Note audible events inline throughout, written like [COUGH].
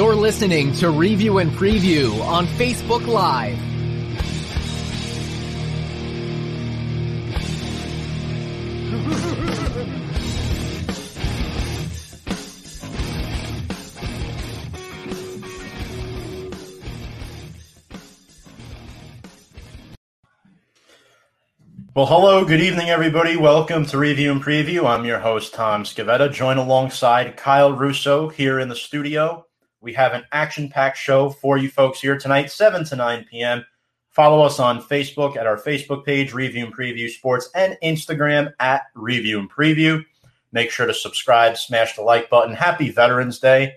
You're listening to Review and Preview on Facebook Live. Well, hello, good evening, everybody. Welcome to Review and Preview. I'm your host, Tom Scavetta, joined alongside Kyle Russo here in the studio. We have an action packed show for you folks here tonight, 7 to 9 p.m. Follow us on Facebook at our Facebook page, Review and Preview Sports, and Instagram at Review and Preview. Make sure to subscribe, smash the like button. Happy Veterans Day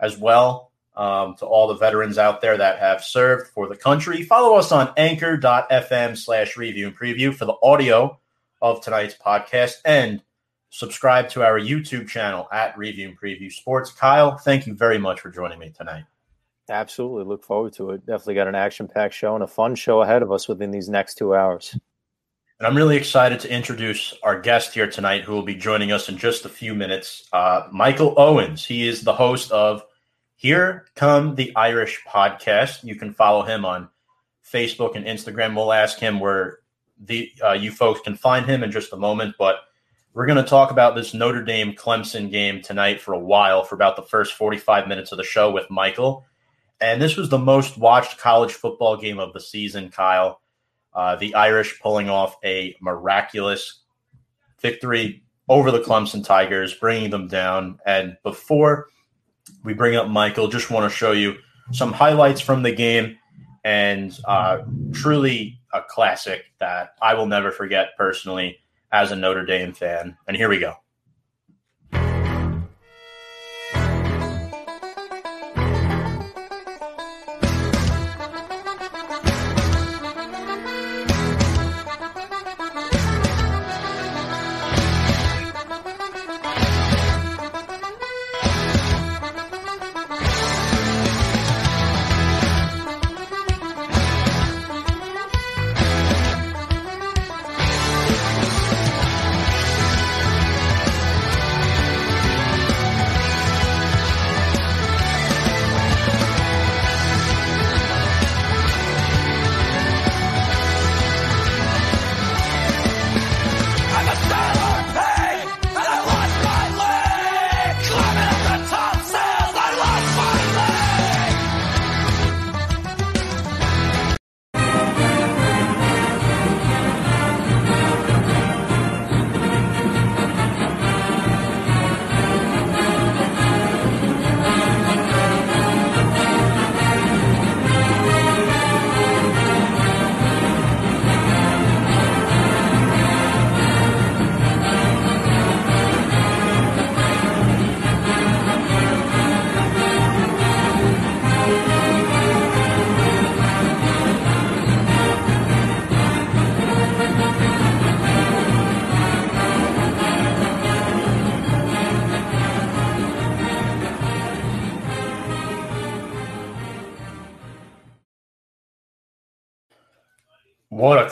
as well um, to all the veterans out there that have served for the country. Follow us on anchor.fm slash review and preview for the audio of tonight's podcast and subscribe to our YouTube channel at Review and Preview Sports. Kyle, thank you very much for joining me tonight. Absolutely. Look forward to it. Definitely got an action packed show and a fun show ahead of us within these next two hours. And I'm really excited to introduce our guest here tonight, who will be joining us in just a few minutes. Uh, Michael Owens. He is the host of here Come the Irish podcast. You can follow him on Facebook and Instagram. We'll ask him where the uh, you folks can find him in just a moment, but we're going to talk about this Notre Dame Clemson game tonight for a while, for about the first 45 minutes of the show with Michael. And this was the most watched college football game of the season, Kyle. Uh, the Irish pulling off a miraculous victory over the Clemson Tigers, bringing them down. And before we bring up Michael. Just want to show you some highlights from the game and uh, truly a classic that I will never forget personally as a Notre Dame fan. And here we go.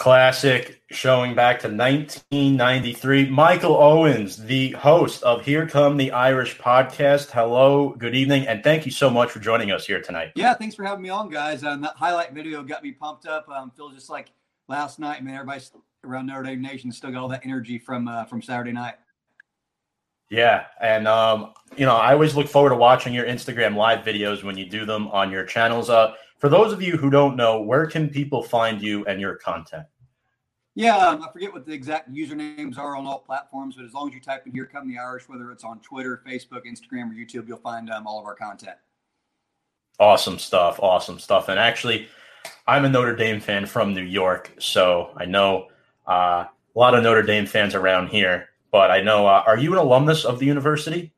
Classic showing back to 1993. Michael Owens, the host of Here Come the Irish podcast. Hello, good evening, and thank you so much for joining us here tonight. Yeah, thanks for having me on, guys. Um, that highlight video got me pumped up. I um, feels just like last night, man. Everybody around Notre Dame Nation still got all that energy from uh, from Saturday night. Yeah, and um, you know, I always look forward to watching your Instagram live videos when you do them on your channels. Uh, for those of you who don't know, where can people find you and your content? Yeah, um, I forget what the exact usernames are on all platforms, but as long as you type in "Here Come the Irish," whether it's on Twitter, Facebook, Instagram, or YouTube, you'll find um, all of our content. Awesome stuff. Awesome stuff. And actually, I'm a Notre Dame fan from New York, so I know uh, a lot of Notre Dame fans around here. But I know, uh, are you an alumnus of the university?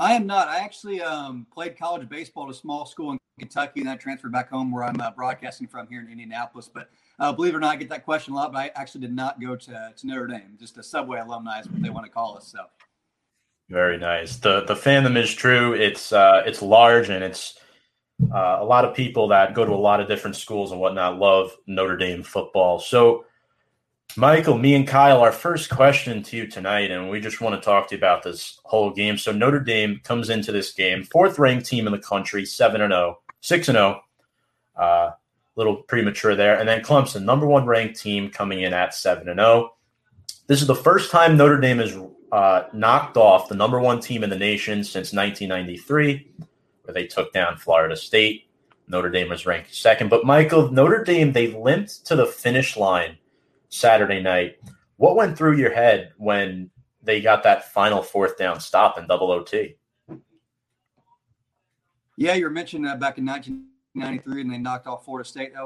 I am not. I actually um, played college baseball at a small school in Kentucky, and I transferred back home where I'm uh, broadcasting from here in Indianapolis. But uh, believe it or not, I get that question a lot. But I actually did not go to, to Notre Dame. Just a Subway alumni is what they want to call us. So very nice. the The fandom is true. It's uh, it's large, and it's uh, a lot of people that go to a lot of different schools and whatnot love Notre Dame football. So Michael, me and Kyle, our first question to you tonight, and we just want to talk to you about this whole game. So Notre Dame comes into this game, fourth ranked team in the country, 7 and 0, 6 and 0. Little premature there. And then Clemson, number one ranked team coming in at 7 and 0. This is the first time Notre Dame has uh, knocked off the number one team in the nation since 1993, where they took down Florida State. Notre Dame was ranked second. But Michael, Notre Dame, they limped to the finish line Saturday night. What went through your head when they got that final fourth down stop in double OT? Yeah, you were mentioning that back in 1993, and they knocked off Florida State. That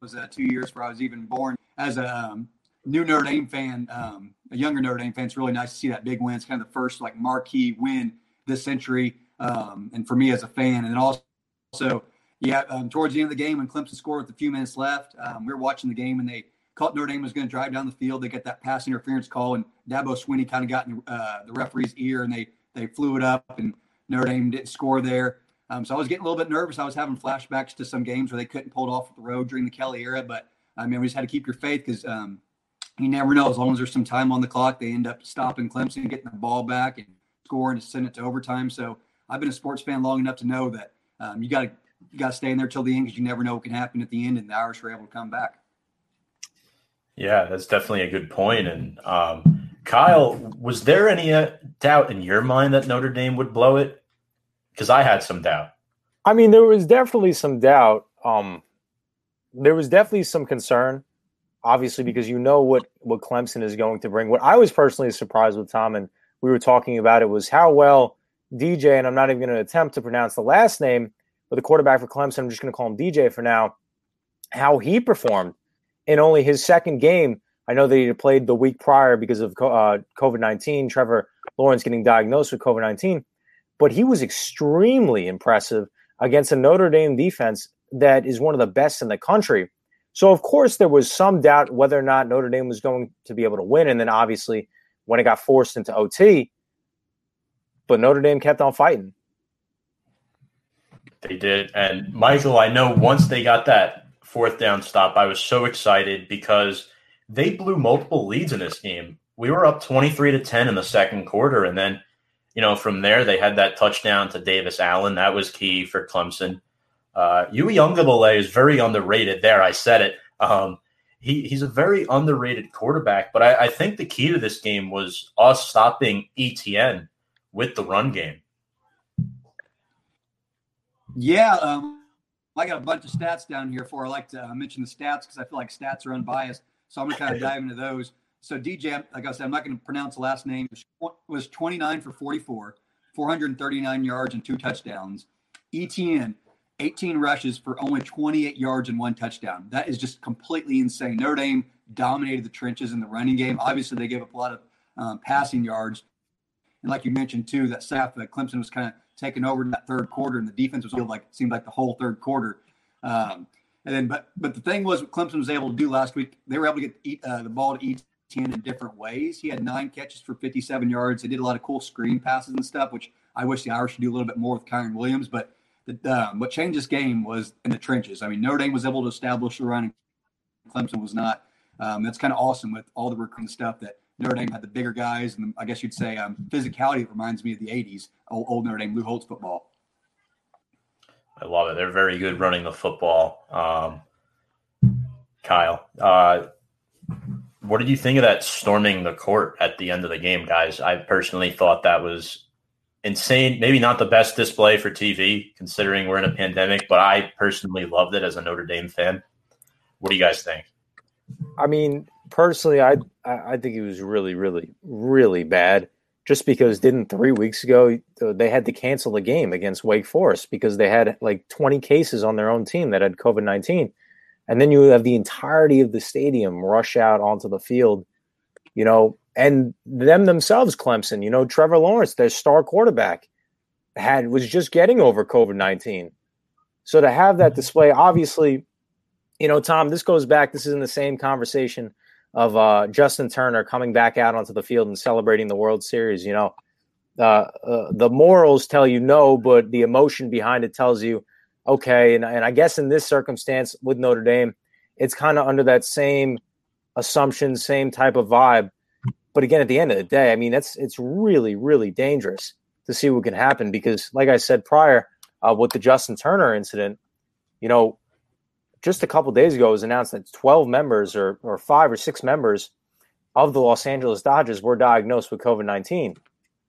was uh, two years before I was even born. As a um, new Notre Dame fan, um, a younger Notre Dame fan, it's really nice to see that big win. It's kind of the first like marquee win this century, um, and for me as a fan, and also, yeah, um, towards the end of the game when Clemson scored with a few minutes left, um, we were watching the game and they caught Notre Dame was going to drive down the field. They get that pass interference call, and Dabo Swinney kind of got in uh, the referee's ear, and they they flew it up, and Notre Dame didn't score there. Um, so I was getting a little bit nervous. I was having flashbacks to some games where they couldn't pull it off the road during the Kelly era, but I mean, we just had to keep your faith because um, you never know. As long as there's some time on the clock, they end up stopping Clemson, getting the ball back, and scoring to send it to overtime. So I've been a sports fan long enough to know that um, you got to you got to stay in there till the end because you never know what can happen at the end, and the Irish were able to come back. Yeah, that's definitely a good point. And um, Kyle, was there any uh, doubt in your mind that Notre Dame would blow it? Because I had some doubt. I mean, there was definitely some doubt. Um, there was definitely some concern, obviously, because you know what what Clemson is going to bring. What I was personally surprised with Tom, and we were talking about it, was how well DJ, and I'm not even going to attempt to pronounce the last name, but the quarterback for Clemson, I'm just going to call him DJ for now, how he performed in only his second game. I know that he played the week prior because of uh, COVID 19, Trevor Lawrence getting diagnosed with COVID 19, but he was extremely impressive against a Notre Dame defense that is one of the best in the country. So, of course, there was some doubt whether or not Notre Dame was going to be able to win. And then, obviously, when it got forced into OT, but Notre Dame kept on fighting. They did. And Michael, I know once they got that fourth down stop, I was so excited because they blew multiple leads in this game. We were up 23 to 10 in the second quarter. And then, you know, from there, they had that touchdown to Davis Allen. That was key for Clemson. Uh, Uiagalelei is very underrated there. I said it. Um, he, he's a very underrated quarterback, but I, I think the key to this game was us stopping Etienne with the run game. Yeah, um, I got a bunch of stats down here for. I like to uh, mention the stats because I feel like stats are unbiased. So I'm to kind of dive into those. So DJ, like I said, I'm not going to pronounce the last name. Was 29 for 44, 439 yards and two touchdowns. Etienne, 18 rushes for only 28 yards and one touchdown. That is just completely insane. Notre Dame dominated the trenches in the running game. Obviously, they gave up a lot of um, passing yards. And like you mentioned too, that Saf, Clemson was kind of taking over in that third quarter, and the defense was like seemed like the whole third quarter. Um, and then, but but the thing was, what Clemson was able to do last week, they were able to get uh, the ball to Etienne in different ways. He had nine catches for 57 yards. They did a lot of cool screen passes and stuff, which I wish the Irish should do a little bit more with Kyren Williams. But the, um, what changed this game was in the trenches. I mean, Notre Dame was able to establish the run, and Clemson was not. Um, that's kind of awesome with all the recruiting stuff that Notre Dame had the bigger guys, and I guess you'd say um, physicality reminds me of the '80s, old, old, Notre Dame Lou Holtz football. I love it. They're very good running the football. Um, Kyle, uh, what did you think of that storming the court at the end of the game, guys? I personally thought that was insane. Maybe not the best display for TV, considering we're in a pandemic, but I personally loved it as a Notre Dame fan. What do you guys think? I mean, personally, I I think it was really, really, really bad. Just because didn't three weeks ago they had to cancel the game against Wake Forest because they had like 20 cases on their own team that had COVID 19, and then you have the entirety of the stadium rush out onto the field, you know, and them themselves, Clemson, you know, Trevor Lawrence, their star quarterback, had was just getting over COVID 19. So to have that display, obviously, you know, Tom, this goes back. This is in the same conversation of uh, Justin Turner coming back out onto the field and celebrating the World Series. You know, uh, uh, the morals tell you no, but the emotion behind it tells you okay. And, and I guess in this circumstance with Notre Dame, it's kind of under that same assumption, same type of vibe. But again, at the end of the day, I mean, that's it's really, really dangerous to see what can happen because, like I said prior, uh, with the Justin Turner incident, you know, just a couple days ago, it was announced that 12 members or, or five or six members of the Los Angeles Dodgers were diagnosed with COVID 19.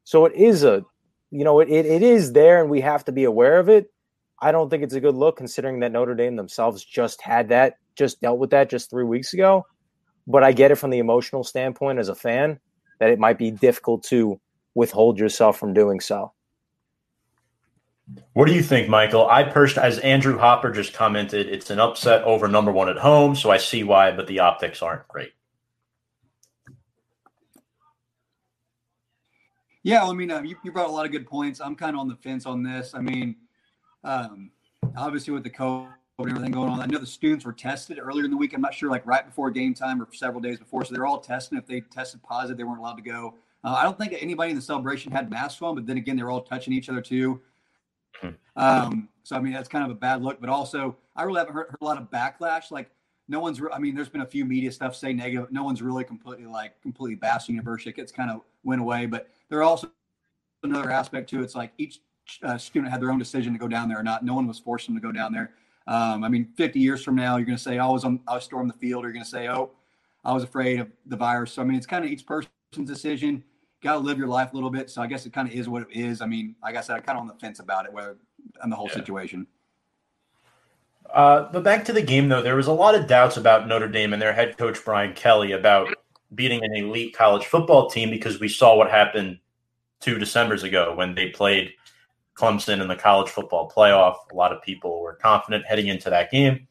So it is a, you know, it, it, it is there and we have to be aware of it. I don't think it's a good look considering that Notre Dame themselves just had that, just dealt with that just three weeks ago. But I get it from the emotional standpoint as a fan that it might be difficult to withhold yourself from doing so. What do you think, Michael? I personally, as Andrew Hopper just commented, it's an upset over number one at home, so I see why, but the optics aren't great. Yeah, I mean, uh, you, you, brought a lot of good points. I'm kind of on the fence on this. I mean, um, obviously with the COVID and everything going on, I know the students were tested earlier in the week. I'm not sure, like right before game time or several days before. So they're all testing. If they tested positive, they weren't allowed to go. Uh, I don't think anybody in the celebration had masks on, but then again, they're all touching each other too. Hmm. Um, so I mean, that's kind of a bad look. But also, I really haven't heard, heard a lot of backlash. Like, no one's. Re- I mean, there's been a few media stuff say negative. No one's really completely like completely bashing University. It's kind of went away. But there are also another aspect to it. It's like each uh, student had their own decision to go down there or not. No one was forced them to go down there. Um, I mean, 50 years from now, you're going to say, oh, I was on, I was storming the field. Or you're going to say, oh, I was afraid of the virus. So I mean, it's kind of each person's decision. Got to live your life a little bit. So I guess it kind of is what it is. I mean, like I said, I kind of on the fence about it, whether and the whole yeah. situation. Uh, but back to the game, though, there was a lot of doubts about Notre Dame and their head coach Brian Kelly about beating an elite college football team because we saw what happened two Decembers ago when they played Clemson in the college football playoff. A lot of people were confident heading into that game.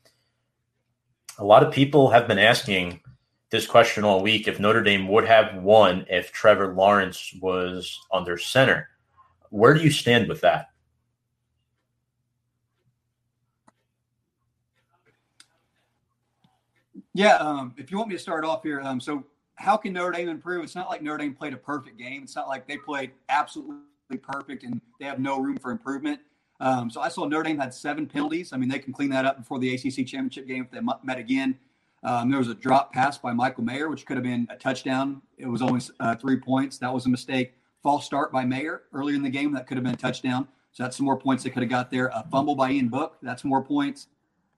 A lot of people have been asking this question all week if Notre Dame would have won if Trevor Lawrence was under center. Where do you stand with that? Yeah, um, if you want me to start off here, um, so how can Notre Dame improve? It's not like Notre Dame played a perfect game. It's not like they played absolutely perfect and they have no room for improvement. Um, so I saw Notre Dame had seven penalties. I mean, they can clean that up before the ACC championship game if they met again. Um, there was a drop pass by Michael Mayer, which could have been a touchdown. It was only uh, three points. That was a mistake. False start by Mayer earlier in the game. That could have been a touchdown. So that's some more points they could have got there. A fumble by Ian Book. That's more points.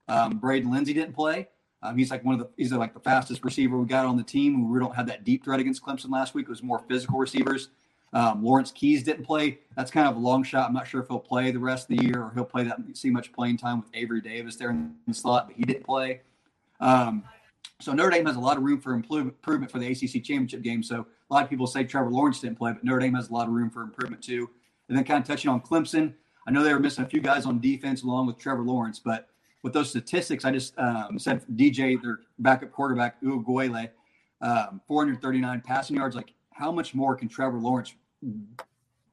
Um, Braden Lenzy didn't play. Um, he's like one of the he's like the fastest receiver we got on the team. We don't have that deep threat against Clemson last week. It was more physical receivers. Um, Lawrence Keys didn't play. That's kind of a long shot. I'm not sure if he'll play the rest of the year or he'll play that see much playing time with Avery Davis there in the slot, but he didn't play. Um, so Notre Dame has a lot of room for improvement for the ACC championship game. So a lot of people say Trevor Lawrence didn't play, but Notre Dame has a lot of room for improvement too. And then kind of touching on Clemson, I know they were missing a few guys on defense along with Trevor Lawrence, but with those statistics, I just um, said DJ, their backup quarterback, Uiagalelei, um, 439 passing yards. Like, how much more can Trevor Lawrence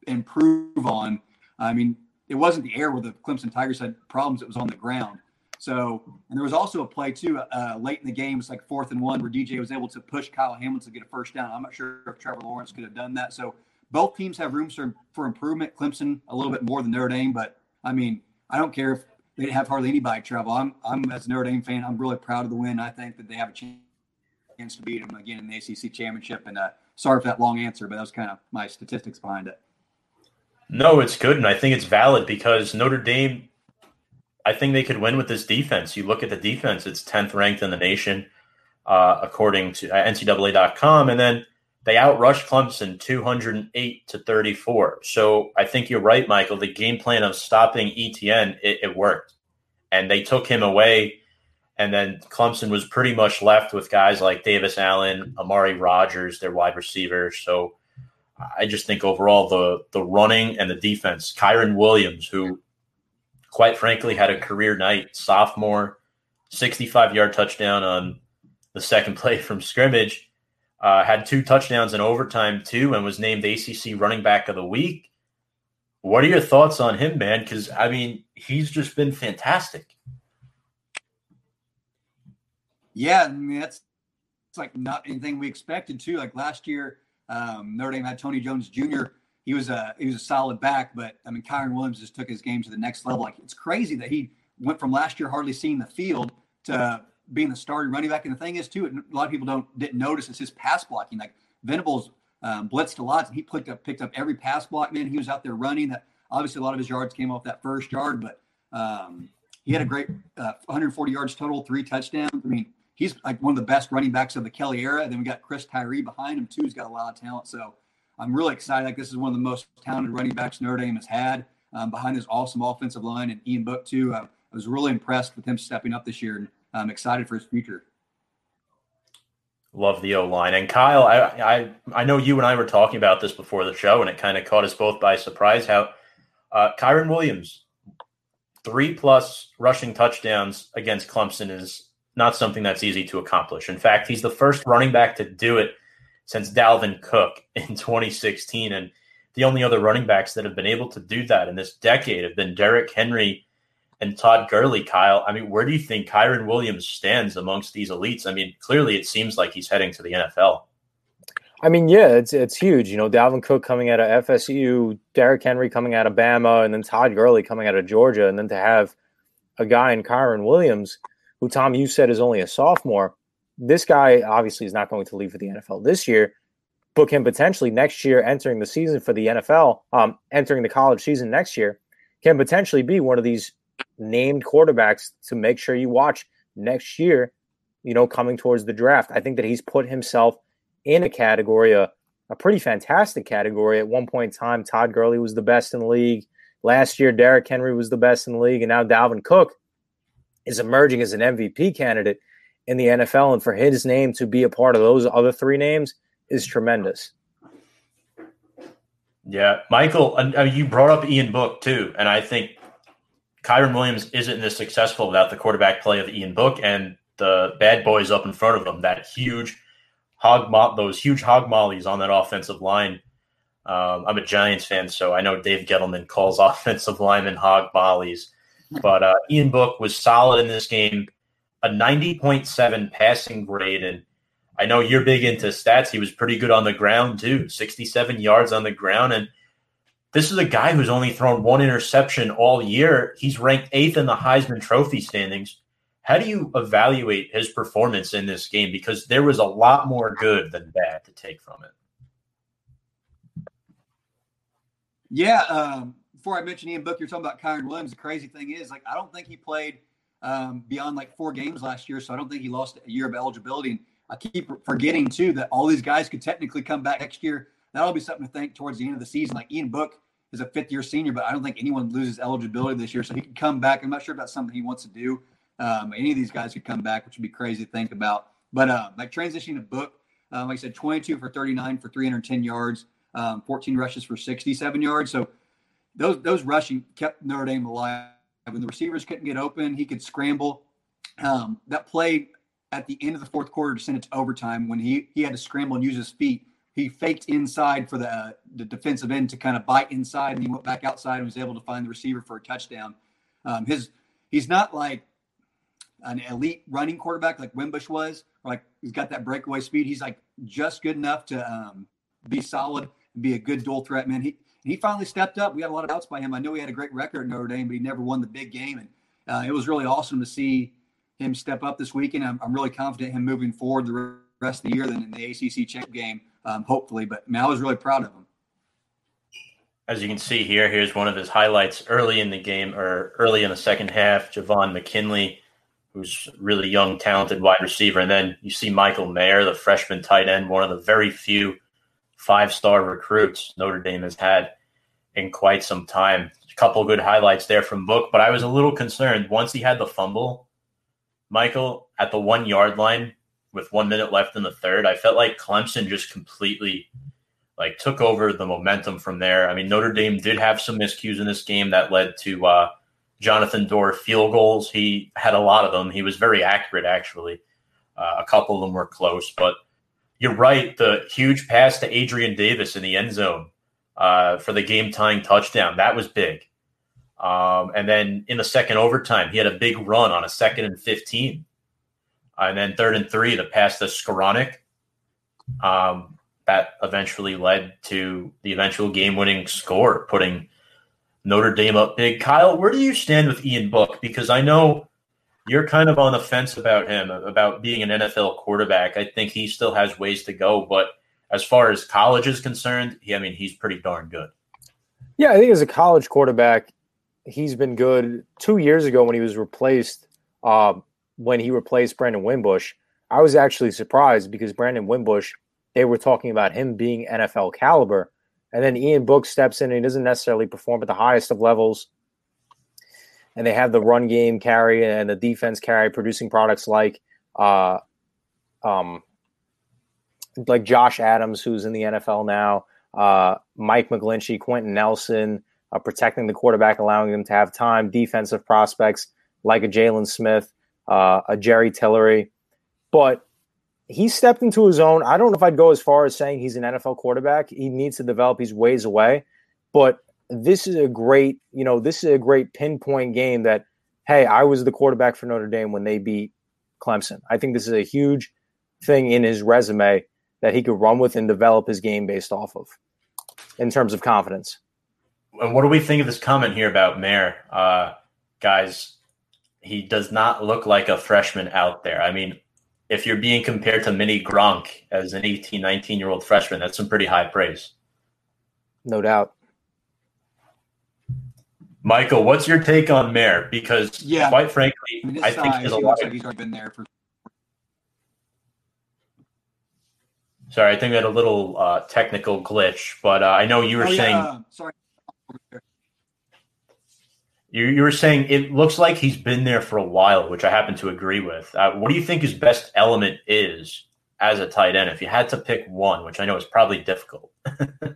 improve on? I mean, it wasn't the air where the Clemson Tigers had problems; it was on the ground. So, and there was also a play too uh, late in the game. It's like fourth and one where DJ was able to push Kyle Hamilton to get a first down. I'm not sure if Trevor Lawrence could have done that. So, both teams have room for, for improvement. Clemson a little bit more than Notre Dame, but I mean, I don't care if they didn't have hardly anybody travel. I'm, I'm as a Notre Dame fan, I'm really proud of the win. I think that they have a chance to beat them again in the ACC championship. And uh, sorry for that long answer, but that was kind of my statistics behind it. No, it's good, and I think it's valid because Notre Dame. I think they could win with this defense. You look at the defense; it's tenth ranked in the nation, uh, according to uh, NCAA.com, and then they outrushed Clemson 208 to 34. So I think you're right, Michael. The game plan of stopping Etienne, it, it, worked. And they took him away. And then Clemson was pretty much left with guys like Davis Allen, Amari Rogers, their wide receivers. So I just think overall the the running and the defense, Kyren Williams, who quite frankly had a career night, sophomore, 65 yard touchdown on the second [LAUGHS] play from scrimmage uh, had two touchdowns in overtime too, and was named ACC Running Back of the Week. What are your thoughts on him, man? Because I mean, he's just been fantastic. Yeah, I mean that's it's like not anything we expected too. Like last year, um, Notre Dame had Tony Jones Jr. He was a he was a solid back, but I mean Kyren Williams just took his game to the next level. Like it's crazy that he went from last year hardly seeing the field to being the starting running back. And the thing is, too, a lot of people don't didn't notice is his pass blocking. Like Venables um, blitzed a lot, and he picked up picked up every pass block. Man, he was out there running. That obviously a lot of his yards came off that first yard, but um, he had a great uh, 140 yards total, three touchdowns. I mean, he's like one of the best running backs of the Kelly era. And then we got Chris Tyree behind him too. He's got a lot of talent. So I'm really excited. Like this is one of the most talented running backs Notre Dame has had um, behind this awesome offensive line and Ian Book too. Uh, I was really impressed with him stepping up this year, and I'm excited for his future. Love the O line and Kyle. I, I I know you and I were talking about this before the show, and it kind of caught us both by surprise. How uh, Kyren Williams, three plus rushing touchdowns against Clemson is not something that's easy to accomplish. In fact, he's the first running back to do it since Dalvin Cook [LAUGHS] in 2016, and the only other running backs that have been able to do that in this decade have been Derrick Henry and Todd Gurley, Kyle. I mean, where do you think Kyren Williams stands amongst these elites? I mean, clearly it seems like he's heading to the NFL. I mean, yeah, it's it's huge. You know, Dalvin Cook coming out of FSU, Derrick Henry coming out of Bama, and then Todd Gurley coming out of Georgia, and then to have a guy in Kyren Williams, who Tom you said is only a sophomore. This guy obviously is not going to leave for the NFL this year, but can potentially next year entering the season for the NFL, um, entering the college season next year, can potentially be one of these named quarterbacks to make sure you watch next year, you know, coming towards the draft. I think that he's put himself in a category, a, a pretty fantastic category. At one point in time, Todd Gurley was the best in the league. Last year, Derrick Henry was the best in the league. And now Dalvin Cook is emerging as an MVP candidate in the NFL. And for his name to be a part of those other three names is tremendous. Yeah, Michael, uh, you brought up Ian Book too, and I think Kyren Williams isn't this successful without the quarterback play of Ian Book and the bad boys up in front of them. That huge hog, mo- those huge hog mollies on that offensive line. Um, I'm a Giants fan, so I know Dave Gettleman calls [LAUGHS] offensive linemen hog mollies. But uh, Ian Book was solid in this game, a 90.7 passing grade, and I know you're big into stats. He was pretty good on the ground too, 67 yards on the ground, and this is a guy who's only thrown one interception all year. He's ranked eighth in the Heisman Trophy standings. How do you evaluate his performance in this game? Because there was a lot more good than bad to take from it. Yeah. Um, before I mention Ian Book, you're talking about Kyren Williams. The crazy thing is, like, I don't think he played um, beyond like four games last year, so I don't think he lost a year of eligibility. And I keep forgetting too that all these guys could technically come back next year that'll be something to think towards the end of the season. Like Ian Book is a fifth year senior, but I don't think anyone loses eligibility this year. So he could come back. I'm not sure if that's something he wants to do. Um, any of these guys could come back, which would be crazy to think about. But uh, like transitioning to Book, um, like I said, 22 for 39 for 310 yards, um, 14 rushes for 67 yards. So those those rushing kept Notre Dame alive. When the receivers couldn't get open, he could scramble. Um, that play at the end of the fourth quarter to send it to overtime when he he had to scramble and use his feet he faked inside for the uh, the defensive end to kind of bite inside, and he went back outside and was able to find the receiver for a touchdown. Um, his he's not like an elite running quarterback like Wimbush was, like he's got that breakaway speed. He's like just good enough to um, be solid and be a good dual threat man. He he finally stepped up. We had a lot of doubts by him. I know he had a great record at Notre Dame, but he never won the big game, and uh, it was really awesome to see him step up this weekend. I'm, I'm really confident him moving forward the rest of the year than in the ACC champ game um, hopefully. But I, mean, I was really proud of him. As you can see here, here's one of his highlights early in the game or early in the second half. Javon McKinley, who's really young, talented wide receiver. And then you see Michael Mayer, the freshman tight end, one of the very few five star recruits Notre Dame has had in quite some time. A couple good highlights there from Book, but I was a little concerned once he had the fumble, Michael, at the one yard line with one minute left in the third, I felt like Clemson just completely like took over the momentum from there. I mean, Notre Dame did have some miscues in this game that led to uh, Jonathan Doerer field goals. He had a lot of them. He was very accurate, actually. Uh, a couple of them were close, but you're right. The huge pass to Adrian Davis in the end zone uh, for the game tying touchdown that was big. Um, and then in the second overtime, he had a big run on a second and 15 and then third and three, the pass to Skowronek. Um, that eventually led to the eventual game winning score, putting Notre Dame up big. Kyle, where do you stand with Ian Book? Because I know you're kind of on the fence about him, about being an NFL quarterback. I think he still has ways to go, but as far as college is concerned, I mean, he's pretty darn good. Yeah, I think as a college quarterback, he's been good. Two years ago, when he was replaced, uh, when he replaced Brandon Wimbush, I was actually surprised because Brandon Wimbush, they were talking about him being NFL caliber, and then Ian Book steps in and he doesn't necessarily perform at the highest of levels. And they have the run game carry and the defense carry, producing products like, uh, um, like Josh Adams, who's in the NFL now, uh, Mike McGlinchey, Quenton Nelson, uh, protecting the quarterback, allowing them to have time, defensive prospects like a Jaylon Smith, uh, a Jerry Tillery. But he stepped into his own. I don't know if I'd go as far as saying he's an NFL quarterback. He needs to develop. He's ways away. But this is a great, you know, this is a great pinpoint game that, hey, I was the quarterback for Notre Dame when they beat Clemson. I think this is a huge thing in his resume that he could run with and develop his game based off of in terms of confidence. And what do we think of this comment here about Mayer? Uh, guys, he does not look like a freshman out there. I mean, if you're being compared to Mini Gronk as an 18, 19 year old freshman, that's some pretty high praise. No doubt. Michael, what's your take on Mayer? Because, yeah. quite frankly, I, mean, I think he's, he looks like he's already been there for Sorry, I think we had a little uh, technical glitch, but uh, I know you were oh, saying. Yeah. Sorry. You, you were saying it looks like he's been there for a while, which I happen to agree with. Uh, what do you think his best element is as a tight end? If you had to pick one, which I know is probably difficult. [LAUGHS] the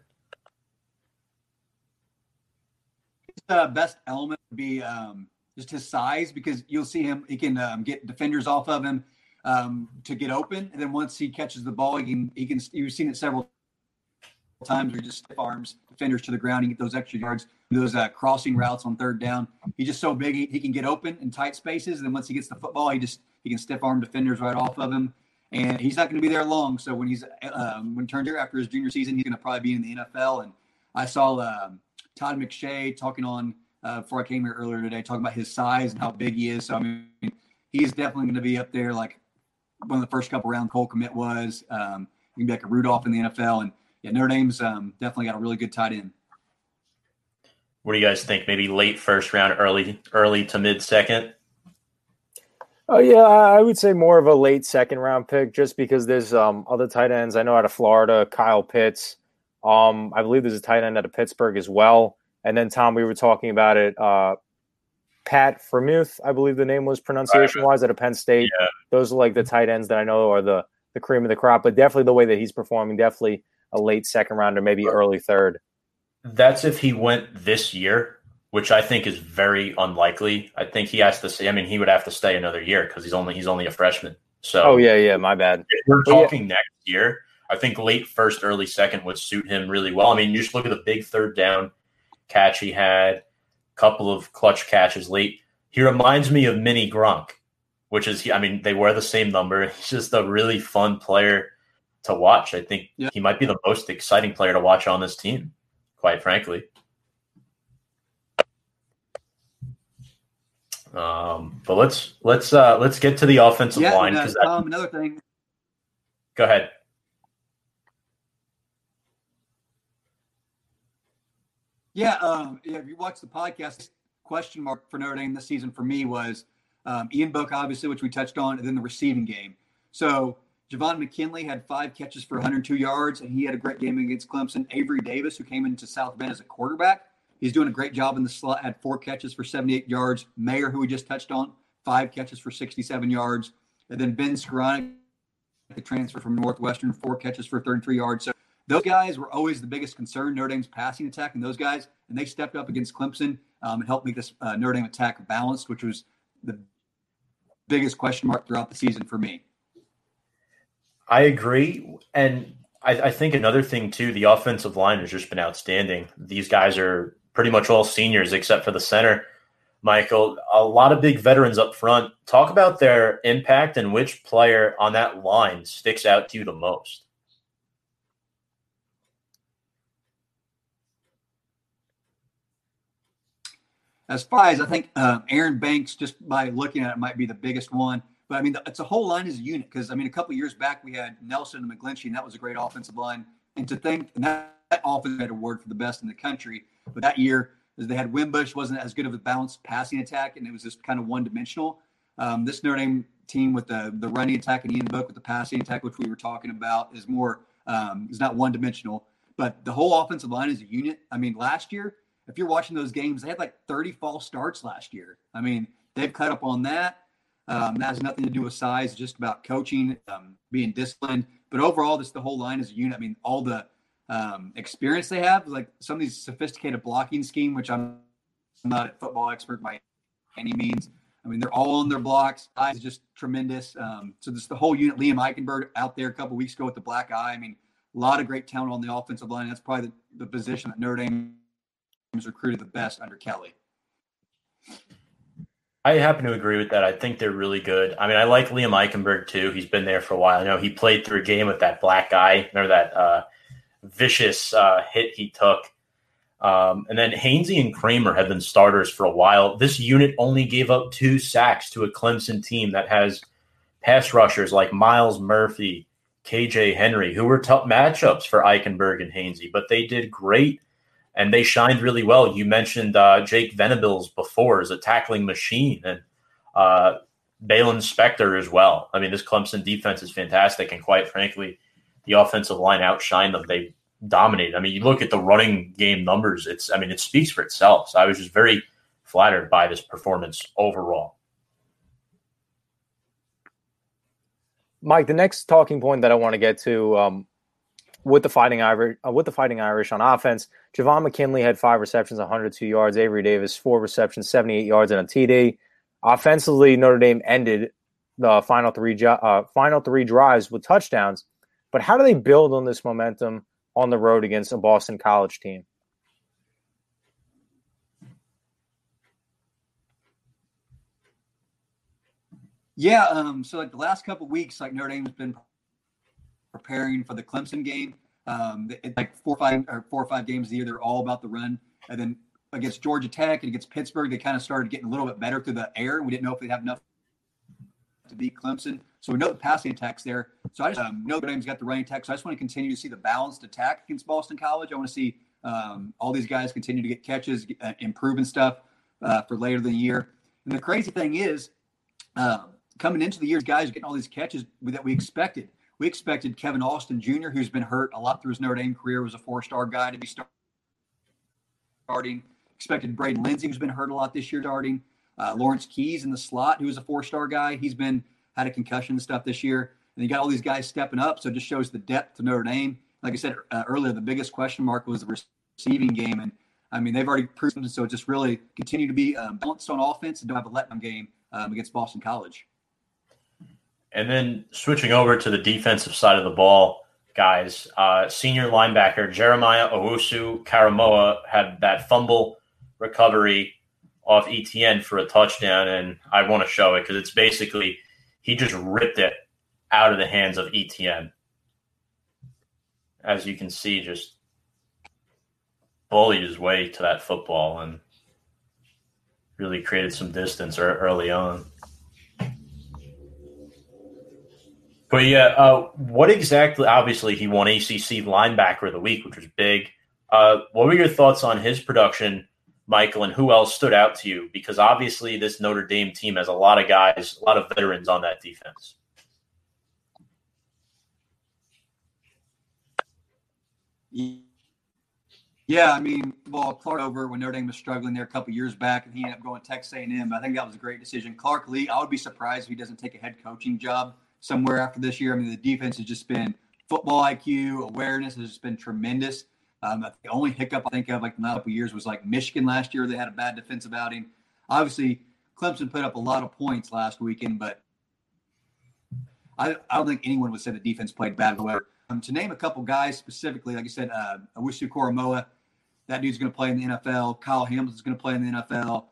uh, best element would be um, just his size because you'll see him. He can um, get defenders off of him um, to get open, and then once he catches the ball, he can he can. You've seen it several times where he just stiff arms defenders to the ground and get those extra yards, those uh, crossing routes on third down. He's just so big, he, he, can get open in tight spaces. And then once he gets the football, he just he can stiff arm defenders right off of him. And he's not going to be there long. So when he's um, when turns here after his junior season, he's going to probably be in the NFL. And I saw um, Todd McShay talking on uh, before I came here earlier today, talking about his size and how big he is. So I mean, he's definitely going to be up there like one of the first couple round Cole Kmet was. Um, you can be like a Rudolph in the NFL, and yeah, Notre Dame's um, definitely got a really good tight end. What do you guys think? Maybe late first round, early early to mid second. Oh yeah, I would say more of a late second round pick, just because there's um, other tight ends. I know out of Florida, Kyle Pitts. Um, I believe there's a tight end out of Pittsburgh as well. And then Tom, we were talking about it. Uh, Pat Freiermuth, I believe the name was pronunciation wise at a Penn State. Yeah. Those are like the tight ends that I know are the the cream of the crop. But definitely the way that he's performing, definitely a late second rounder, maybe early third. That's if he went this year, which I think is very unlikely. I think he has to stay. I mean, he would have to stay another year because he's only he's only a freshman. So oh yeah, yeah, my bad. If we're talking yeah. next year, I think late first, early second would suit him really well. I mean, you just look at the big third down catch he had couple of clutch catches late. He reminds me of Mini Gronk, which is, I mean, they wear the same number. [LAUGHS] He's just a really fun player to watch. I think yeah. he might be the most exciting player to watch on this team, quite frankly. Um, but let's let's uh, let's get to the offensive yeah, line uh, um, another thing. Go ahead. Yeah, um, yeah. If you watch the podcast, question mark for Notre Dame this season for me was um, Ian Book, obviously, which we touched on, and then the receiving game. So Javon McKinley had five catches for 102 yards, and he had a great game against Clemson. Avery Davis, who came into South Bend as a quarterback, he's doing a great job in the slot. Had four catches for 78 yards. Mayer, who we just touched on, five catches for 67 yards, and then Ben Skowronek, the transfer from Northwestern, four catches for 33 yards. So those guys were always the biggest concern, Notre Dame's passing attack, and those guys, and they stepped up against Clemson um, and helped make this uh, Notre Dame attack balanced, which was the biggest question mark throughout the season for me. I agree, and I, I think another thing too, the offensive line has just been outstanding. These guys are pretty much all seniors except for the center. Michael, a lot of big veterans up front. Talk about their impact and which player on that line sticks out to you the most. As far as I think uh, Aaron Banks, just by looking at it, might be the biggest one. But I mean, it's a whole line as a unit because I mean, a couple years back we had Nelson and McGlinchey, and that was a great offensive line. And to think and that, that offense had a word for the best in the country, but that year as they had Wimbush wasn't as good of a balanced passing attack, and it was just kind of one dimensional. Um, this Notre Dame team with the the running attack and Ian Book with the passing attack, which we were talking about, is more um, is not one dimensional. But the whole offensive line is a unit. I mean, last year, if you're watching those games, they had like 30 false starts last year. I mean, they've cut up on that. Um, that has nothing to do with size, just about coaching, um, being disciplined. But overall, this the whole line is a unit. I mean, all the um, experience they have, like some of these sophisticated blocking scheme, which I'm not a football expert by any means. I mean, they're all on their blocks. Eyes just tremendous. Um, so this the whole unit. Liam Eichenberg out there a couple weeks ago with the black eye. I mean, a lot of great talent on the offensive line. That's probably the, the position that Notre Dame recruited the best under Kelly. I happen to agree with that. I think they're really good. I mean, I like Liam Eichenberg too. He's been there for a while. I know he played through a game with that black guy. Remember that uh, vicious uh, hit he took um, and then Hainsey and Kraemer have been starters for a while. This unit only gave up two sacks to a Clemson team that has pass rushers like Myles Murphy, KJ Henry, who were tough matchups for Eichenberg and Hainsey, but they did great and they shined really well. You mentioned uh, Jake Venables before as a tackling machine and uh, Baylon Spector as well. I mean, this Clemson defense is fantastic, and quite frankly, the offensive line outshined them. They dominated. I mean, you look at the running game numbers, it's I mean, it speaks for itself. So I was just very flattered by this performance overall. Mike, the next talking point that I want to get to um, with the Fighting Irish, uh, with the Fighting Irish on offense, Javon McKinley had five receptions, 102 yards. Avery Davis four receptions, 78 yards, and a TD. Offensively, Notre Dame ended the final three uh, final three drives with touchdowns. But how do they build on this momentum on the road against a Boston College team? Yeah, um, so like the last couple weeks, like Notre Dame's been preparing for the Clemson game. Um, like four or five or four or five games a year, they're all about the run. And then against Georgia Tech and against Pittsburgh, they kind of started getting a little bit better through the air. We didn't know if they'd have enough to beat Clemson. So we know the passing attack's there. So I just um, know Notre Dame's got the running attack. So I just want to continue to see the balanced attack against Boston College. I want to see um, all these guys continue to get catches, uh, improving stuff uh, for later in the year. And the crazy thing is, um, coming into the year, guys getting all these catches that we expected. We expected Kevin Austin Jr., who's been hurt a lot through his Notre Dame career, was a four-star guy to be starting. Expected Braden Lenzy, who's been hurt a lot this year, starting. Uh, Lawrence Keys in the slot, who was a four-star guy. He's been – had a concussion and stuff this year. And you got all these guys stepping up. So it just shows the depth of Notre Dame. Like I said uh, earlier, the biggest question mark was the receiving game. And I mean, they've already proven so just really continue to be um, balanced on offense and don't have a letdown game um, against Boston College. And then switching over to the defensive side of the ball, guys, uh, senior linebacker Jeremiah Owusu Koramoah had that fumble recovery off Etienne for a touchdown, and I want to show it because it's basically he just ripped it out of the hands of Etienne. As you can see, just bullied his way to that football and really created some distance early on. But yeah, uh, what exactly? Obviously, he won ACC linebacker of the week, which was big. Uh, what were your thoughts on his production Michael, and who else stood out to you? Because obviously, this Notre Dame team has a lot of guys, a lot of veterans on that defense. Yeah, I mean, well, Clark over when Notre Dame was struggling there a couple years back, and he ended up going to Texas A&M. I think that was a great decision. Clark Lea, I would be surprised if he doesn't take a head coaching job somewhere after this year. I mean, the defense has just been football IQ, awareness has just been tremendous. Um, the only hiccup I think of like the last couple years was like Michigan last year. They had a bad defensive outing. Obviously, Clemson put up a lot of points last weekend, but I, I don't think anyone would say the defense played bad. However, um, to name a couple guys specifically, like I said, uh, Owusu Koramoah, that dude's going to play in the NFL. Kyle Hamilton's going to play in the NFL.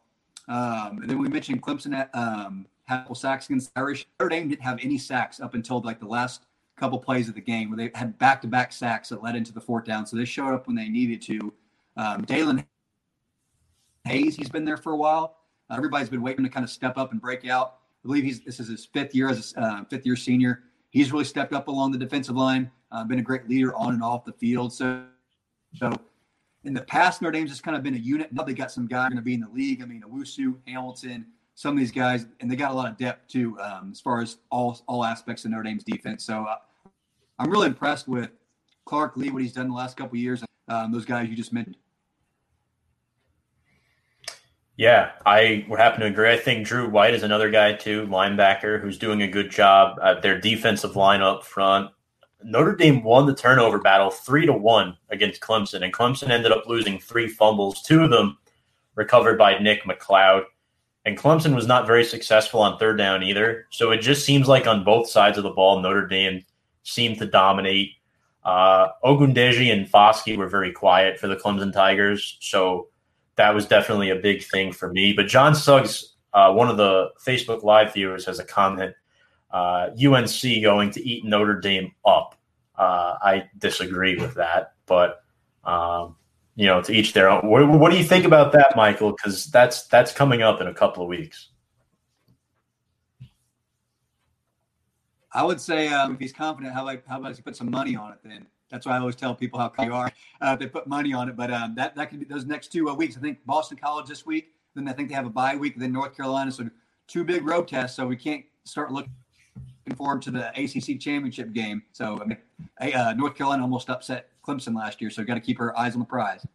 Um, and then we mentioned Clemson at um, Happel sacks against Irish. Notre Dame didn't have any sacks up until like the last couple plays of the game where they had back to back sacks that led into the fourth down. So they showed up when they needed to. Um, Daelin Hayes, he's been there for a while. Uh, everybody's been waiting to kind of step up and break out. I believe he's this is his fifth year as a uh, fifth year senior. He's really stepped up along the defensive line, uh, been a great leader on and off the field. So, so in the past, Notre Dame's just kind of been a unit. Now they got some guys going to be in the league. I mean, Owusu, Hamilton, some of these guys, and they got a lot of depth too, um, as far as all all aspects of Notre Dame's defense. So uh, I'm really impressed with Clark Lea, what he's done the last couple years. Um, those guys you just mentioned. Yeah, I would happen to agree. I think Drew White is another guy too, linebacker, who's doing a good job at their defensive line up front. Notre Dame won the turnover battle three to one against Clemson, and Clemson ended up losing three fumbles, two of them recovered by Nick McCloud. And Clemson was not very successful on third down either. So it just seems like on both sides of the ball, Notre Dame seemed to dominate. Uh, Ogundeji and Foskey were very quiet for the Clemson Tigers. So that was definitely a big thing for me. But John Suggs, uh, one of the Facebook Live viewers, has a comment uh, UNC going to eat Notre Dame up. Uh, I disagree with that. But um, you know, to each their own. What, what do you think about that, Michael? Because that's that's coming up in a couple of weeks. I would say um, if he's confident, how about how about he put some money on it? Then that's why I always tell people how you are. Uh, they put money on it, but um, that that could be those next two uh, weeks. I think Boston College this week. Then I think they have a bye week. Then North Carolina. So two big road tests. So we can't start looking forward to the ACC championship game. So I mean, uh, North Carolina almost upset Clemson last year, so got to keep her eyes on the prize.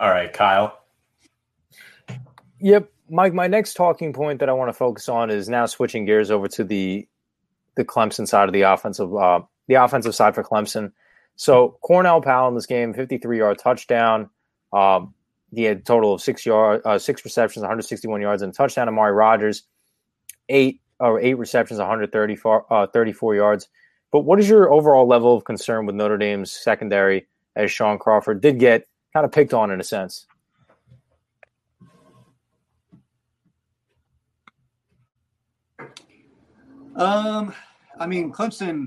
All right, Kyle. Yep, Mike. My next talking point that I want to focus on is now switching gears over to the the Clemson side of the offensive uh, the offensive side for Clemson. So Cornell Powell in this game, 53 yard touchdown. Um, he had a total of six yard, uh, six receptions, 161 yards, and a touchdown. Amari Rogers, eight or eight receptions, 134 uh, 34 yards. But what is your overall level of concern with Notre Dame's secondary as Shaun Crawford did get kind of picked on in a sense? Um, I mean, Clemson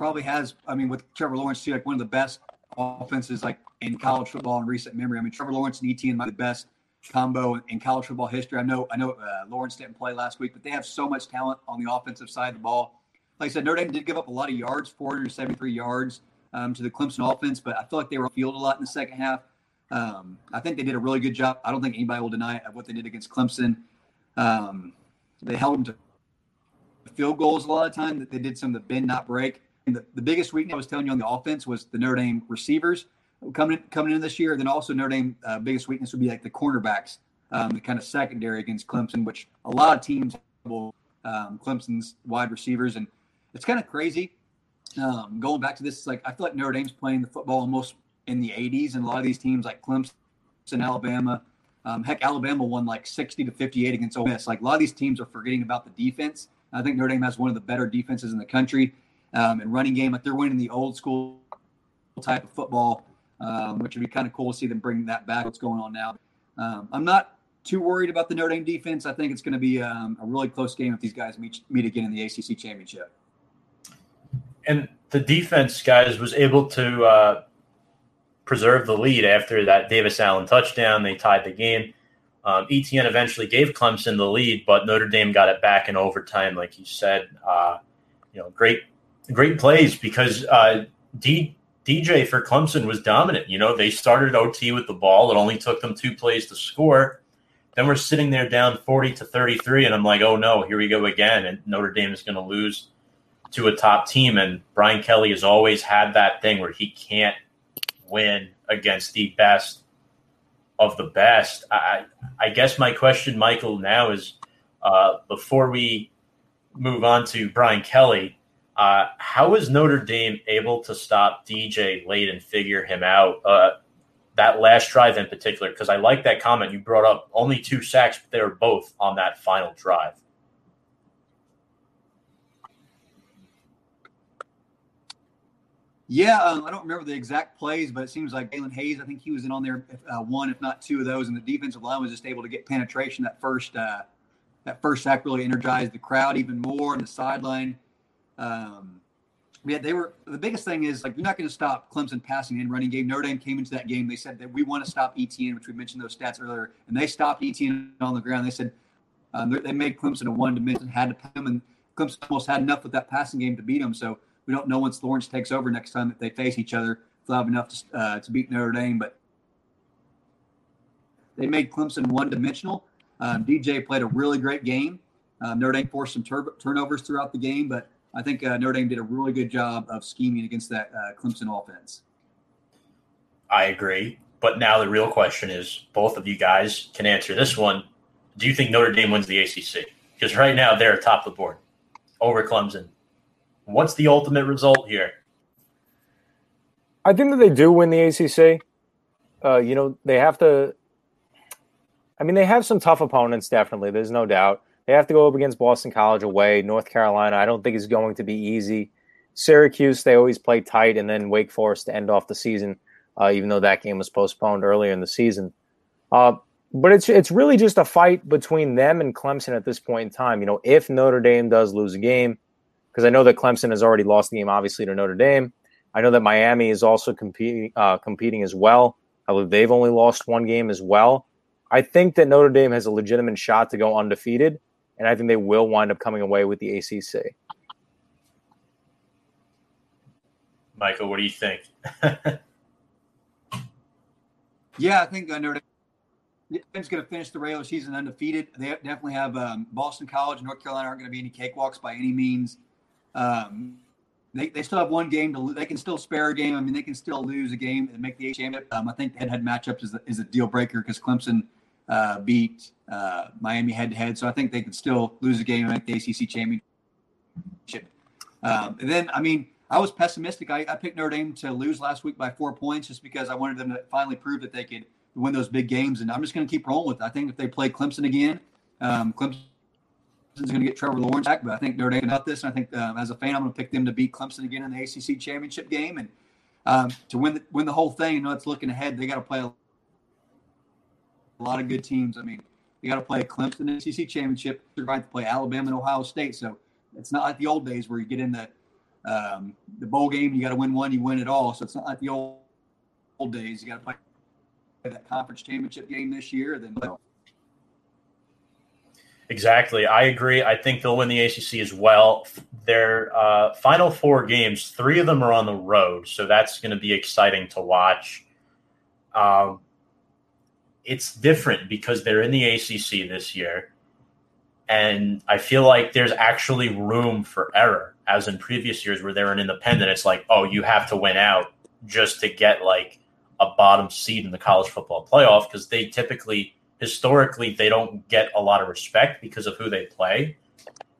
probably has. I mean, with Trevor Lawrence too, like one of the best offenses like in college football in recent memory. I mean, Trevor Lawrence and Etienne might be the best combo in college football history. I know, I know, uh, Lawrence didn't play last week, but they have so much talent on the offensive side of the ball. Like I said, Notre Dame did give up a lot of yards, 473 yards um, to the Clemson offense, but I feel like they were on field a lot in the second half. Um, I think they did a really good job. I don't think anybody will deny what they did against Clemson. Um, they held them to field goals a lot of time. That they did some of the bend not break. The, the biggest weakness I was telling you on the offense was the Notre Dame receivers coming in, coming in this year. Then also Notre Dame uh, biggest weakness would be like the cornerbacks, um, the kind of secondary against Clemson, which a lot of teams will um, Clemson's wide receivers, and it's kind of crazy. Um, going back to this, like I feel like Notre Dame's playing the football almost in the 80s, and a lot of these teams like Clemson, Alabama, um, heck, Alabama won like 60 to 58 against Ole Miss. Like a lot of these teams are forgetting about the defense. I think Notre Dame has one of the better defenses in the country um, and running game. Like they're winning the old school type of football, um, which would be kind of cool to see them bring that back. What's going on now? Um, I'm not too worried about the Notre Dame defense. I think it's going to be um, a really close game if these guys meet meet again in the ACC championship. And the defense, guys, was able to uh, preserve the lead after that Davis Allen touchdown. They tied the game. Um, Etienne eventually gave Clemson the lead, but Notre Dame got it back in overtime, like you said. Uh, you know, great, great plays because uh, D, DJ for Clemson was dominant. You know, they started OT with the ball. It only took them two plays to score. Then we're sitting there down 40 to 33, and I'm like, oh no, here we go again. And Notre Dame is going to lose to a top team. And Brian Kelly has always had that thing where he can't win against the best of the best. I, I guess my question, Michael, now is uh, before we move on to Brian Kelly, uh, how was Notre Dame able to stop DJ late and figure him out? Uh, that last drive in particular, because I like that comment you brought up. Only two sacks, but they were both on that final drive. Yeah, um, I don't remember the exact plays, but it seems like Daelin Hayes. I think he was in on there uh, one, if not two of those, and the defensive line was just able to get penetration. That first, uh, that first sack really energized the crowd even more, and the sideline Um, yeah, they were the biggest thing is like you're not going to stop Clemson passing and running game. Notre Dame came into that game. They said that we want to stop Etienne, which we mentioned those stats earlier, and they stopped Etienne on the ground. They said um, they made Clemson a one dimension, had to put them, and Clemson almost had enough with that passing game to beat them. So we don't know once Lawrence takes over next time that they face each other, if they'll have enough to, uh, to beat Notre Dame. But they made Clemson one dimensional. Um, DJ played a really great game. Um, Notre Dame forced some tur- turnovers throughout the game, but I think uh, Notre Dame did a really good job of scheming against that uh, Clemson offense. I agree. But now the real question is both of you guys can answer this one. Do you think Notre Dame wins the ACC? Because right now they're top of the board over Clemson. What's the ultimate result here? I think that they do win the ACC. Uh, you know, they have to. I mean, they have some tough opponents, definitely. There's no doubt. They have to go up against Boston College away. North Carolina, I don't think is going to be easy. Syracuse, they always play tight, and then Wake Forest to end off the season, uh, even though that game was postponed earlier in the season. Uh, but it's it's really just a fight between them and Clemson at this point in time. You know, if Notre Dame does lose a game, because I know that Clemson has already lost the game, obviously to Notre Dame. I know that Miami is also competing uh, competing as well. I believe they've only lost one game as well. I think that Notre Dame has a legitimate shot to go undefeated, and I think they will wind up coming away with the ACC. Michael, what do you think? [LAUGHS] yeah, I think Notre Dame's going to finish the regular season undefeated. They definitely have um, Boston College and North Carolina aren't going to be any cakewalks by any means. Um, they, they still have one game to lose. They can still spare a game. I mean, they can still lose a game and make the championship. Um, I think head-to-head matchups is a, is a deal breaker because Clemson uh, beat uh, Miami head-to-head, so I think they could still lose a game at the ACC championship. Um, and then, I mean, I was pessimistic. I, I, picked Notre Dame to lose last week by four points just because I wanted them to finally prove that they could win those big games. And I'm just going to keep rolling with it. I think if they play Clemson again, um, Clemson is going to get Trevor Lawrence back, but I think Notre Dame got this. And I think um, as a fan, I'm going to pick them to beat Clemson again in the ACC championship game and um, to win the, win the whole thing. You know, it's looking ahead. They got to play a lot of good teams. I mean, you got to play Clemson ACC championship. Going to play Alabama and Ohio State. So it's not like the old days where you get in the um, the bowl game, you got to win one, you win it all. So it's not like the old old days. You got to play that conference championship game this year. Then. Exactly. I agree. I think they'll win the ACC as well. Their uh, final four games, three of them are on the road. So that's going to be exciting to watch. Um, it's different because they're in the ACC this year. And I feel like there's actually room for error, as in previous years where they're an independent. It's like, oh, you have to win out just to get like a bottom seed in the college football playoff because they typically historically they don't get a lot of respect because of who they play.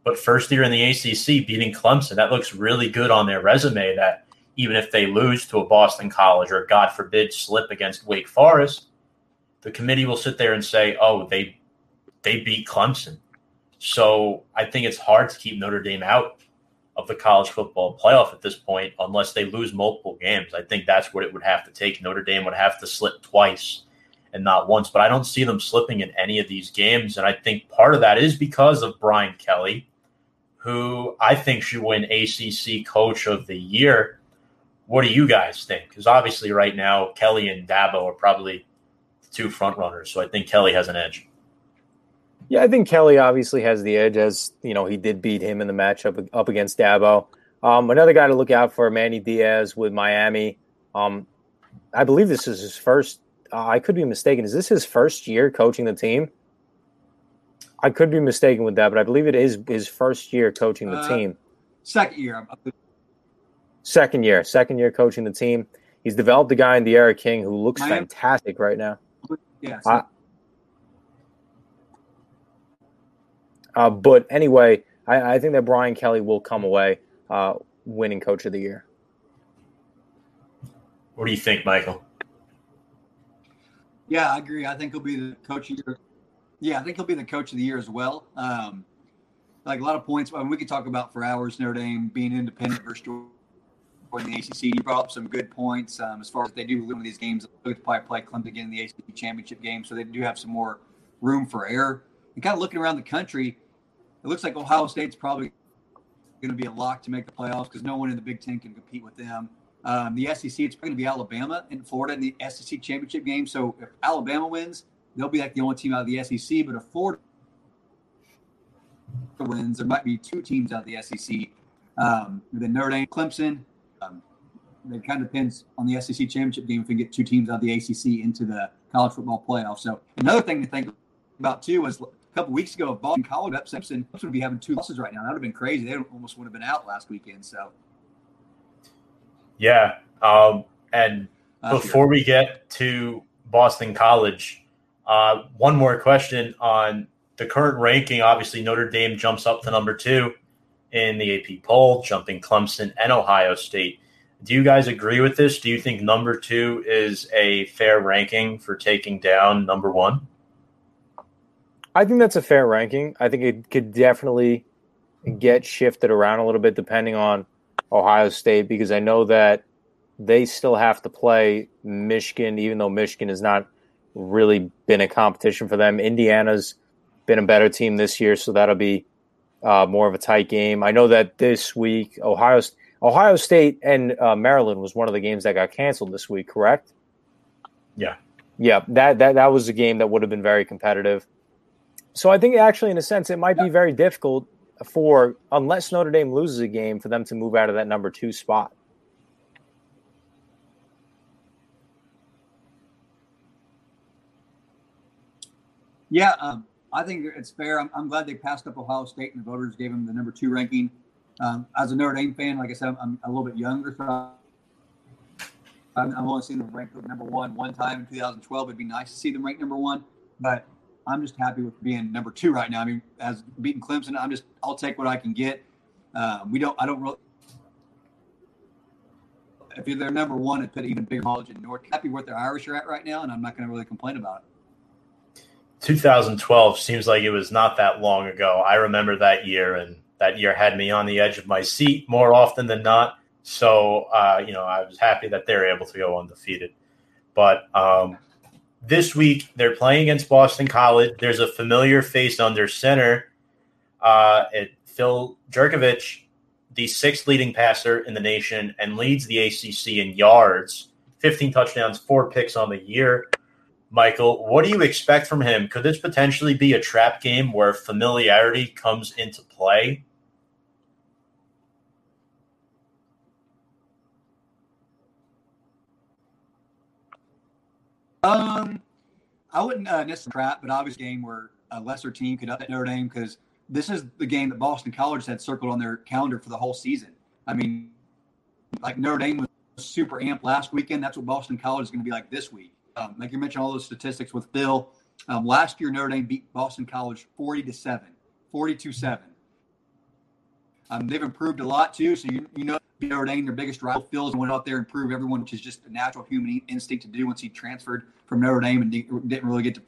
But first year in the ACC, beating Clemson, that looks really good on their resume. That even if they lose to a Boston College or God forbid slip against Wake Forest, the committee will sit there and say, "Oh, they they beat Clemson." So I think it's hard to keep Notre Dame out of the college football playoff at this point unless they lose multiple games. I think that's what it would have to take. Notre Dame would have to slip twice and not once. But I don't see them slipping in any of these games. And I think part of that is because of Brian Kelly, who I think should win ACC Coach of the Year. What do you guys think? Because obviously, right now, Kelly and Dabo are probably two front runners. So I think Kelly has an edge. Yeah, I think Kelly obviously has the edge, as you know he did beat him in the matchup up against Dabo. Um, another guy to look out for, Manny Diaz with Miami. Um, I believe this is his first uh, I could be mistaken. Is this his first year coaching the team? I could be mistaken with that, but I believe it is his first year coaching the uh, team. Second year. Second year. Second year coaching the team. He's developed a guy in D'Eriq King who looks fantastic right now. Yeah. Uh, uh, but anyway, I, I, think that Brian Kelly will come away uh, winning Coach of the Year. What do you think, Michael? Yeah, I agree. I think he'll be the coach of the year. Yeah, I think he'll be the coach of the year as well. Um, like a lot of points. I mean, we could talk about for hours Notre Dame being independent versus in the ACC. You brought up some good points um, as far as they do win these games. They'll probably play Clemson again in the ACC championship game, so they do have some more room for error. And kind of looking around the country, it looks like Ohio State's probably going to be a lock to make the playoffs because no one in the Big Ten can compete with them. Um, the SEC, it's going to be Alabama and Florida in the SEC championship game. So if Alabama wins, they'll be like the only team out of the SEC. But if Florida wins, there might be two teams out of the SEC. Um, then Notre Dame, Clemson. Um, it kind of depends on the SEC championship game if we get two teams out of the ACC into the college football playoff. So another thing to think about too was a couple weeks ago, if Boston College upset Clemson would be having two losses right now. That would have been crazy. They almost would have been out last weekend. So yeah. Um, and uh, before we get to Boston College, uh, one more question on the current ranking. Obviously, Notre Dame jumps up to number two in the AP poll, jumping Clemson and Ohio State. Do you guys agree with this? Do you think number two is a fair ranking for taking down number one? I think that's a fair ranking. I think it could definitely get shifted around a little bit depending on Ohio State because I know that they still have to play Michigan, even though Michigan has not really been a competition for them. Indiana's been a better team this year, so that'll be uh, more of a tight game. I know that this week Ohio Ohio State and uh, Maryland was one of the games that got canceled this week. Correct? Yeah, yeah. That that that was a game that would have been very competitive. So I think actually, in a sense, it might be very difficult for unless Notre Dame loses a game for them to move out of that number two spot. Yeah, um, I think it's fair. I'm, I'm, glad they passed up Ohio State and the voters gave them the number two ranking. Um, as a Notre Dame fan, like I said, I'm, I'm a little bit younger, so I've, only seen them ranked number one one time in 2012. It'd be nice to see them ranked number one, but I'm just happy with being number two right now. I mean, as beating Clemson, I'm just I'll take what I can get. Uh, we don't I don't really. If they're number one, it put even bigger knowledge in North. Happy where the Irish are at right now, and I'm not going to really complain about it. 2012 seems like it was not that long ago. I remember that year, and that year had me on the edge of my seat more often than not. So, uh, you know, I was happy that they're able to go undefeated. But um, this week they're playing against Boston College. There's a familiar face under center. Uh, it, Phil Jurkovec, the sixth leading passer in the nation, and leads the ACC in yards. 15 touchdowns, four picks on the year. Michael, what do you expect from him? Could this potentially be a trap game where familiarity comes into play? Um, I wouldn't uh, necessarily trap, but obviously game where a lesser team could upset Notre Dame because this is the game that Boston College had circled on their calendar for the whole season. I mean, like Notre Dame was super amped last weekend. That's what Boston College is going to be like this week. Um, like you mentioned, all those statistics with Bill. Um, last year, Notre Dame beat Boston College 40 to 7, 42 7. Um, they've improved a lot too. So, you, you know, Notre Dame, their biggest rival, Phil's went out there and proved everyone, which is just a natural human instinct to do once he transferred from Notre Dame and didn't really get to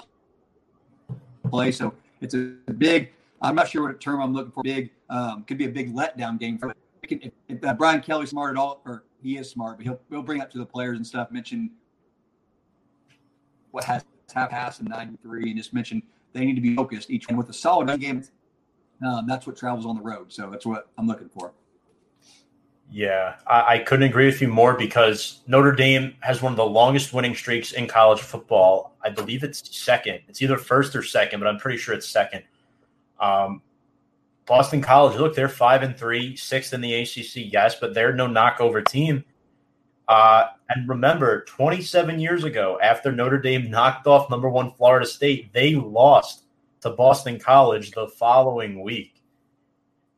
play. So it's a big. I'm not sure what term I'm looking for. Big um, could be a big letdown game for. If, if uh, Brian Kelly's smart at all, or he is smart, but he'll he'll bring up to the players and stuff. Mention what has half pass in '93, and just mentioned they need to be focused each one with a solid game. Um, that's what travels on the road. So that's what I'm looking for. Yeah, I, I, couldn't agree with you more because Notre Dame has one of the longest winning streaks in college football. I believe it's second. It's either first or second, but I'm pretty sure it's second. Um, Boston College, look, they're five and three, sixth in the ACC, yes, but they're no knockover team. Uh, and remember, 27 years ago, after Notre Dame knocked off number one Florida State, they lost to Boston College the following week.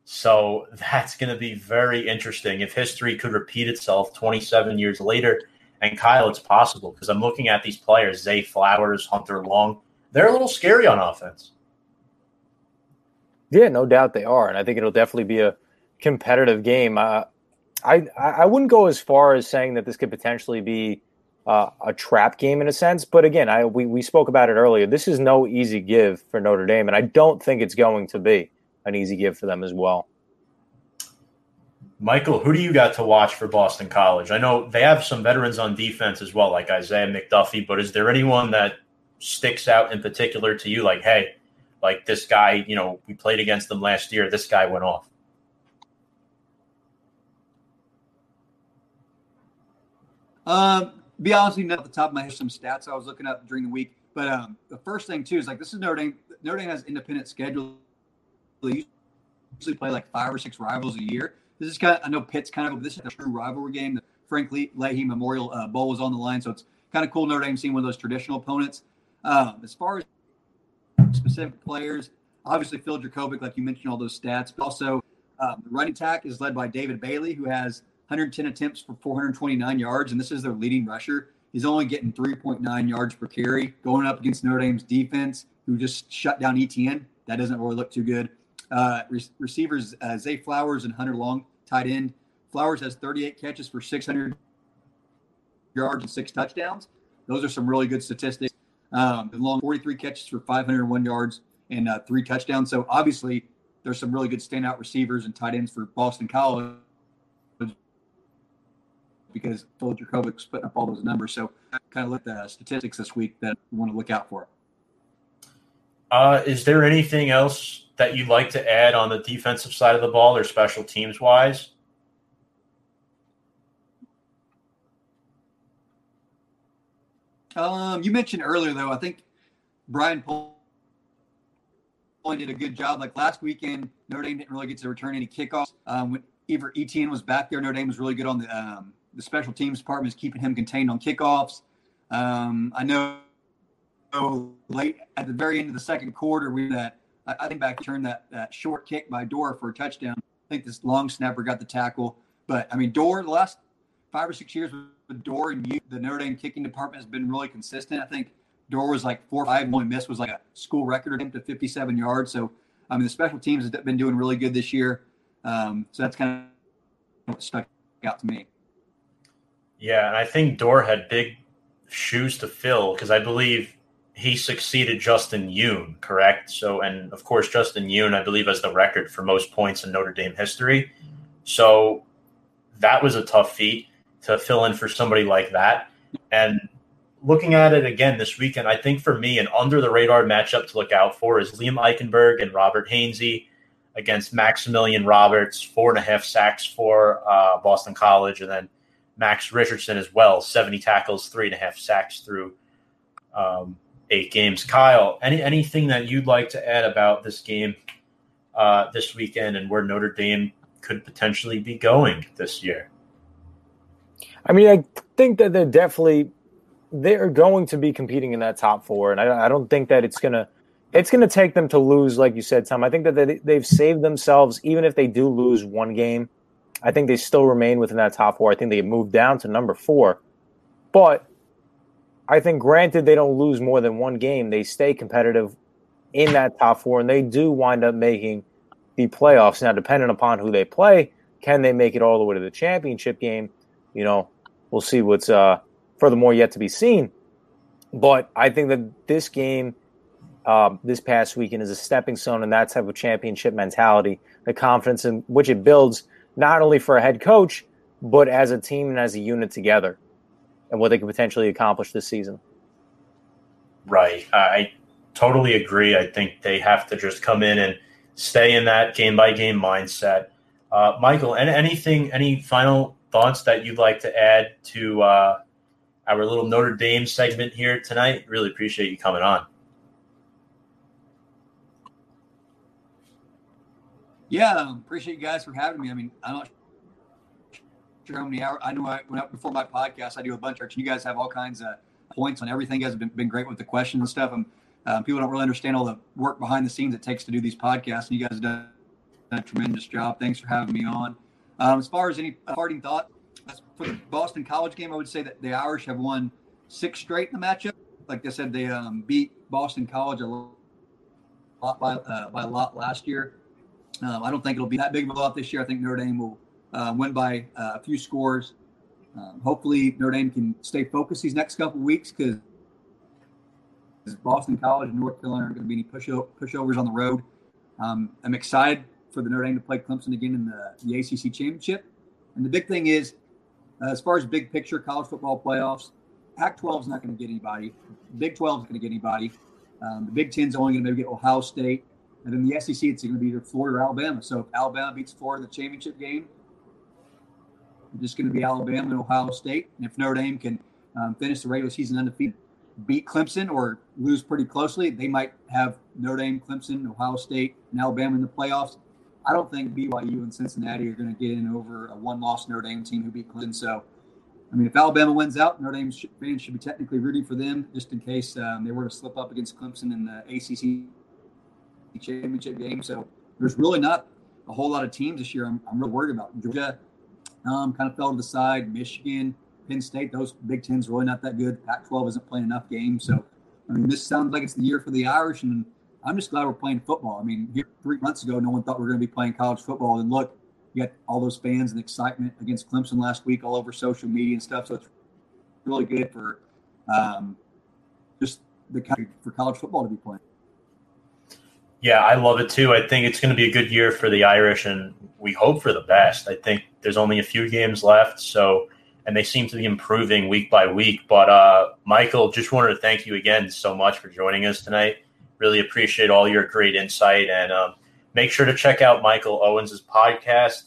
So [LAUGHS] that's going to be very interesting if history could repeat itself 27 years later. And Kyle, it's possible because I'm looking at these players Zay Flowers, Hunter Long. They're a little scary on offense. Yeah, no doubt they are. And I think it'll definitely be a competitive game. Uh, I, I wouldn't go as far as saying that this could potentially be uh, a trap game in a sense. But again, I we, we spoke about it earlier. This is no easy give for Notre Dame, and I don't think it's going to be an easy give for them as well. Michael, who do you got to watch for Boston College? I know they have some veterans on defense as well, like Isaiah McDuffie, but is there anyone that sticks out in particular to you? Like, hey, like this guy, you know, we played against them last year. This guy went off. Um, be honest you, not at the top of my head, some stats I was looking up during the week. But um, the first thing too is like this is Notre Dame. Notre Dame has independent schedule. They usually play like five or six rivals a year. This is kind of I know Pitt's kind of this is a true rivalry game. The Frank Leahy Memorial uh, Bowl is on the line, so it's kind of cool Notre Dame seeing one of those traditional opponents. Um, as far as specific players, obviously Phil Jurkovec, like you mentioned, all those stats, but also um, the running attack is led by David Bailey, who has 110 attempts for 429 yards, and this is their leading rusher. He's only getting 3.9 yards per carry, going up against Notre Dame's defense, who just shut down Etienne. That doesn't really look too good. Uh, re- receivers uh, Zay Flowers and Hunter Long, tight end. Flowers has 38 catches for 600 yards and six touchdowns. Those are some really good statistics. Um, and Long 43 catches for 501 yards and uh, three touchdowns. So obviously, there's some really good standout receivers and tight ends for Boston College because Phil Jurkovec's putting up all those numbers. So kind of look at the statistics this week that we want to look out for. Uh, is there anything else that you'd like to add on the defensive side of the ball or special teams wise? Um, you mentioned earlier, though, I think Brian Polian did a good job. Like last weekend, Notre Dame didn't really get to return any kickoffs. Um, when Ever Etienne was back there, Notre Dame was really good on the um, the special teams department is keeping him contained on kickoffs. Um, I know late at the very end of the second quarter, we that I, think back turned that, that short kick by Doerer for a touchdown. I think this long snapper got the tackle, but I mean Doerer the last five or six years with Doerer and you, the Notre Dame kicking department has been really consistent. I think Doerer was like four or five, only miss was like a school record attempt at 57 yards. So I mean the special teams have been doing really good this year. Um, so that's kind of what stuck out to me. Yeah, and I think Doerer had big shoes to fill because I believe he succeeded Justin Yoon, correct? So, and of course, Justin Yoon, I believe, has the record for most points in Notre Dame history. So that was a tough feat to fill in for somebody like that. And looking at it again this weekend, I think for me, an under the radar matchup to look out for is Liam Eichenberg and Robert Hainsey against Maximilian Roberts, four and a half sacks for uh, Boston College, and then Max Richardson as well, 70 tackles, three and a half sacks through um, eight games. Kyle, any anything that you'd like to add about this game uh, this weekend and where Notre Dame could potentially be going this year? I mean, I think that they're definitely they're going to be competing in that top four, and I, I don't think that it's gonna it's gonna take them to lose, like you said, Tom. I think that they, they've saved themselves, even if they do lose one game I think they still remain within that top four. I think they moved down to number four. But I think, granted, they don't lose more than one game, they stay competitive in that top four, and they do wind up making the playoffs. Now, depending upon who they play, can they make it all the way to the championship game? You know, we'll see what's uh, furthermore yet to be seen. But I think that this game, um, this past weekend, is a stepping stone in that type of championship mentality, the confidence in which it builds not only for a head coach, but as a team and as a unit together and what they could potentially accomplish this season. Right. I totally agree. I think they have to just come in and stay in that game by game mindset. Uh, Michael, and anything, any final thoughts that you'd like to add to uh, our little Notre Dame segment here tonight? Really appreciate you coming on. Yeah, appreciate you guys for having me. I mean, I'm not sure how many hours. I know I went up before my podcast. I do a bunch of. You guys have all kinds of points on everything. You guys have been, been great with the questions and stuff. And um, people don't really understand all the work behind the scenes it takes to do these podcasts. And you guys have done, done a tremendous job. Thanks for having me on. Um, as far as any parting thought for the Boston College game, I would say that the Irish have won six straight in the matchup. Like I said, they um, beat Boston College a lot by, uh, by a lot last year. Um, I don't think it'll be that big of a blowout this year. I think Notre Dame will uh, win by uh, a few scores. Um, hopefully, Notre Dame can stay focused these next couple weeks because Boston College and North Carolina are going to be any push pushovers on the road. Um, I'm excited for the Notre Dame to play Clemson again in the, the ACC championship. And the big thing is, uh, as far as big picture college football playoffs, Pac-12 is not going to get anybody. Big 12 is going to get anybody. Um, the Big 10 is only going to maybe get Ohio State. And then the SEC, it's going to be either Florida or Alabama. So if Alabama beats Florida in the championship game, It's just going to be Alabama and Ohio State. And if Notre Dame can um, finish the regular season undefeated, beat Clemson or lose pretty closely, they might have Notre Dame, Clemson, Ohio State, and Alabama in the playoffs. I don't think BYU and Cincinnati are going to get in over a one-loss Notre Dame team who beat Clemson. So, I mean, if Alabama wins out, Notre Dame fans should be technically rooting for them, just in case um, they were to slip up against Clemson in the ACC championship game. So, there's really not a whole lot of teams this year. I'm, I'm really worried about Georgia. Um, kind of fell to the side. Michigan, Penn State, those Big Ten's really not that good. Pac-12 isn't playing enough games. So, I mean, this sounds like it's the year for the Irish, and I'm just glad we're playing football. I mean, here three months ago, no one thought we were going to be playing college football, and look, you got all those fans and excitement against Clemson last week all over social media and stuff. So it's really good for um, just the for college football to be playing. Yeah, I love it too. I think it's going to be a good year for the Irish, and we hope for the best. I think there's only a few games left, so and they seem to be improving week by week. But uh, Michael, just wanted to thank you again so much for joining us tonight. Really appreciate all your great insight, and um, make sure to check out Michael Owens' podcast.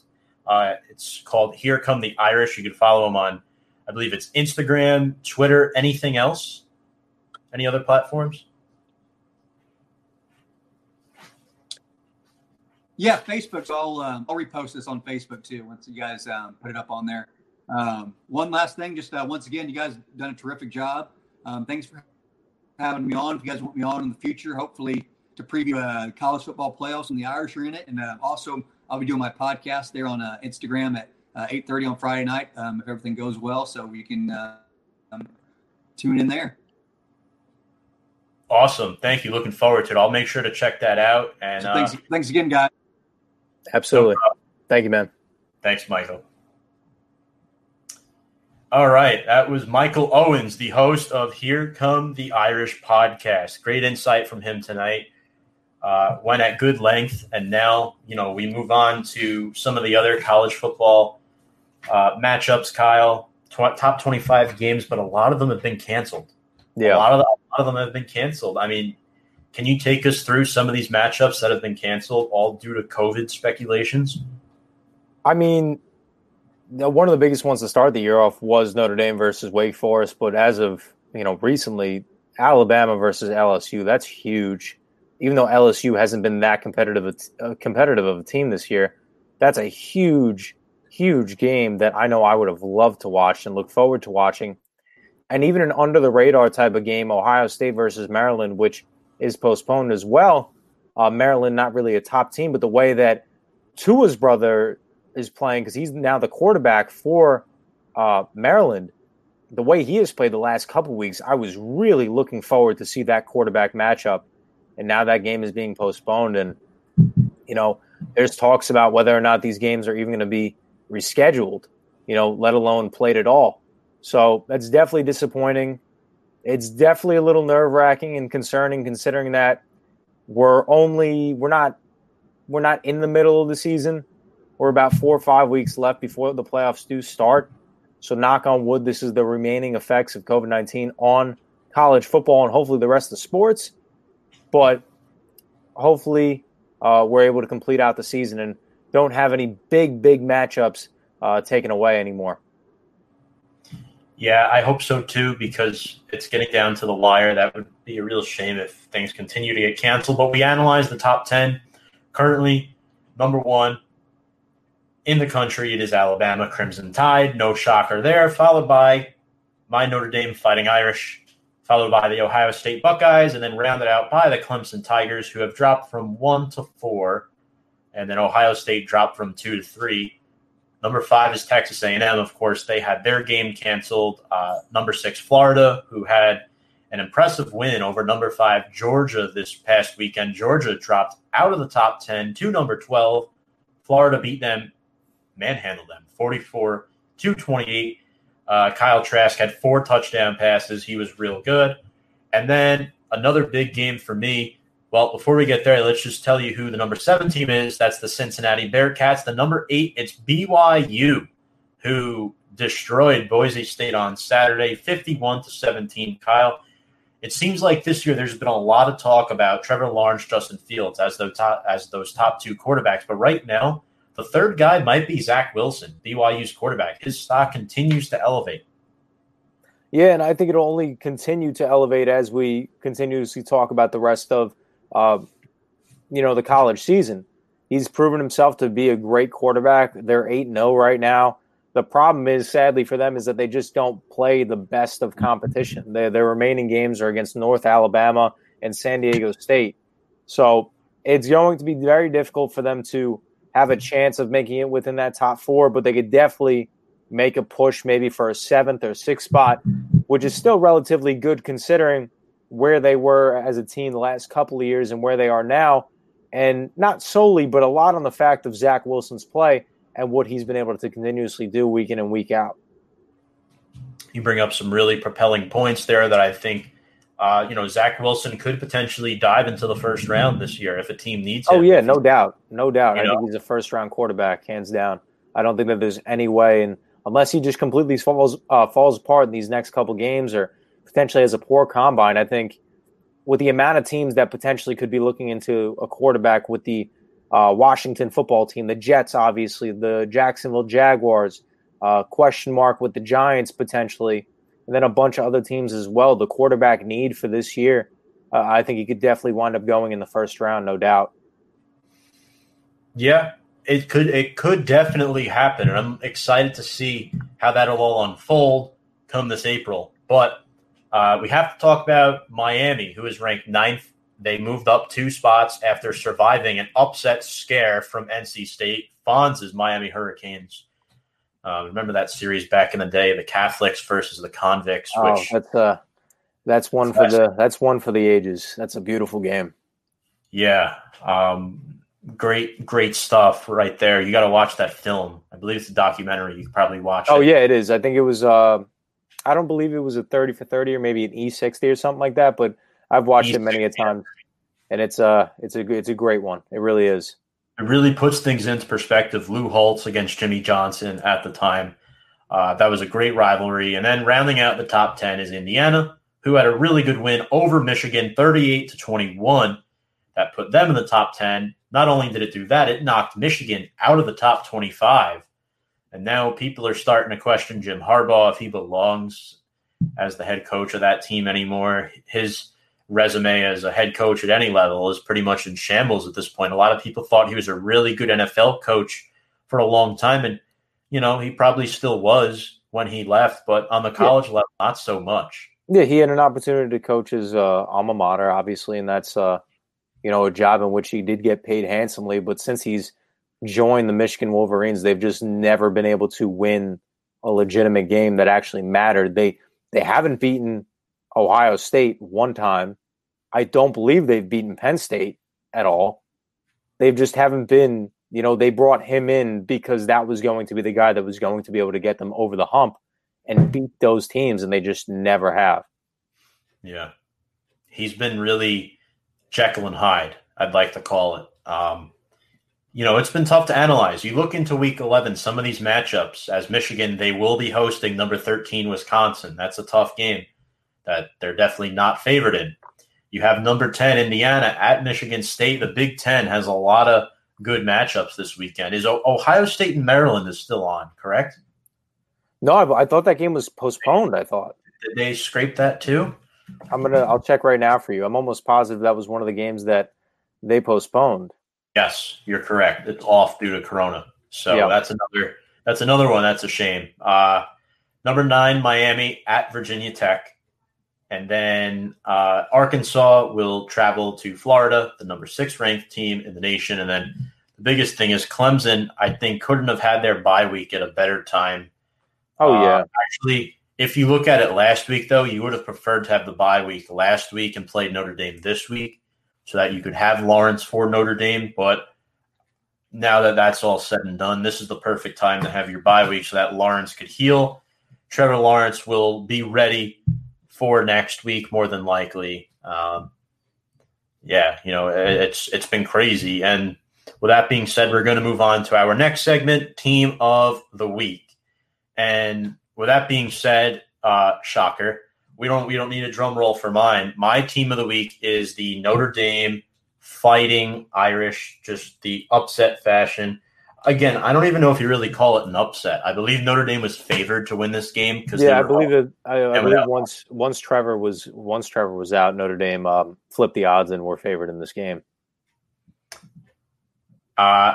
Uh, it's called "Here Come the Irish." You can follow him on, I believe it's Instagram, Twitter, anything else, any other platforms. Yeah, Facebook. So I'll um, I'll repost this on Facebook too once you guys um, put it up on there. Um, one last thing, just uh, once again, you guys done a terrific job. Um, thanks for having me on. If you guys want me on in the future, hopefully to preview uh, college football playoffs and the Irish are in it, and uh, also I'll be doing my podcast there on uh, Instagram at 8:30 uh, on Friday night um, if everything goes well. So you can uh, um, tune in there. Awesome. Thank you. Looking forward to it. I'll make sure to check that out. And so thanks, thanks again, guys. Absolutely. No Thank you, man. Thanks, Michael. All right. That was Michael Owens, the host of Here Come the Irish podcast. Great insight from him tonight. Uh, went at good length. And now, you know, we move on to some of the other college football uh, matchups, Kyle. Tw- top 25 games, but a lot of them have been canceled. Yeah. A lot of, the, a lot of them have been canceled. I mean, can you take us through some of these matchups that have been canceled, all due to COVID speculations? I mean, one of the biggest ones to start the year off was Notre Dame versus Wake Forest, but as of you know recently, Alabama versus LSU. That's huge. Even though LSU hasn't been that competitive uh, competitive of a team this year, that's a huge, huge game that I know I would have loved to watch and look forward to watching. And even an under the radar type of game, Ohio State versus Maryland, which is postponed as well. Uh, Maryland, not really a top team, but the way that Tua's brother is playing, because he's now the quarterback for uh, Maryland, the way he has played the last couple weeks, I was really looking forward to see that quarterback matchup. And now that game is being postponed. And, you know, there's talks about whether or not these games are even going to be rescheduled, you know, let alone played at all. So that's definitely disappointing it's definitely a little nerve wracking and concerning considering that we're only we're not we're not in the middle of the season. We're about four or five weeks left before the playoffs do start. So knock on wood, this is the remaining effects of COVID nineteen on college football and hopefully the rest of the sports. But hopefully uh, we're able to complete out the season and don't have any big big matchups uh, taken away anymore. Yeah, I hope so too, because it's getting down to the wire. That would be a real shame if things continue to get canceled. But we analyzed the top 10. Currently, number one in the country, it is Alabama Crimson Tide. No shocker there. Followed by my Notre Dame Fighting Irish, followed by the Ohio State Buckeyes, and then rounded out by the Clemson Tigers, who have dropped from one to four. And then Ohio State dropped from two to three. Number five is Texas A&M. Of course, they had their game canceled. Uh, number six, Florida, who had an impressive win over number five Georgia this past weekend. Georgia dropped out of the top 10 to number 12. Florida beat them, manhandled them 44 to 28. Uh, Kyle Trask had four touchdown passes. He was real good. And then another big game for me well, before we get there, let's just tell you who the number seven team is. That's the Cincinnati Bearcats. The number eight, it's BYU, who destroyed Boise State on Saturday, 51 to 17. Kyle, it seems like this year there's been a lot of talk about Trevor Lawrence, Justin Fields as those top, as those top two quarterbacks, but right now the third guy might be Zach Wilson, BYU's quarterback. His stock continues to elevate. Yeah, and I think it'll only continue to elevate as we continuously talk about the rest of, uh, you know, the college season. He's proven himself to be a great quarterback. They're 8 0 right now. The problem is, sadly for them, is that they just don't play the best of competition. Their, their remaining games are against North Alabama and San Diego State. So it's going to be very difficult for them to have a chance of making it within that top four, but they could definitely make a push maybe for a seventh or sixth spot, which is still relatively good considering where they were as a team the last couple of years and where they are now. And not solely, but a lot on the fact of Zach Wilson's play and what he's been able to continuously do week in and week out. You bring up some really propelling points there that I think, uh, you know, Zach Wilson could potentially dive into the first round this year if a team needs oh, him. Oh, yeah, no doubt. No doubt. You I know? think he's a first round quarterback, hands down. I don't think that there's any way. And unless he just completely falls uh, falls apart in these next couple games or potentially has a poor combine. I think with the amount of teams that potentially could be looking into a quarterback with the uh, Washington football team, the Jets, obviously, the Jacksonville Jaguars, uh, question mark with the Giants potentially, and then a bunch of other teams as well. The quarterback need for this year, uh, I think he could definitely wind up going in the first round, no doubt. Yeah, it could it could definitely happen, and I'm excited to see how that'll all unfold come this April. But uh, we have to talk about Miami, who is ranked ninth. They moved up two spots after surviving an upset scare from NC State. Fonz's Miami Hurricanes. Uh, remember that series back in the day, the Catholics versus the Convicts. Oh, which that's uh, that's one for the that's one for the ages. That's a beautiful game. Yeah, um, great great stuff right there you got to watch that film i believe it's a documentary you could probably watch oh it. yeah it is i think it was uh i don't believe it was a 30 for 30 or maybe an e60 or something like that but i've watched E60, it many a time and it's uh it's a it's a great one. It really is. It really puts things into perspective. Lou holtz against jimmy johnson at the time. Uh, that was a great rivalry. And then rounding out the top 10 is indiana who had a really good win over michigan 38 to 21 that put them in the top 10 not only did it do that, it knocked Michigan out of the top 25. And now people are starting to question Jim Harbaugh if he belongs as the head coach of that team anymore. His resume as a head coach at any level is pretty much in shambles at this point. A lot of people thought he was a really good NFL coach for a long time. And, you know, he probably still was when he left, but on the college yeah. level, not so much. Yeah, he had an opportunity to coach his uh, alma mater, obviously, and that's uh, you know, a job in which he did get paid handsomely. But since he's joined the Michigan Wolverines, they've just never been able to win a legitimate game that actually mattered. They they haven't beaten Ohio State one time. I don't believe they've beaten Penn State at all. They've just haven't been, you know, they brought him in because that was going to be the guy that was going to be able to get them over the hump and beat those teams, and they just never have. Yeah. He's been really Jekyll and Hyde, I'd like to call it. Um, you know, it's been tough to analyze. You look into week 11, some of these matchups, as Michigan, they will be hosting number 13 Wisconsin. That's a tough game that they're definitely not favored in. You have number 10 Indiana at Michigan State. The Big Ten has a lot of good matchups this weekend. Is Ohio State and Maryland is still on, correct? No, I, I thought that game was postponed. I thought. Did they scrape that too? I'm gonna. I'll check right now for you. I'm almost positive that was one of the games that they postponed. Yes, you're correct. It's off due to Corona. So yep. that's another. That's another one. That's a shame. Uh, number nine, Miami at Virginia Tech, and then uh, Arkansas will travel to Florida, the number six ranked team in the nation, and then the biggest thing is Clemson. I think couldn't have had their bye week at a better time. Oh yeah, uh, actually if you look at it last week, though, you would have preferred to have the bye week last week and play Notre Dame this week so that you could have Lawrence for Notre Dame. But now that that's all said and done, this is the perfect time to have your bye week so that Lawrence could heal. Trevor Lawrence will be ready for next week, more than likely. Um, yeah, you know, it's it's been crazy. And with that being said, we're going to move on to our next segment, Team of the Week. And with that being said, uh, shocker, we don't we don't need a drum roll for mine. My team of the week is the Notre Dame Fighting Irish, just the upset fashion. again, I don't even know if you really call it an upset. I believe Notre Dame was favored to win this game because Yeah, I believe that. I, I believe once once Trevor was once Trevor was out, Notre Dame um, flipped the odds and were favored in this game. Uh,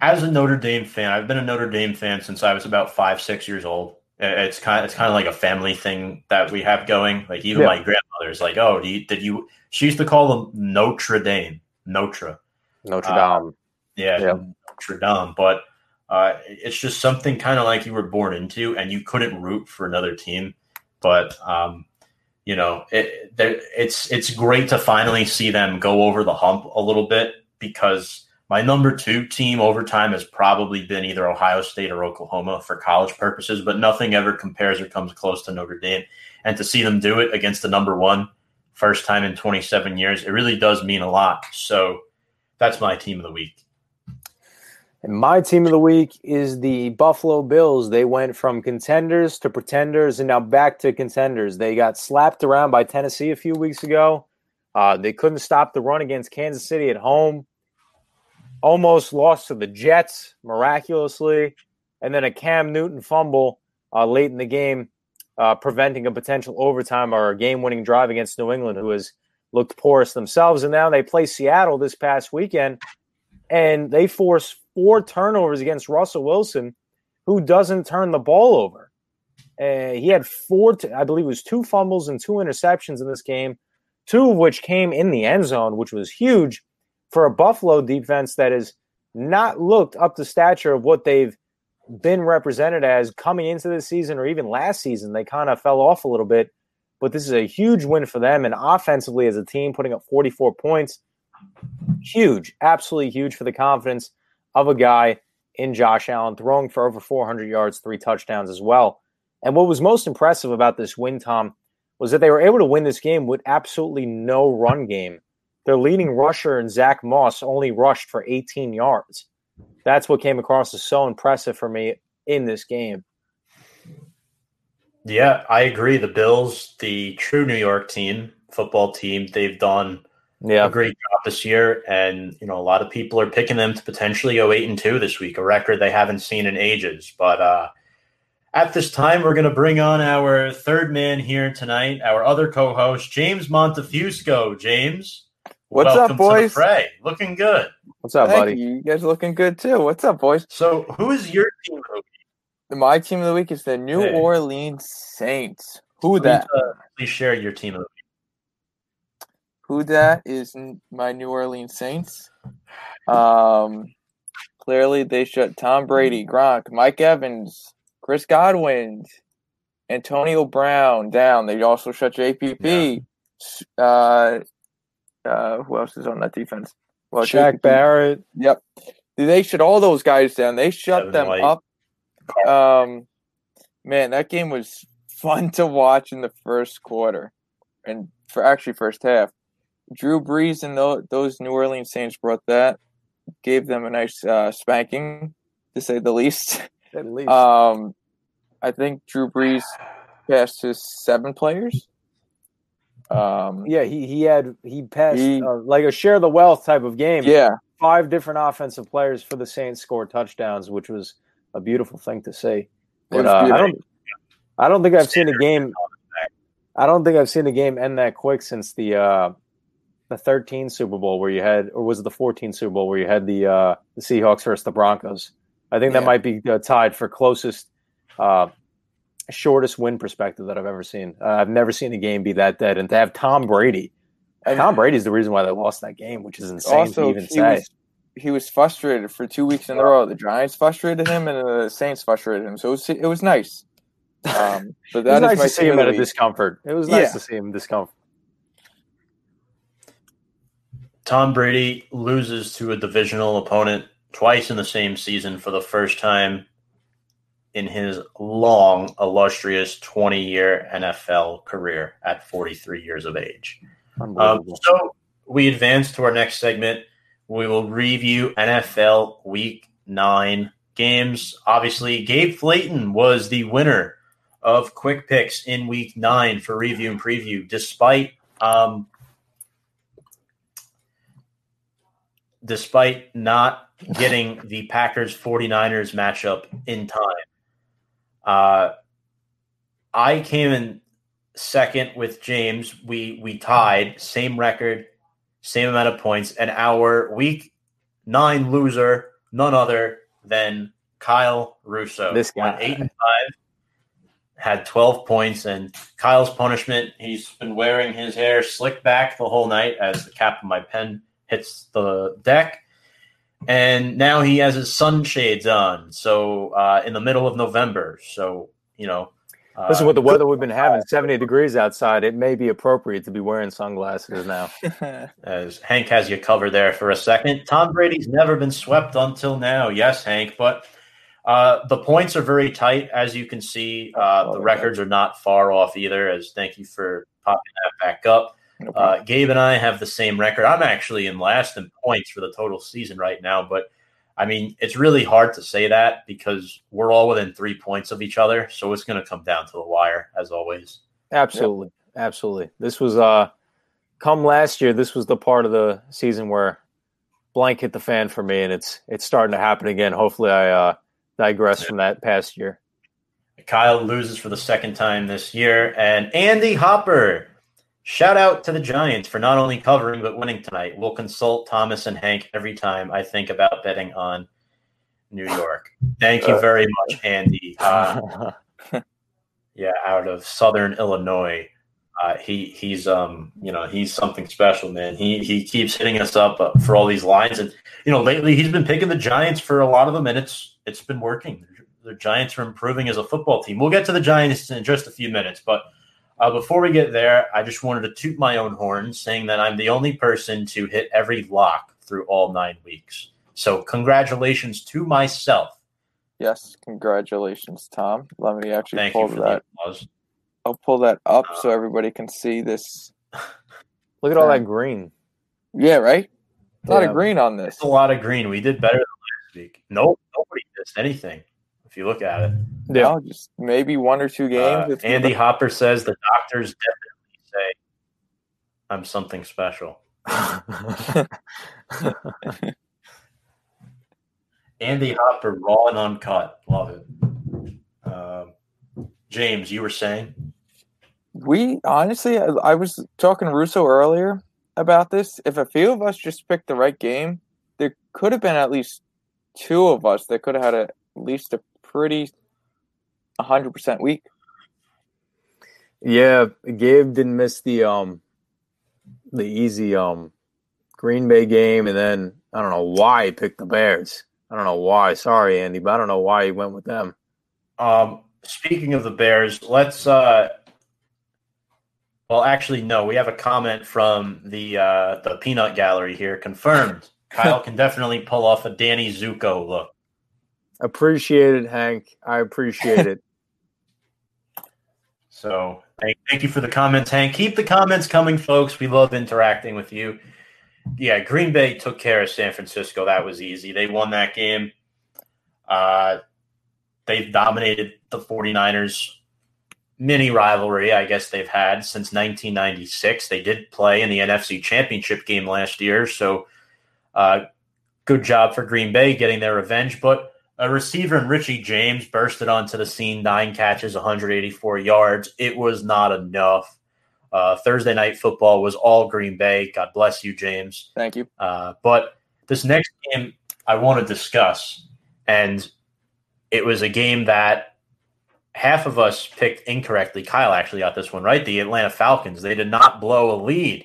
as a Notre Dame fan, I've been a Notre Dame fan since I was about five, six years old. Uh, It's kind of it's kind of like a family thing that we have going. Like even Yeah. my grandmother's like, "Oh, do you, did you?" She used to call them Notre Dame, Notre. Notre Uh, Dame. Yeah, Yeah. Notre Dame. But uh, it's just something kind of like you were born into, and you couldn't root for another team. But um, you know, it, it's it's great to finally see them go over the hump a little bit because my number two team over time has probably been either Ohio State or Oklahoma for college purposes, but nothing ever compares or comes close to Notre Dame. And to see them do it against the number one, first time in 27 years, it really does mean a lot. So that's my team of the week. And my team of the week is the Buffalo Bills. They went from contenders to pretenders and now back to contenders. They got slapped around by Tennessee a few weeks ago. Uh, they couldn't stop the run against Kansas City at home. Almost lost to the Jets miraculously. And then a Cam Newton fumble uh, late in the game, uh, preventing a potential overtime or a game winning drive against New England, who has looked porous themselves. And now they play Seattle this past weekend and they force four turnovers against Russell Wilson, who doesn't turn the ball over. Uh, he had four, t- I believe it was two fumbles and two interceptions in this game, two of which came in the end zone, which was huge for a Buffalo defense that has not looked up to stature of what they've been represented as coming into this season or even last season. They kind of fell off a little bit, but this is a huge win for them. And offensively, as a team, putting up 44 points, huge, absolutely huge for the confidence of a guy in Josh Allen, throwing for over 400 yards, three touchdowns as well. And what was most impressive about this win, Tom, was that they were able to win this game with absolutely no run game. Their leading rusher and Zack Moss only rushed for 18 yards. That's what came across as so impressive for me in this game. Yeah, I agree. The Bills, the true New York team, football team, they've done Yeah. a great job this year, and you know a lot of people are picking them to potentially go eight and two this week, a record they haven't seen in ages. But uh, at this time, we're going to bring on our third man here tonight, our other co-host, James Montefusco. James, What's up, welcome to the boys? fray. Looking good. What's up, Thank buddy? you. You guys looking good too. What's up, boys? So, who is your team? of the week? My team of the week is the New Hey. Orleans Saints. Who Please, that? uh, please share your team of the week. Who that is my New Orleans Saints. Um, clearly they shut Tom Brady, Gronk, Mike Evans, Chris Godwin, Antonio Brown down. They also shut JPP. S- Uh, uh, who else is on that defense? Well, Shaq JPP. Barrett. Yep. They shut all those guys down. They shut Kevin them White. up. Um, man, that game was [LAUGHS] fun to watch in the first quarter, and for actually first half. Drew Brees and tho- those New Orleans Saints brought that, gave them a nice uh, spanking, to say the least. [LAUGHS] At least. Um, I think Drew Brees [SIGHS] passed his seven players. Um, yeah, he, he had he passed He- uh, like a share the wealth type of game. yeah, five different offensive players for the Saints scored touchdowns, which was a beautiful thing to see. But uh, I don't, I don't think I've seen a game. I don't think I've seen a game end that quick since the uh, the 13 Super Bowl where you had, or was it the 14 Super Bowl where you had the uh, the Seahawks versus the Broncos? I think that Yeah. might be uh, tied for closest, uh, shortest win perspective that I've ever seen. Uh, I've never seen a game be that dead, and to have Tom Brady. And- Tom Brady's the reason why they lost that game, which is insane also to even he say. was he was frustrated for two weeks in a row. The Giants frustrated him, and the Saints frustrated him. So it was, it was nice. Um, [LAUGHS] so It was that is nice my to see team him of at a discomfort. It was nice Yeah. to see him discomfort. Tom Brady loses to a divisional opponent twice in the same season for the first time in his long, illustrious 20 year NFL career at 43 years of age. Um, so we advance to our next segment. We will review NFL Week Nine games. Obviously, Gabe Flayton was the winner of Quick Picks in Week Nine for review and preview, despite um, despite not getting the Packers 49ers matchup in time. Uh, I came in second with James. We we tied, same record, same amount of points, and our week nine loser, none other than Kyle Russo. This guy. went eight and five, had twelve points, and Kyle's punishment. He's been wearing his hair slicked back the whole night as the cap of my pen hits the deck. And now he has his sunshades on. So uh, in the middle of November. So, you know, uh, Listen, with the weather we've been having, 70 degrees outside, it may be appropriate to be wearing sunglasses now. [LAUGHS] as Hank has you covered there for a second. Tom Brady's never been swept until now. Yes, Hank, but uh, the points are very tight, as you can see. Uh, the records are not far off either. As thank you for popping that back up. Uh, Gabe and I have the same record. I'm actually in last in points for the total season right now, but I mean, it's really hard to say that because we're all within three points of each other. So it's going to come down to the wire, as always. Absolutely. Yep. Absolutely. This was, uh, come last year, this was the part of the season where blank hit the fan for me, and it's it's starting to happen again. Hopefully, I uh, digress yeah. from that past year. Kyle loses for the second time this year, and Andy Hopper Shout out to the Giants for not only covering but winning tonight. We'll consult Thomas and Hank every time I think about betting on New York. Thank you very much, Andy. Uh, [LAUGHS] yeah, out of Southern Illinois. Uh, he he's um you know he's something special, man. He he keeps hitting us up uh, for all these lines, and you know lately he's been picking the Giants for a lot of them, and it's it's been working. The Giants are improving as a football team. We'll get to the Giants in just a few minutes, but uh, before we get there, I just wanted to toot my own horn, saying that I'm the only person to hit every lock through all nine weeks. So, congratulations to myself. Yes, congratulations, Tom. Let me actually Thank pull that. I'll pull that up uh, so everybody can see this. [LAUGHS] Look at all that green. Yeah, right. A lot yeah. of green on this. It's a lot of green. We did better than last week. Nope, nobody missed anything if you look at it. Yeah, just maybe one or two games. Uh, Andy Hopper says the doctors definitely say I'm something special. [LAUGHS] Andy Hopper, raw and uncut. Love it. Uh, James, you were saying? We honestly, I, I was talking to Russo earlier about this. If a few of us just picked the right game, there could have been at least two of us that could have had a, at least a pretty 100% week. Yeah, Gabe didn't miss the um the easy um Green Bay game and then I don't know why he picked the Bears. I don't know why. Sorry, Andy, but I don't know why he went with them. Um speaking of the Bears, let's uh well actually no, we have a comment from the uh the peanut gallery here confirmed. [LAUGHS] Kyle can definitely pull off a Danny Zuko look. Appreciate it, Hank. I appreciate it. [LAUGHS] So thank, thank you for the comments, Hank. Keep the comments coming, folks. We love interacting with you. Yeah, Green Bay took care of San Francisco. That was easy. They won that game. Uh, they've dominated the 49ers mini rivalry, I guess they've had since 1996. They did play in the NFC Championship game last year. So uh, good job for Green Bay getting their revenge. But a receiver in Richie James bursted onto the scene, nine catches, 184 yards. It was not enough. Uh, Thursday night football was all Green Bay. God bless you, James. Thank you. Uh, but this next game I want to discuss, and it was a game that half of us picked incorrectly. Kyle actually got this one right. The Atlanta Falcons. They did not blow a lead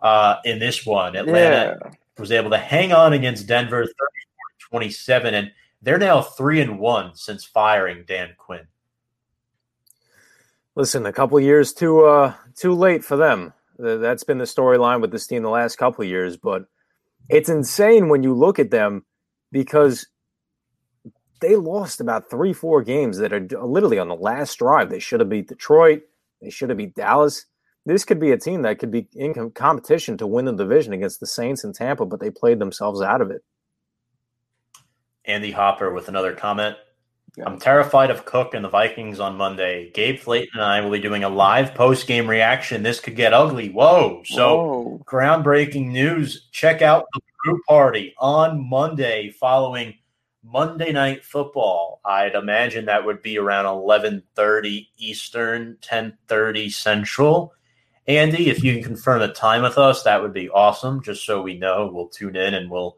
uh, in this one. Atlanta yeah. was able to hang on against Denver 34 27. And they're now three and one since firing Dan Quinn. Listen, a couple years too uh, too late for them. That's been the storyline with this team the last couple years, but it's insane when you look at them because they lost about three, four games that are literally on the last drive. They should have beat Detroit. They should have beat Dallas. This could be a team that could be in competition to win the division against the Saints and Tampa, but they played themselves out of it. Andy Hopper with another comment. Yeah. I'm terrified of Cook and the Vikings on Monday. Gabe Flayton and I will be doing a live post game reaction. This could get ugly. Whoa. So, Whoa. groundbreaking news. Check out the brew party on Monday following Monday night football. I'd imagine that would be around 11:30 Eastern, 10:30 Central. Andy, if you can confirm the time with us, that would be awesome. Just so we know, we'll tune in and we'll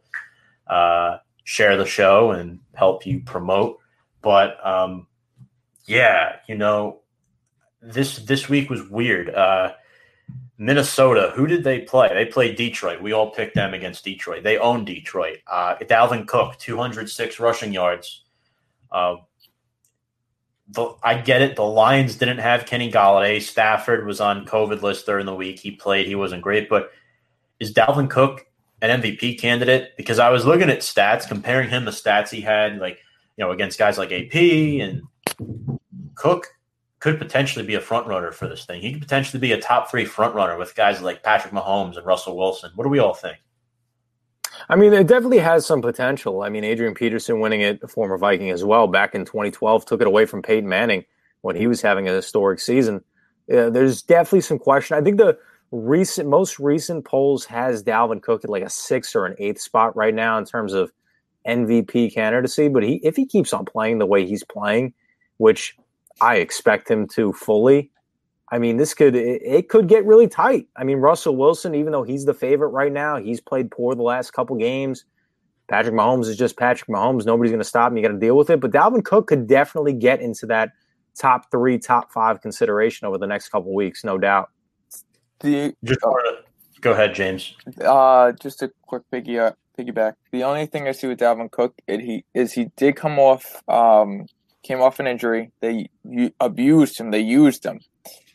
uh, share the show and help you promote. But um, yeah, you know, this this week was weird. Uh, Minnesota, who did they play? They played Detroit. We all picked them against Detroit. They own Detroit. Uh, Dalvin Cook, 206 rushing yards. Uh, the, I get it. The Lions didn't have Kenny Golladay. Stafford was on COVID list during the week. He played. He wasn't great. But is Dalvin Cook an MVP candidate? Because I was looking at stats, comparing him the stats he had, like you know, against guys like AP and Cook could potentially be a front runner for this thing. He could potentially be a top three front runner with guys like Patrick Mahomes and Russell Wilson. What do we all think? I mean, it definitely has some potential. I mean, Adrian Peterson winning it, a former Viking as well, back in 2012, took it away from Peyton Manning when he was having a historic season. There's definitely some question. I think the recent, most recent polls has Dalvin Cook at like a sixth or an eighth spot right now in terms of MVP candidacy. But he, if he keeps on playing the way he's playing, which I expect him to fully. I mean, this could it, it, could get really tight. I mean, Russell Wilson, even though he's the favorite right now, he's played poor the last couple games. Patrick Mahomes is just Patrick Mahomes. Nobody's going to stop him. You got to deal with it. But Dalvin Cook could definitely get into that top three, top five consideration over the next couple weeks, no doubt. The just to, go ahead, James. Uh, just a quick piggy uh, piggyback. The only thing I see with Dalvin Cook it, he is he did come off um, came off an injury. They abused him. They used him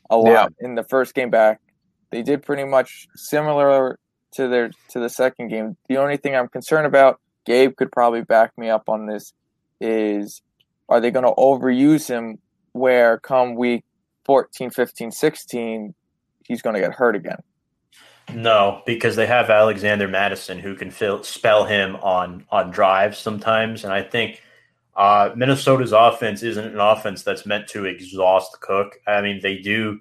a lot yeah. in the first game back. They did pretty much similar to their to the second game. The only thing I'm concerned about, Gabe could probably back me up on this, is are they going to overuse him where come week 14, 15, 16, he's going to get hurt again? No, because they have Alexander Mattison who can fill, spell him on on drives sometimes, and I think uh, Minnesota's offense isn't an offense that's meant to exhaust Cook. I mean, they do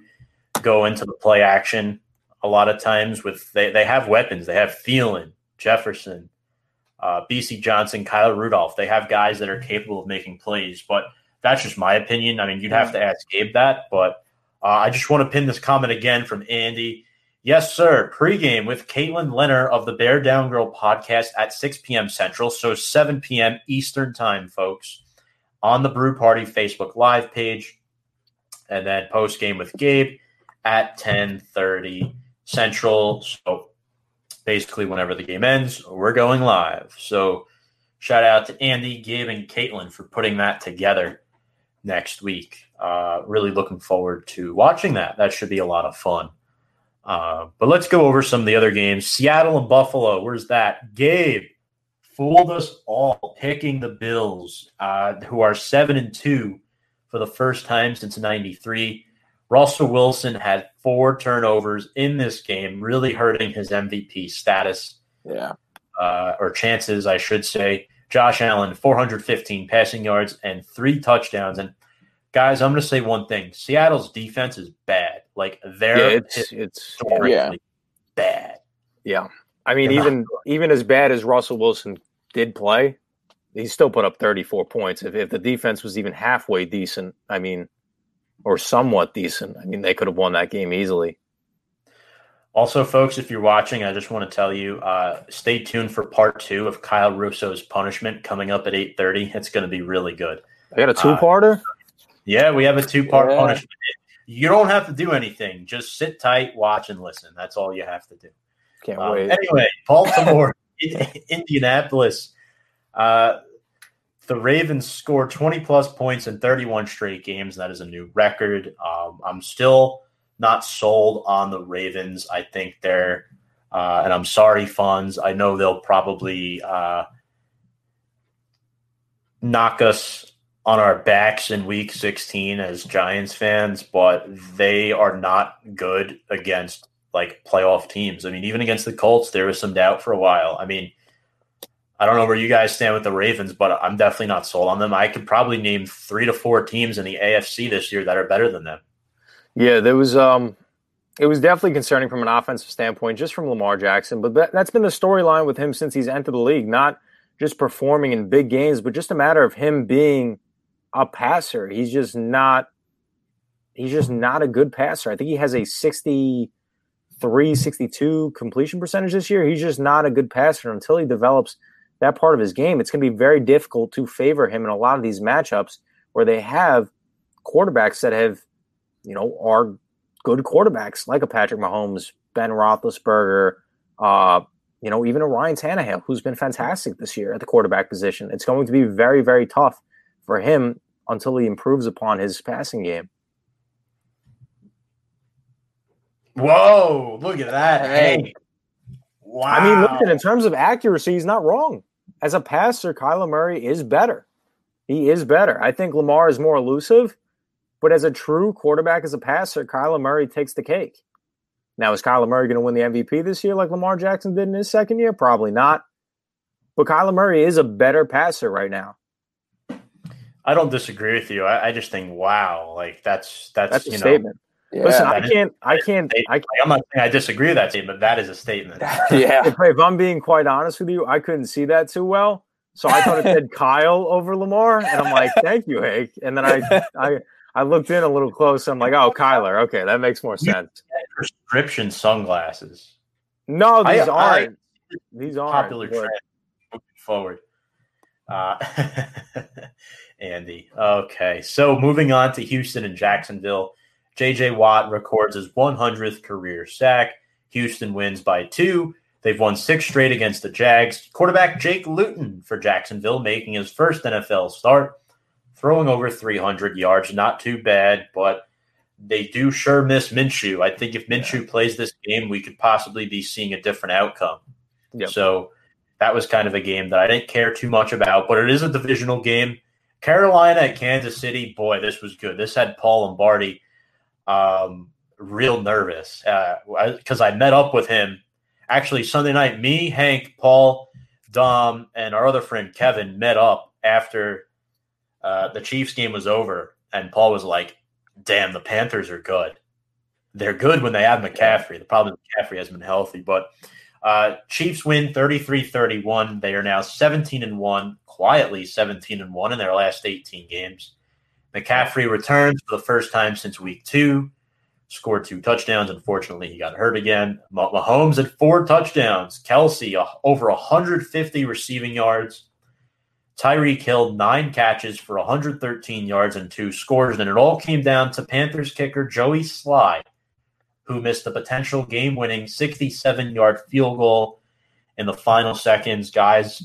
go into the play action a lot of times with they, they have weapons. They have Thielen, Jefferson, uh, Bisi Johnson, Kyle Rudolph. They have guys that are capable of making plays, but that's just my opinion. I mean, you'd have to ask Gabe that, but uh, I just want to pin this comment again from Andy. Yes, sir. Pregame with Caitlin Lenner of the Bear Down Girl podcast at 6 p.m. Central, so 7 p.m. Eastern Time, folks, on the Brew Party Facebook Live page, and then post game with Gabe at 10:30 Central. So basically, whenever the game ends, we're going live. So shout out to Andy, Gabe, and Caitlin for putting that together next week. Uh, really looking forward to watching that. That should be a lot of fun. Uh, but let's go over some of the other games. Seattle and Buffalo. Where's that? Gabe fooled us all picking the Bills, uh, who are seven and two for the first time since '93. Russell Wilson had four turnovers in this game, really hurting his MVP status. Yeah, uh, or chances, I should say. Josh Allen, 415 passing yards and three touchdowns. And guys, I'm going to say one thing: Seattle's defense is bad. Like they're yeah, it's it's yeah. bad. Yeah, I mean, they're even even as bad as Russell Wilson did play, he still put up 34 points. If if the defense was even halfway decent, I mean, or somewhat decent, I mean, they could have won that game easily. Also, folks, if you're watching, I just want to tell you, uh, stay tuned for part two of Kyle Russo's punishment coming up at 8:30. It's going to be really good. I got a two-parter. Uh, yeah, we have a two-part yeah. punishment. You don't have to do anything. Just sit tight, watch, and listen. That's all you have to do. Can't um, wait. Anyway, Baltimore, [LAUGHS] Indianapolis. Uh, the Ravens scored 20 plus points in 31 straight games. That is a new record. Um, I'm still not sold on the Ravens. I think they're, uh, and I'm sorry, funds. I know they'll probably uh, knock us on our backs in week 16 as Giants fans, but they are not good against like playoff teams. I mean, even against the Colts, there was some doubt for a while. I mean, I don't know where you guys stand with the Ravens, but I'm definitely not sold on them. I could probably name three to four teams in the AFC this year that are better than them. Yeah, there was um It was definitely concerning from an offensive standpoint, just from Lamar Jackson. But that, that's been the storyline with him since he's entered the league. Not just performing in big games, but just a matter of him being a passer. He's just not. He's just not a good passer. I think he has a 63, 62 completion percentage this year. He's just not a good passer until he develops that part of his game. It's going to be very difficult to favor him in a lot of these matchups where they have quarterbacks that have, you know, are good quarterbacks like a Patrick Mahomes, Ben Roethlisberger, uh, you know, even a Ryan Tannehill, who's been fantastic this year at the quarterback position. It's going to be very, very tough for him until he improves upon his passing game. Whoa, look at that. Hey. Wow. I mean, look at in terms of accuracy, he's not wrong. As a passer, Kyler Murray is better. He is better. I think Lamar is more elusive, but as a true quarterback, as a passer, Kyler Murray takes the cake. Now, is Kyler Murray going to win the MVP this year like Lamar Jackson did in his second year? Probably not. But Kyler Murray is a better passer right now. I don't disagree with you. I, I just think, wow, like that's that's, that's a know, statement. Yeah, Listen, I can't, I can't, I can't. I'm not saying I disagree with that statement. But that is a statement. [LAUGHS] [LAUGHS] yeah. If, if, I'm being quite honest with you, I couldn't see that too well, so I thought it said [LAUGHS] Kyle over Lamar, and I'm like, thank you, Hank. And then I, I, I looked in a little closer. I'm like, oh, Kyler. Okay, that makes more sense. Prescription sunglasses. No, these I, aren't. I, these aren't popular trend moving forward. Uh, Andy. Okay, so moving on to Houston and Jacksonville. JJ Watt records his 100th career sack. Houston wins by two. They've won six straight against the Jags. Quarterback Jake Luton for Jacksonville making his first NFL start, throwing over 300 yards. Not too bad, but they do sure miss Minshew. I think if Minshew plays this game, we could possibly be seeing a different outcome. Yep. So that was kind of a game that I didn't care too much about, but it is a divisional game. Carolina at Kansas City, boy, this was good. This had Paul Lombardi um, real nervous because uh, I met up with him actually Sunday night. Me, Hank, Paul, Dom, and our other friend Kevin met up after uh, the Chiefs game was over, and Paul was like, "Damn, the Panthers are good. They're good when they have McCaffrey. The problem is McCaffrey has been healthy, but." Uh, Chiefs win 33-31. They are now 17 and 1, quietly 17 and 1 in their last 18 games. McCaffrey returns for the first time since week two, scored two touchdowns. Unfortunately, he got hurt again. Mahomes had four touchdowns. Kelce uh, over 150 receiving yards. Tyreek Hill nine catches for 113 yards and two scores. And it all came down to Panthers kicker Joey Slye, who missed the potential game winning 67 yard field goal in the final seconds. Guys,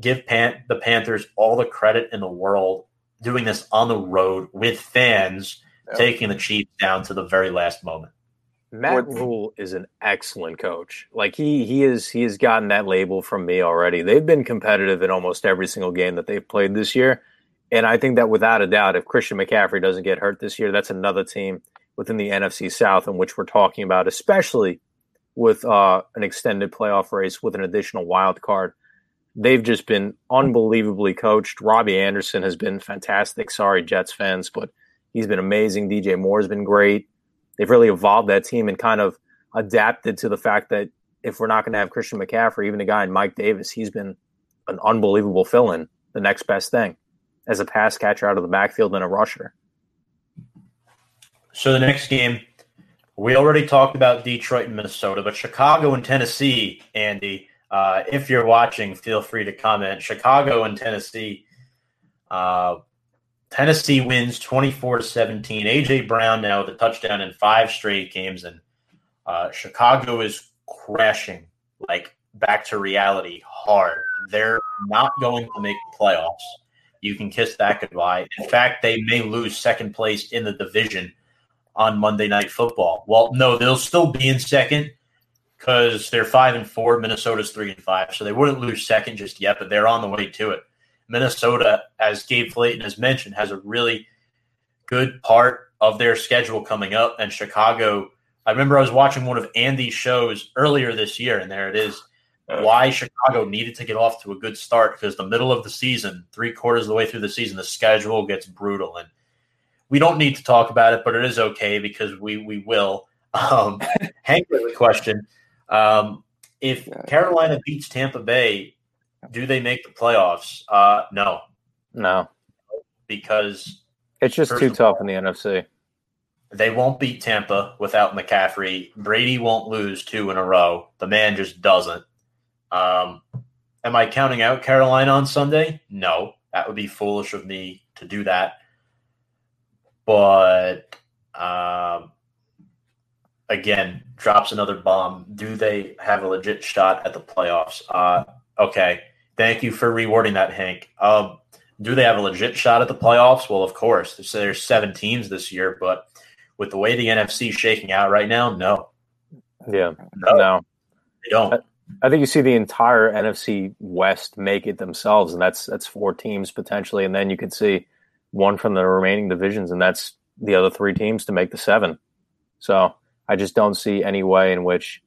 give Pan- the Panthers all the credit in the world doing this on the road with fans, yep. taking the Chiefs down to the very last moment. Matt Rhule is an excellent coach. Like he he is he has gotten that label from me already. They've been competitive in almost every single game that they've played this year. And I think that without a doubt, if Christian McCaffrey doesn't get hurt this year, that's another team within the NFC South in which we're talking about, especially with uh, an extended playoff race with an additional wild card they've just been unbelievably coached. Robby Anderson has been fantastic. Sorry, Jets fans, but he's been amazing. DJ Moore's been great. They've really evolved that team and kind of adapted to the fact that if we're not going to have Christian McCaffrey, even a guy in Mike Davis, he's been an unbelievable fill in, the next best thing as a pass catcher out of the backfield and a rusher. So the next game, we already talked about Detroit and Minnesota, but Chicago and Tennessee, Andy uh, if you're watching, feel free to comment. Chicago and Tennessee. Uh, Tennessee wins 24 to 17. AJ Brown now with a touchdown in five straight games, and uh, Chicago is crashing like back to reality hard. They're not going to make the playoffs. You can kiss that goodbye. In fact, they may lose second place in the division on Monday Night Football. Well, no, they'll still be in second, because they're five and four. Minnesota's three and five, so they wouldn't lose second just yet, but they're on the way to it. Minnesota, as Gabe Flayton has mentioned, has a really good part of their schedule coming up, and Chicago. I remember I was watching one of Andy's shows earlier this year, and there it is. Why Chicago needed to get off to a good start because the middle of the season, three quarters of the way through the season, the schedule gets brutal, and we don't need to talk about it, but it is okay because we we will. Um, Hank has a question. Um, if Yeah. Carolina beats Tampa Bay, do they make the playoffs? Uh, no, No, because it's just too of tough in the NFC. they won't beat Tampa without McCaffrey. Brady won't lose two in a row. The man just doesn't. Um, am I counting out Carolina on Sunday? No, that would be foolish of me to do that. But um, again, drops another bomb. Do they have a legit shot at the playoffs? Uh, okay. Thank you for rewarding that, Hank. Um, do they have a legit shot at the playoffs? Well, of course. So there's seven teams this year, but with the way the NFC is shaking out right now, no, Yeah, no, no. they don't. I think you see the entire NFC West make it themselves, and that's that's four teams potentially, and then you could see one from the remaining divisions, and that's the other three teams to make the seven. So I just don't see any way in which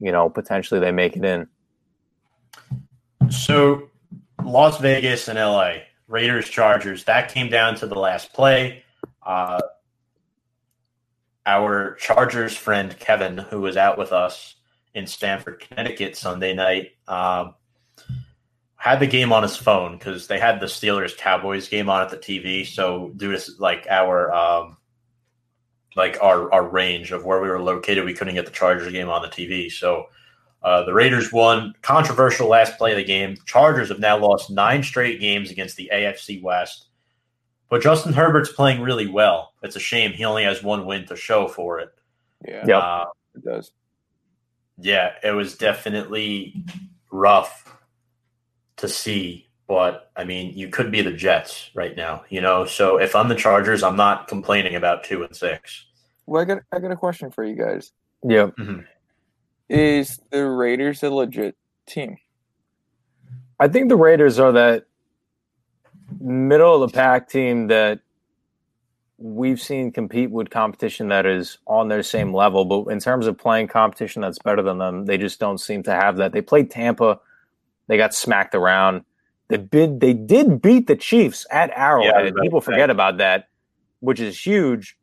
you know potentially they make it in. So Las Vegas and LA, Raiders, Chargers, that came down to the last play. Uh, our Chargers friend Kevin, who was out with us in Stamford, Connecticut Sunday night, um, had the game on his phone because they had the Steelers Cowboys game on at the TV. So due to like our um, like our our range of where we were located, we couldn't get the Chargers game on the TV. So uh, the Raiders won. Controversial last play of the game. Chargers have now lost nine straight games against the AFC West. But Justin Herbert's playing really well. It's a shame he only has one win to show for it. Yeah, Yep. Uh, it does. yeah, it was definitely rough to see. But I mean, you could be the Jets right now, you know. So if I'm the Chargers, I'm not complaining about two and six. Well, I got I got a question for you guys. Yeah, mm-hmm. Is the Raiders a legit team? I think the Raiders are that middle of the pack team that we've seen compete with competition that is on their same level. But in terms of playing competition that's better than them, they just don't seem to have that. They played Tampa, they got smacked around. They did they did beat the Chiefs at Arrowhead. Yeah, People right. forget about that, which is huge.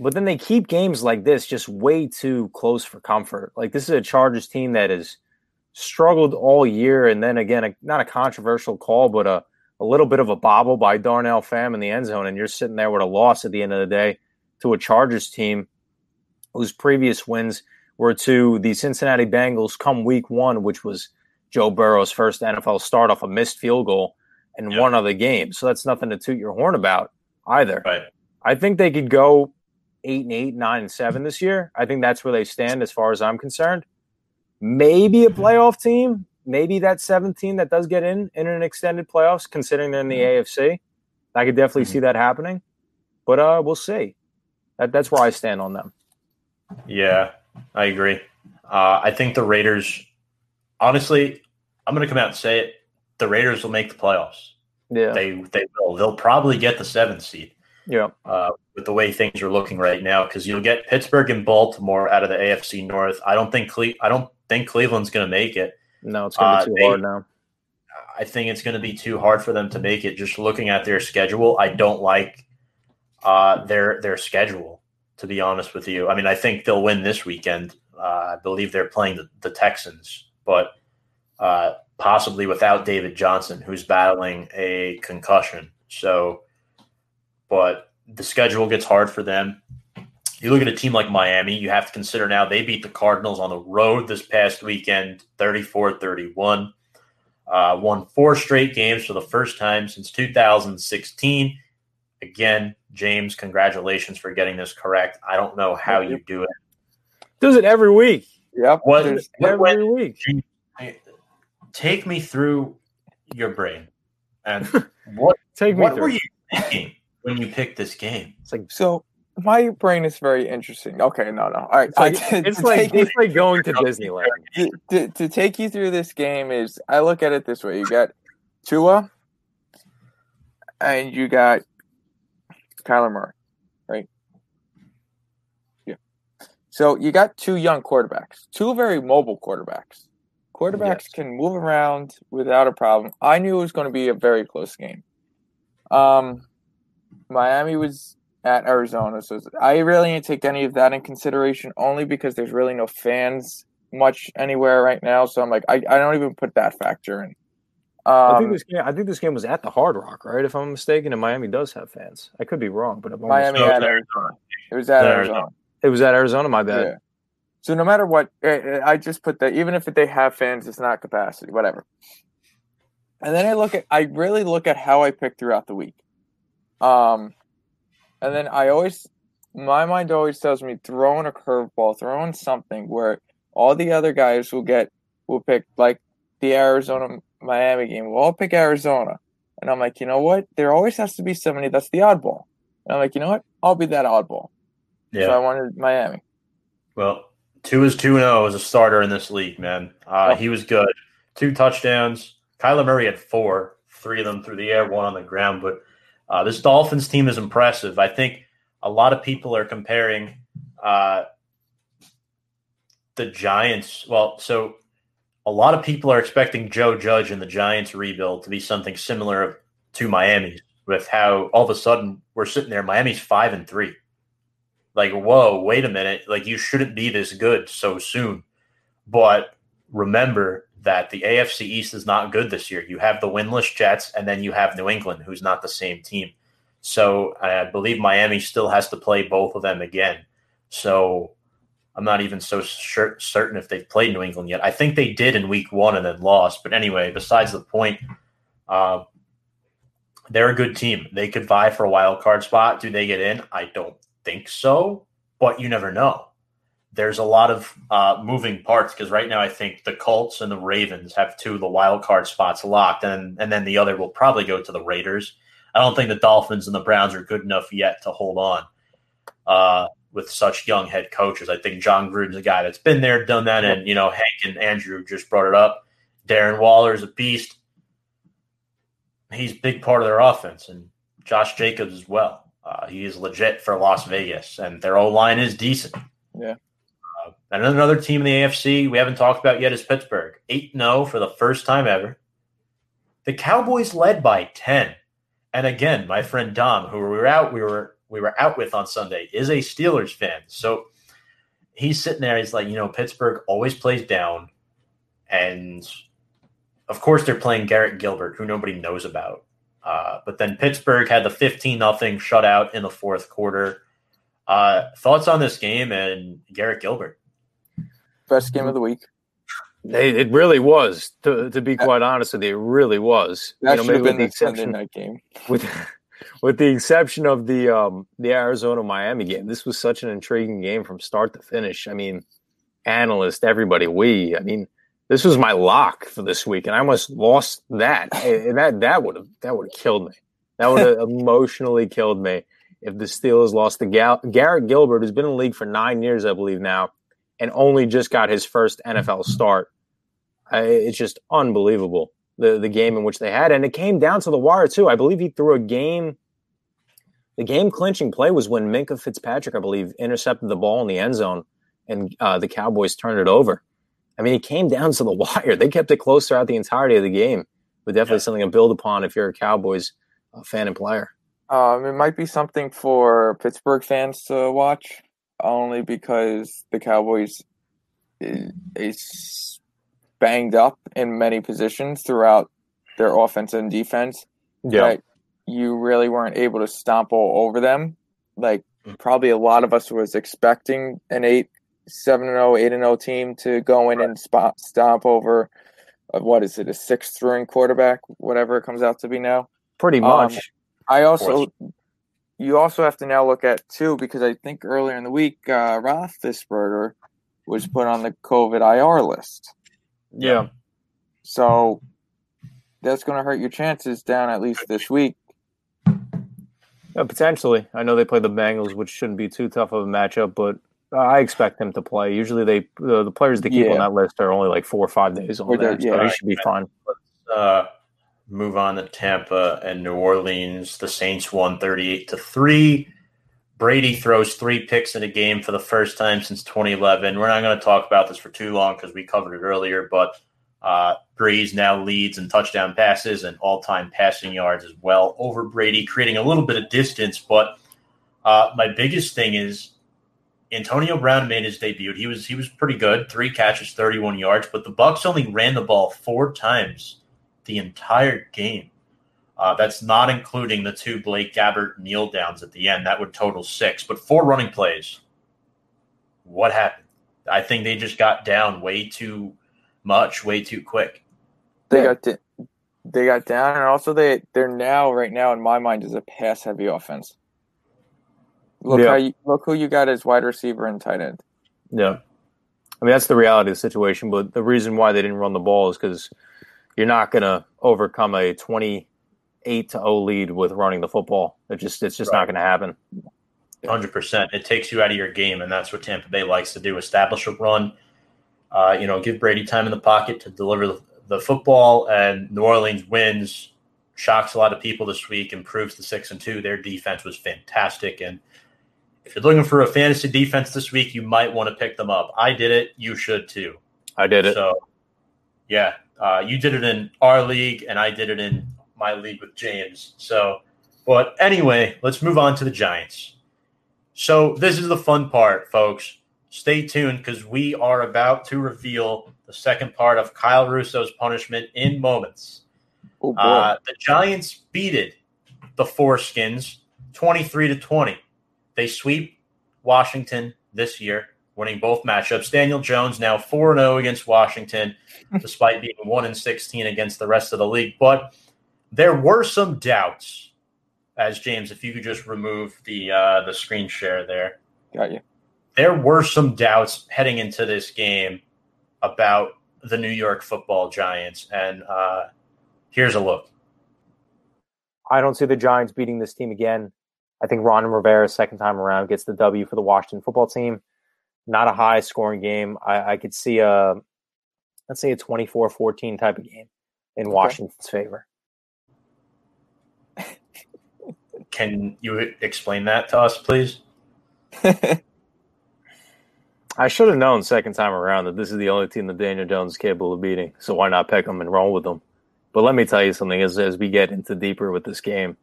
But then they keep games like this just way too close for comfort. Like this is a Chargers team that has struggled all year, and then again, a, not a controversial call, but a, a little bit of a bobble by Donald Parham in the end zone, and you're sitting there with a loss at the end of the day to a Chargers team whose previous wins were to the Cincinnati Bengals come week one, which was Joe Burrow's first NFL start off a missed field goal and Yep. one other game. So that's nothing to toot your horn about either. Right. I think they could go eight and eight, nine and seven this year. I think that's where they stand as far as I'm concerned. Maybe a playoff team, maybe that 17 that does get in in an extended playoffs, considering they're in the AFC. I could definitely see that happening, but uh, we'll see. That, that's where I stand on them. Yeah, I agree. Uh, I think the Raiders, honestly, I'm going to come out and say it. The Raiders will make the playoffs. Yeah, They they will. They'll probably get the seventh seed yeah, uh, with the way things are looking right now. Because you'll get Pittsburgh and Baltimore out of the AFC North. I don't think Cle- I don't think Cleveland's going to make it. no, it's gonna Uh, be too they- hard now. I think it's going to be too hard for them to make it. Just looking at their schedule, I don't like uh, their their schedule. To be honest with you, I mean, I think they'll win this weekend. Uh, I believe they're playing the, the Texans, but uh, possibly without David Johnson, who's battling a concussion. So, but the schedule gets hard for them. You look at a team like Miami, you have to consider now they beat the Cardinals on the road this past weekend, 34 31 uh, won four straight games for the first time since 2016. Again, James, congratulations for getting this correct. I don't know how you do it. Does it every week? Yep. What- what Every went- week. I- Take me through your brain and [LAUGHS] what Take me what through. were you thinking when you picked this game? It's like So my brain is very interesting. Okay, no, no. All right. it's like, I- [LAUGHS] it's to like you- it's like going to Disneyland. [LAUGHS] to, to, to take you through this game is I look at it this way: you got Tua, and you got Kyler Murray, right? Yeah. So you got two young quarterbacks, two very mobile quarterbacks. Quarterbacks Yes. can move around without a problem. I knew it was going to be a very close game. Um, Miami was at Arizona. So I really didn't take any of that in consideration, only because there's really no fans much anywhere right now. So I'm like, I, I don't even put that factor in. Um, I think this game. I think this game was at the Hard Rock, right? If I'm mistaken, and Miami does have fans. I could be wrong, but I'm Miami at Arizona. It was at It's Arizona. it was at Arizona. My bad. So no matter what, eh, eh, I just put that. Even if they have fans, it's not capacity. Whatever. And then I look at. I really look at how I pick throughout the week. Um, and then I always, my mind always tells me throwing a curveball, throwing something where all the other guys will get will pick like the Arizona Miami game. We'll all pick Arizona, and I'm like, you know what? There always has to be somebody that's the oddball. And I'm like, you know what? I'll be that oddball. Yeah. So I wanted Miami. Well, two is two zero as a starter in this league, man. Uh, Oh. He was good. Two touchdowns. Kyler Murray had four, three of them through the air, one on the ground. But uh, this Dolphins team is impressive. I think a lot of people are comparing uh, the Giants. Well, so a lot of people are expecting Joe Judge and the Giants rebuild to be something similar to Miami's, with how all of a sudden we're sitting there. Miami's five and three like whoa wait a minute like you shouldn't be this good so soon. But remember that the afc east is not good this year. You have the winless jets and then you have new england who's not the same team. So i believe miami still has to play both of them again. So i'm not even so sure, certain if they've played new england yet. I think they did in week one and then lost. But anyway besides the point uh, they're a good team. They could vie for a wild card spot. Do they get in? I don't think so, but you never know. There's a lot of uh, moving parts because right now I think the Colts and the Ravens have two of the wild card spots locked, and and then the other will probably go to the Raiders. I don't think the Dolphins and the Browns are good enough yet to hold on uh, with such young head coaches. I think Jon Gruden's a guy that's been there, done that, and you know Hank and Andrew just brought it up. Darren Waller is a beast. He's a big part of their offense, and Josh Jacobs as well. Uh, he is legit for Las Vegas, and their O line is decent. Yeah. Uh, and another team in the AFC we haven't talked about yet is Pittsburgh. 8 0 for the first time ever. The Cowboys led by 10. And again, my friend Dom, who we were out, we were we were out with on Sunday, is a Steelers fan. So he's sitting there, he's like, you know, Pittsburgh always plays down. And of course they're playing Garrett Gilbert, who nobody knows about. Uh, but then Pittsburgh had the 15 nothing shutout in the fourth quarter. Uh, thoughts on this game and Garrett Gilbert? Best game of the week. It, it really was. To, to be quite honest with you, it really was. That you know, should have maybe with been the the Sunday exception night game. [LAUGHS] with with the exception of the um the Arizona Miami game. This was such an intriguing game from start to finish. I mean, analyst, everybody, we. I mean, this was my lock for this week, and I almost lost that. And [LAUGHS] that that would have that would have killed me. That would have [LAUGHS] emotionally killed me if the Steelers lost to Gal- Garrett Gilbert, who's been in the league for nine years, I believe now, and only just got his first NFL start. I, it's just unbelievable the the game in which they had, and it came down to the wire too. I believe he threw a game. The game clinching play was when Minkah Fitzpatrick, I believe, intercepted the ball in the end zone, and uh, the Cowboys turned it over. I mean, it came down to the [LAUGHS] wire. They kept it close throughout the entirety of the game. But definitely Yeah. something to build upon if you're a Cowboys uh, fan and player. Um, it might be something for Pittsburgh fans to watch, only because the Cowboys is, is banged up in many positions throughout their offense and defense. that you really weren't able to stomp all over them. Like Mm. probably a lot of us was expecting an eight, seven and 0, 8 and 0 team to go in and spot stomp over. Uh, what is it? A sixth string quarterback, whatever it comes out to be now. pretty Um, much. I also, you also have to now look at too because I think earlier in the week, uh, Roethlisberger was put on the COVID IR list. yeah. So that's going to hurt your chances down at least this week. Yeah, potentially. I know they play the Bengals, which shouldn't be too tough of a matchup, but I expect them to play. Usually, they uh, the players they keep on that list are only like four or five days on Or they're- there, so yeah. they should be fine. Let's uh, move on to Tampa and New Orleans. The Saints won 38 to 3. Brady throws three picks in a game for the first time since 2011. We're not going to talk about this for too long because we covered it earlier, but uh, Brees now leads in touchdown passes and all time passing yards as well over Brady, creating a little bit of distance. But Uh, my biggest thing is Antonio Brown made his debut. He was he was pretty good, three catches, 31 yards, but the Bucks only ran the ball four times the entire game. Uh, that's not including the two Blaine Gabbert kneel downs at the end. That would total six, but four running plays. What happened? I think they just got down way too much, way too quick. They got di- they got down, and also they they're now right now in my mind is a pass heavy offense. Look Yeah. how you, look who you got as wide receiver and tight end. Yeah. I mean, that's the reality of the situation. But the reason why they didn't run the ball is because you're not going to overcome a 28 to 0 lead with running the football. It just It's just Right. not going to happen. Hundred percent. It takes you out of your game, and that's what Tampa Bay likes to do: establish a run. Uh, you know, give Brady time in the pocket to deliver the, the football, and New Orleans wins. Shocks a lot of people this week, improves to six and two. Their defense was fantastic, and if you're looking for a fantasy defense this week, you might want to pick them up. I did it. You should too. I did it. So, yeah, uh, you did it in our league, and I did it in my league with James. So, but anyway, let's move on to the Giants. So, this is the fun part, folks. Stay tuned because we are about to reveal the second part of Kyle Russo's punishment in moments. Oh Uh, the Giants beated the Foreskins 23 to 20. They sweep Washington this year, winning both matchups. Daniel Jones now 4 0 against Washington, [LAUGHS] despite being 1 and 16 against the rest of the league. But there were some doubts, as James, if you could just remove the uh, the screen share there got you. there were some doubts heading into this game about the New York football giants. And uh, here's a look. I don't see the Giants beating this team again. I think Ron Rivera, second time around, gets the W for the Washington football team. Not a high scoring game. I, I could see a, let's say a 24 14 type of game in Washington's favor. [LAUGHS] Can you explain that to us, please? [LAUGHS] I should have known second time around that this is the only team that Daniel Jones is capable of beating. So why not pick them and roll with them? But let me tell you something as, as we get into deeper with this game.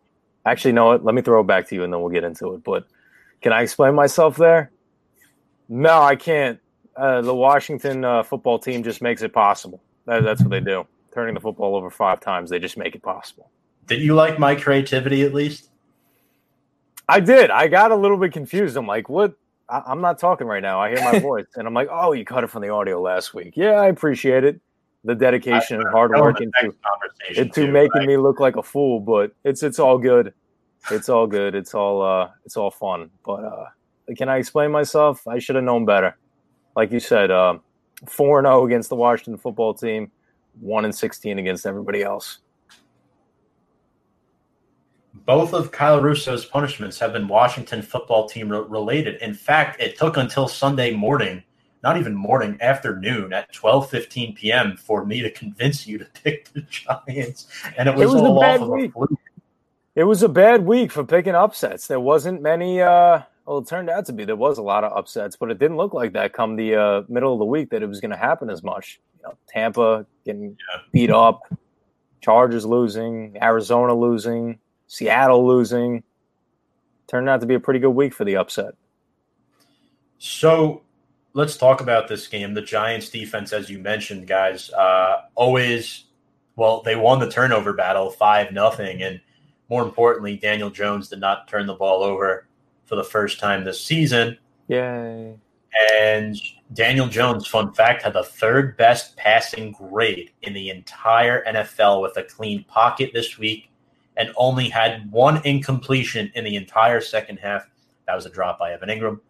Actually, know what? Let me throw it back to you and then we'll get into it. But can I explain myself there? No, I can't. Uh, the Washington uh, football team just makes it possible. That, that's what they do. Turning the football over five times, they just make it possible. Did you like my creativity at least? I did. I got a little bit confused. I'm like, what? I, I'm not talking right now. I hear my [LAUGHS] voice, and I'm like, oh, you cut it from the audio last week. Yeah, I appreciate it. The dedication and hard work into into too, making right? me look like a fool, but it's it's all good. It's all good. It's all uh it's all fun. But uh can I explain myself? I should have known better. Like you said, uh, four and zero against the Washington football team, one and sixteen against everybody else. Both of Kyle Russo's punishments have been Washington football team related. In fact, it took until Sunday morning, not even morning, afternoon at 12:15 p.m. for me to convince you to [LAUGHS] pick the Giants, and it was, was a all bad off of a week. fluke. It was a bad week for picking upsets. There wasn't many. Uh, well, it turned out to be there was a lot of upsets, but it didn't look like that come the uh, middle of the week that it was going to happen as much. You know, Tampa getting Yeah. beat up, Chargers losing, Arizona losing, Seattle losing. Turned out to be a pretty good week for the upset. So let's talk about this game. The Giants defense, as you mentioned, guys, uh, always well, they won the turnover battle five nothing, and more importantly, Daniel Jones did not turn the ball over for the first time this season. Yay! And Daniel Jones, fun fact, had the third best passing grade in the entire NFL with a clean pocket this week and only had one incompletion in the entire second half. That was a drop by Evan Engram,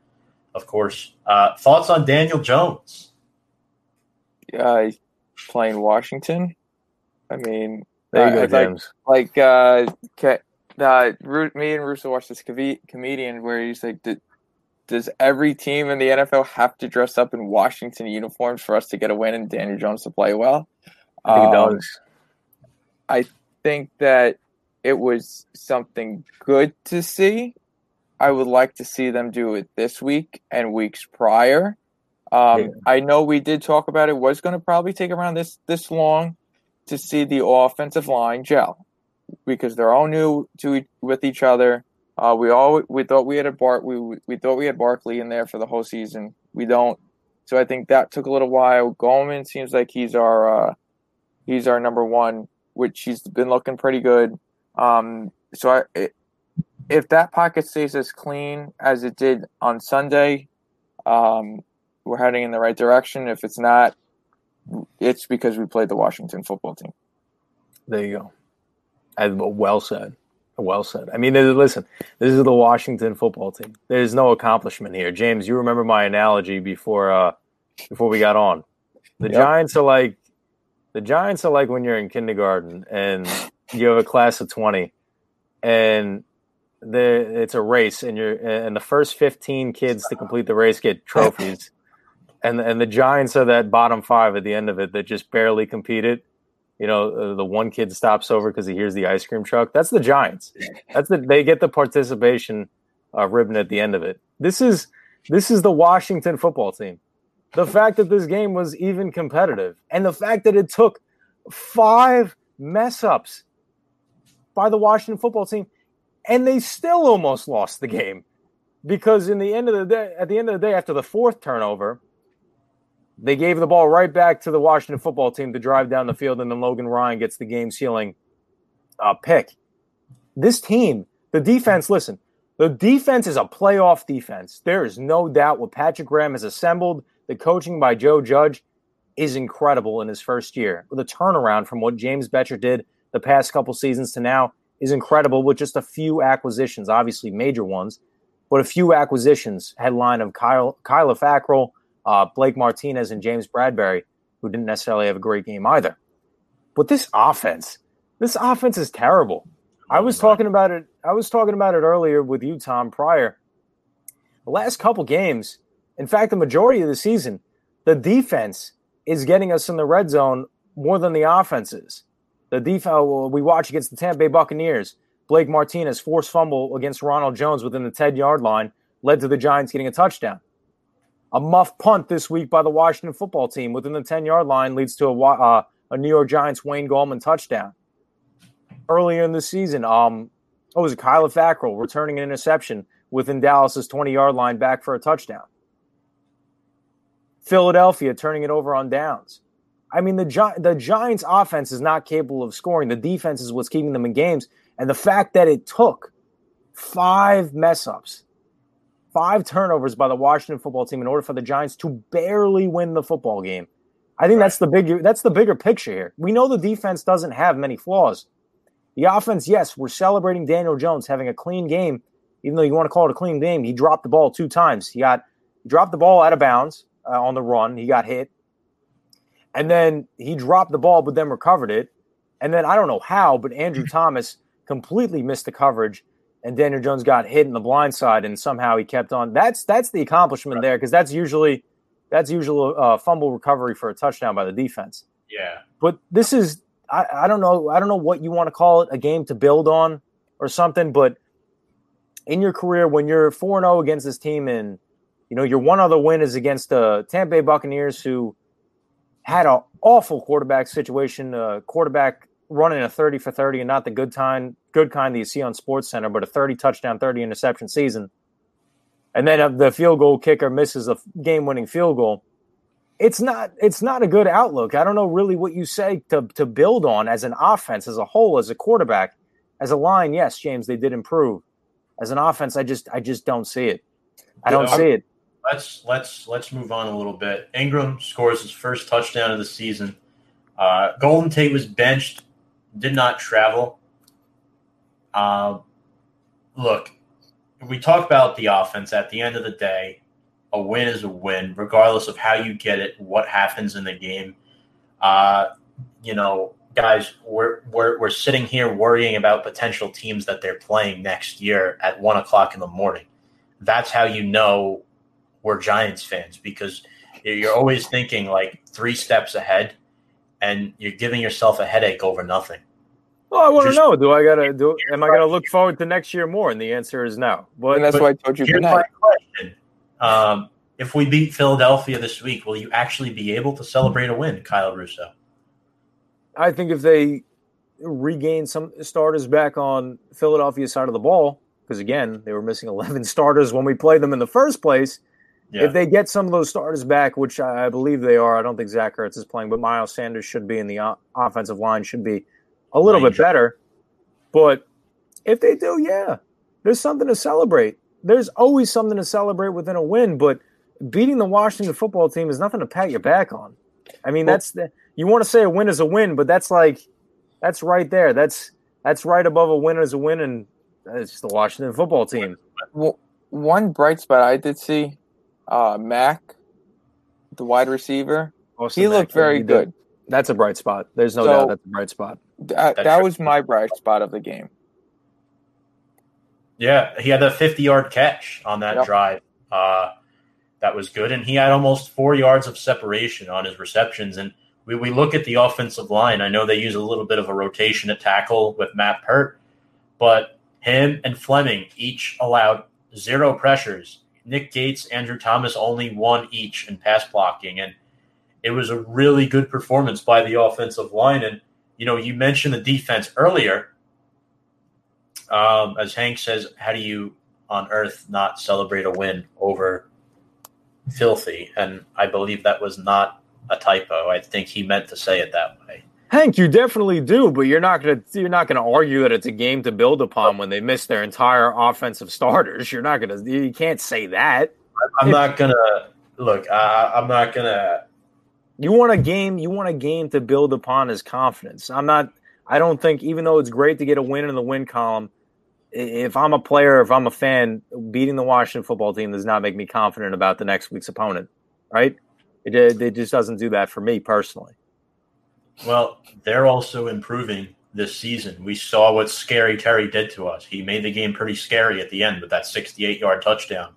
of course. Uh, thoughts on Daniel Jones? uh, playing Washington. I mean, There you I- go, I'd like- like uh, ca- uh, me and Russo watched this com- comedian where he's like, "Did- "Does every team in the NFL have to dress up in Washington uniforms for us to get a win and Daniel Jones to play well?" I think it Um, does. think that it was something good to see. I would like to see them do it this week and weeks prior. Um, Yeah. I know we did talk about it was going to probably take around this this long to see the offensive line gel because they're all new to e- with each other. Uh, we all we thought we had a Bart we we thought we had Barkley in there for the whole season. We don't. So I think that took a little while. Gallman seems like he's our uh, he's our number one, which he's been looking pretty good. Um, so I, it, if that pocket stays as clean as it did on Sunday, um, we're heading in the right direction. If it's not, it's because we played the Washington football team. There you go. As well said. Well said. I mean, listen, this is the Washington football team. There's no accomplishment here. James, you remember my analogy before uh before we got on. The yep. Giants are like the Giants are like when you're in kindergarten and you have a class of 20 and the it's a race and you're and the first 15 kids to complete the race get trophies. [LAUGHS] and and the Giants are that bottom 5 at the end of it that just barely competed you know, uh, the one kid stops over because he hears the ice cream truck. That's the Giants. That's the they get the participation uh, ribbon at the end of it. This is this is the Washington football team. The fact that this game was even competitive, and the fact that it took five mess ups by the Washington football team, and they still almost lost the game because in the end of the day, at the end of the day, after the fourth turnover, they gave the ball right back to the Washington football team to drive down the field, and then Logan Ryan gets the game sealing uh, pick. This team, the defense, listen, the defense is a playoff defense. There is no doubt what Patrick Graham has assembled. The coaching by Joe Judge is incredible in his first year. The turnaround from what James Bettcher did the past couple seasons to now is incredible with just a few acquisitions, obviously major ones, but a few acquisitions. Headline of Kyle, Kyler Fackrell, uh, Blake Martinez and James Bradberry, who didn't necessarily have a great game either. But this offense, this offense is terrible. I was talking about it. I was talking about it earlier with you, Tom. Prior, the last couple games, in fact, the majority of the season, the defense is getting us in the red zone more than the offense is. The defense we watch against the Tampa Bay Buccaneers, Blake Martinez forced fumble against Ronald Jones within the 10 yard line led to the Giants getting a touchdown. A muff punt this week by the Washington football team within the 10 yard line leads to a, uh, a New York Giants Wayne Gallman touchdown. Earlier in the season, um, oh, it was Kyler Fackrell returning an interception within Dallas's 20 yard line back for a touchdown. Philadelphia turning it over on downs. I mean, the Gi- the Giants' offense is not capable of scoring. The defense is what's keeping them in games, and the fact that it took five mess ups five turnovers by the Washington football team in order for the Giants to barely win the football game. I think right. that's the bigger that's the bigger picture here. We know the defense doesn't have many flaws. The offense, yes, we're celebrating Daniel Jones having a clean game, even though you want to call it a clean game. He dropped the ball two times. He got he dropped the ball out of bounds uh, on the run. He got hit, and then he dropped the ball, but then recovered it. And then I don't know how, but Andrew [LAUGHS] Thomas completely missed the coverage and Daniel Jones got hit in the blind side, and somehow he kept on. That's that's the accomplishment right. there because that's usually that's usually a uh, fumble recovery for a touchdown by the defense. Yeah, but this is I, I don't know I don't know what you want to call it a game to build on or something, but in your career when you're four and zero oh against this team and you know your one other win is against the Tampa Bay Buccaneers who had an awful quarterback situation, uh, quarterback running a 30 for 30 and not the good time good kind that you see on sports center but a 30 touchdown 30 interception season. And then the field goal kicker misses a game winning field goal. It's not it's not a good outlook. I don't know really what you say to, to build on as an offense as a whole as a quarterback. As a line yes james they did improve. As an offense i just i just don't see it. I don't yeah, see it let's let's let's move on a little bit engram scores his first touchdown of the season uh, golden tate was benched did not travel. Uh, look, we talk about the offense. At the end of the day, a win is a win, regardless of how you get it, what happens in the game. Uh, you know, guys, we're, we're we're sitting here worrying about potential teams that they're playing next year at one o'clock in the morning. That's how you know we're Giants fans because you're always thinking like three steps ahead and you're giving yourself a headache over nothing. Well, I want to know: Do I gotta do? Am I gonna look forward to next year more? And the answer is no. But and that's but why I told you. Here's my question: um, If we beat Philadelphia this week, will you actually be able to celebrate a win, Kyle Russo? I think if they regain some starters back on Philadelphia's side of the ball, because again, they were missing 11 [LAUGHS] starters when we played them in the first place. Yeah. If they get some of those starters back, which I, I believe they are, I don't think Zach Ertz is playing, but Miles Sanders should be in the o- offensive line, should be a little Range. bit better. But if they do, yeah, there's something to celebrate. There's always something to celebrate within a win, but beating the Washington football team is nothing to pat your back on. I mean, Well- that's the you want to say a win is a win, but that's like that's right there. That's that's right above a win is a win, and it's the Washington football team. Well, one bright spot I did see, uh, Mack, the wide receiver, Austin he Mack, looked very did. good. That's a bright spot. There's no So- doubt that's a bright spot. That, That that was my bright spot of the game. Yeah, he had a 50 yard catch on that Yep. drive. Uh, that was good. And he had almost four yards of separation on his receptions. And we, we look at the offensive line. I know they use a little bit of a rotation at tackle with Matt Peart, but him and Fleming each allowed zero pressures. Nick Gates, Andrew Thomas only one each in pass blocking. And it was a really good performance by the offensive line. And, you know, you mentioned the defense earlier um, as Hank says, how do you on earth not celebrate a win over filthy? And I believe that was not a typo. I think he meant to say it that way. Hank, you definitely do, but you're not gonna you're not gonna argue that it's a game to build upon when they miss their entire offensive starters. You're not gonna you can't say that. I'm not gonna look. Uh, I'm not gonna. You want a game. You want a game to build upon his confidence. I'm not. I don't think, even though it's great to get a win in the win column, if I'm a player, if I'm a fan, beating the Washington football team does not make me confident about the next week's opponent. Right? It it just doesn't do that for me personally. Well, they're also improving this season. We saw what Scary Terry did to us. He made the game pretty scary at the end with that 68 yard touchdown.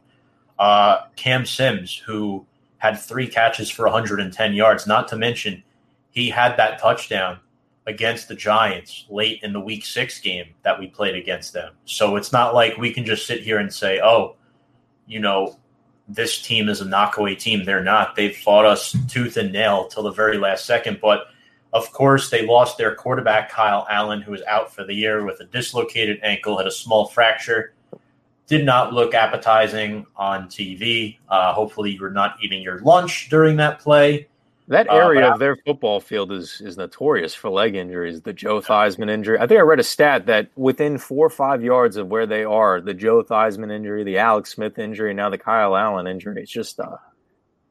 Uh, Cam Sims, who had three catches for 110 yards, not to mention he had that touchdown against the Giants late in the week six game that we played against them. So it's not like we can just sit here and say, oh, you know, this team is a knockaway team. They're not. They've fought us tooth and nail till the very last second. But of course, they lost their quarterback, Kyle Allen, who was out for the year with a dislocated ankle, had a small fracture. Did not look appetizing on TV. Uh, hopefully, you were not eating your lunch during that play. That Uh, area but of their football field is is notorious for leg injuries. The Joe Theismann injury. I think I read a stat that within four or five yards of where they are, the Joe Theismann injury, the Alex Smith injury, now the Kyle Allen injury. It's just uh,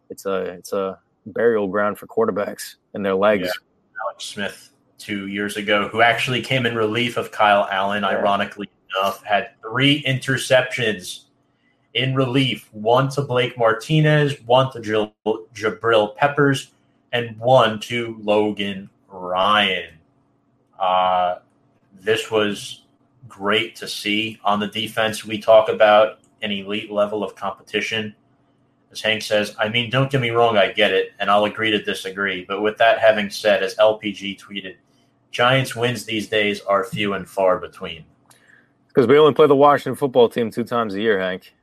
it's a it's a burial ground for quarterbacks and their legs. Yeah. Alex Smith two years ago, who actually came in relief of Kyle Allen, ironically enough, had three interceptions in relief one to Blake Martinez, one to Jabril Peppers, and one to Logan Ryan. Uh, this was great to see on the defense. We talk about an elite level of competition. As Hank says, I mean, don't get me wrong, I get it, and I'll agree to disagree. But with that having said, as LPG tweeted, Giants wins these days are few and far between. Because we only play the Washington football team two times a year, Hank.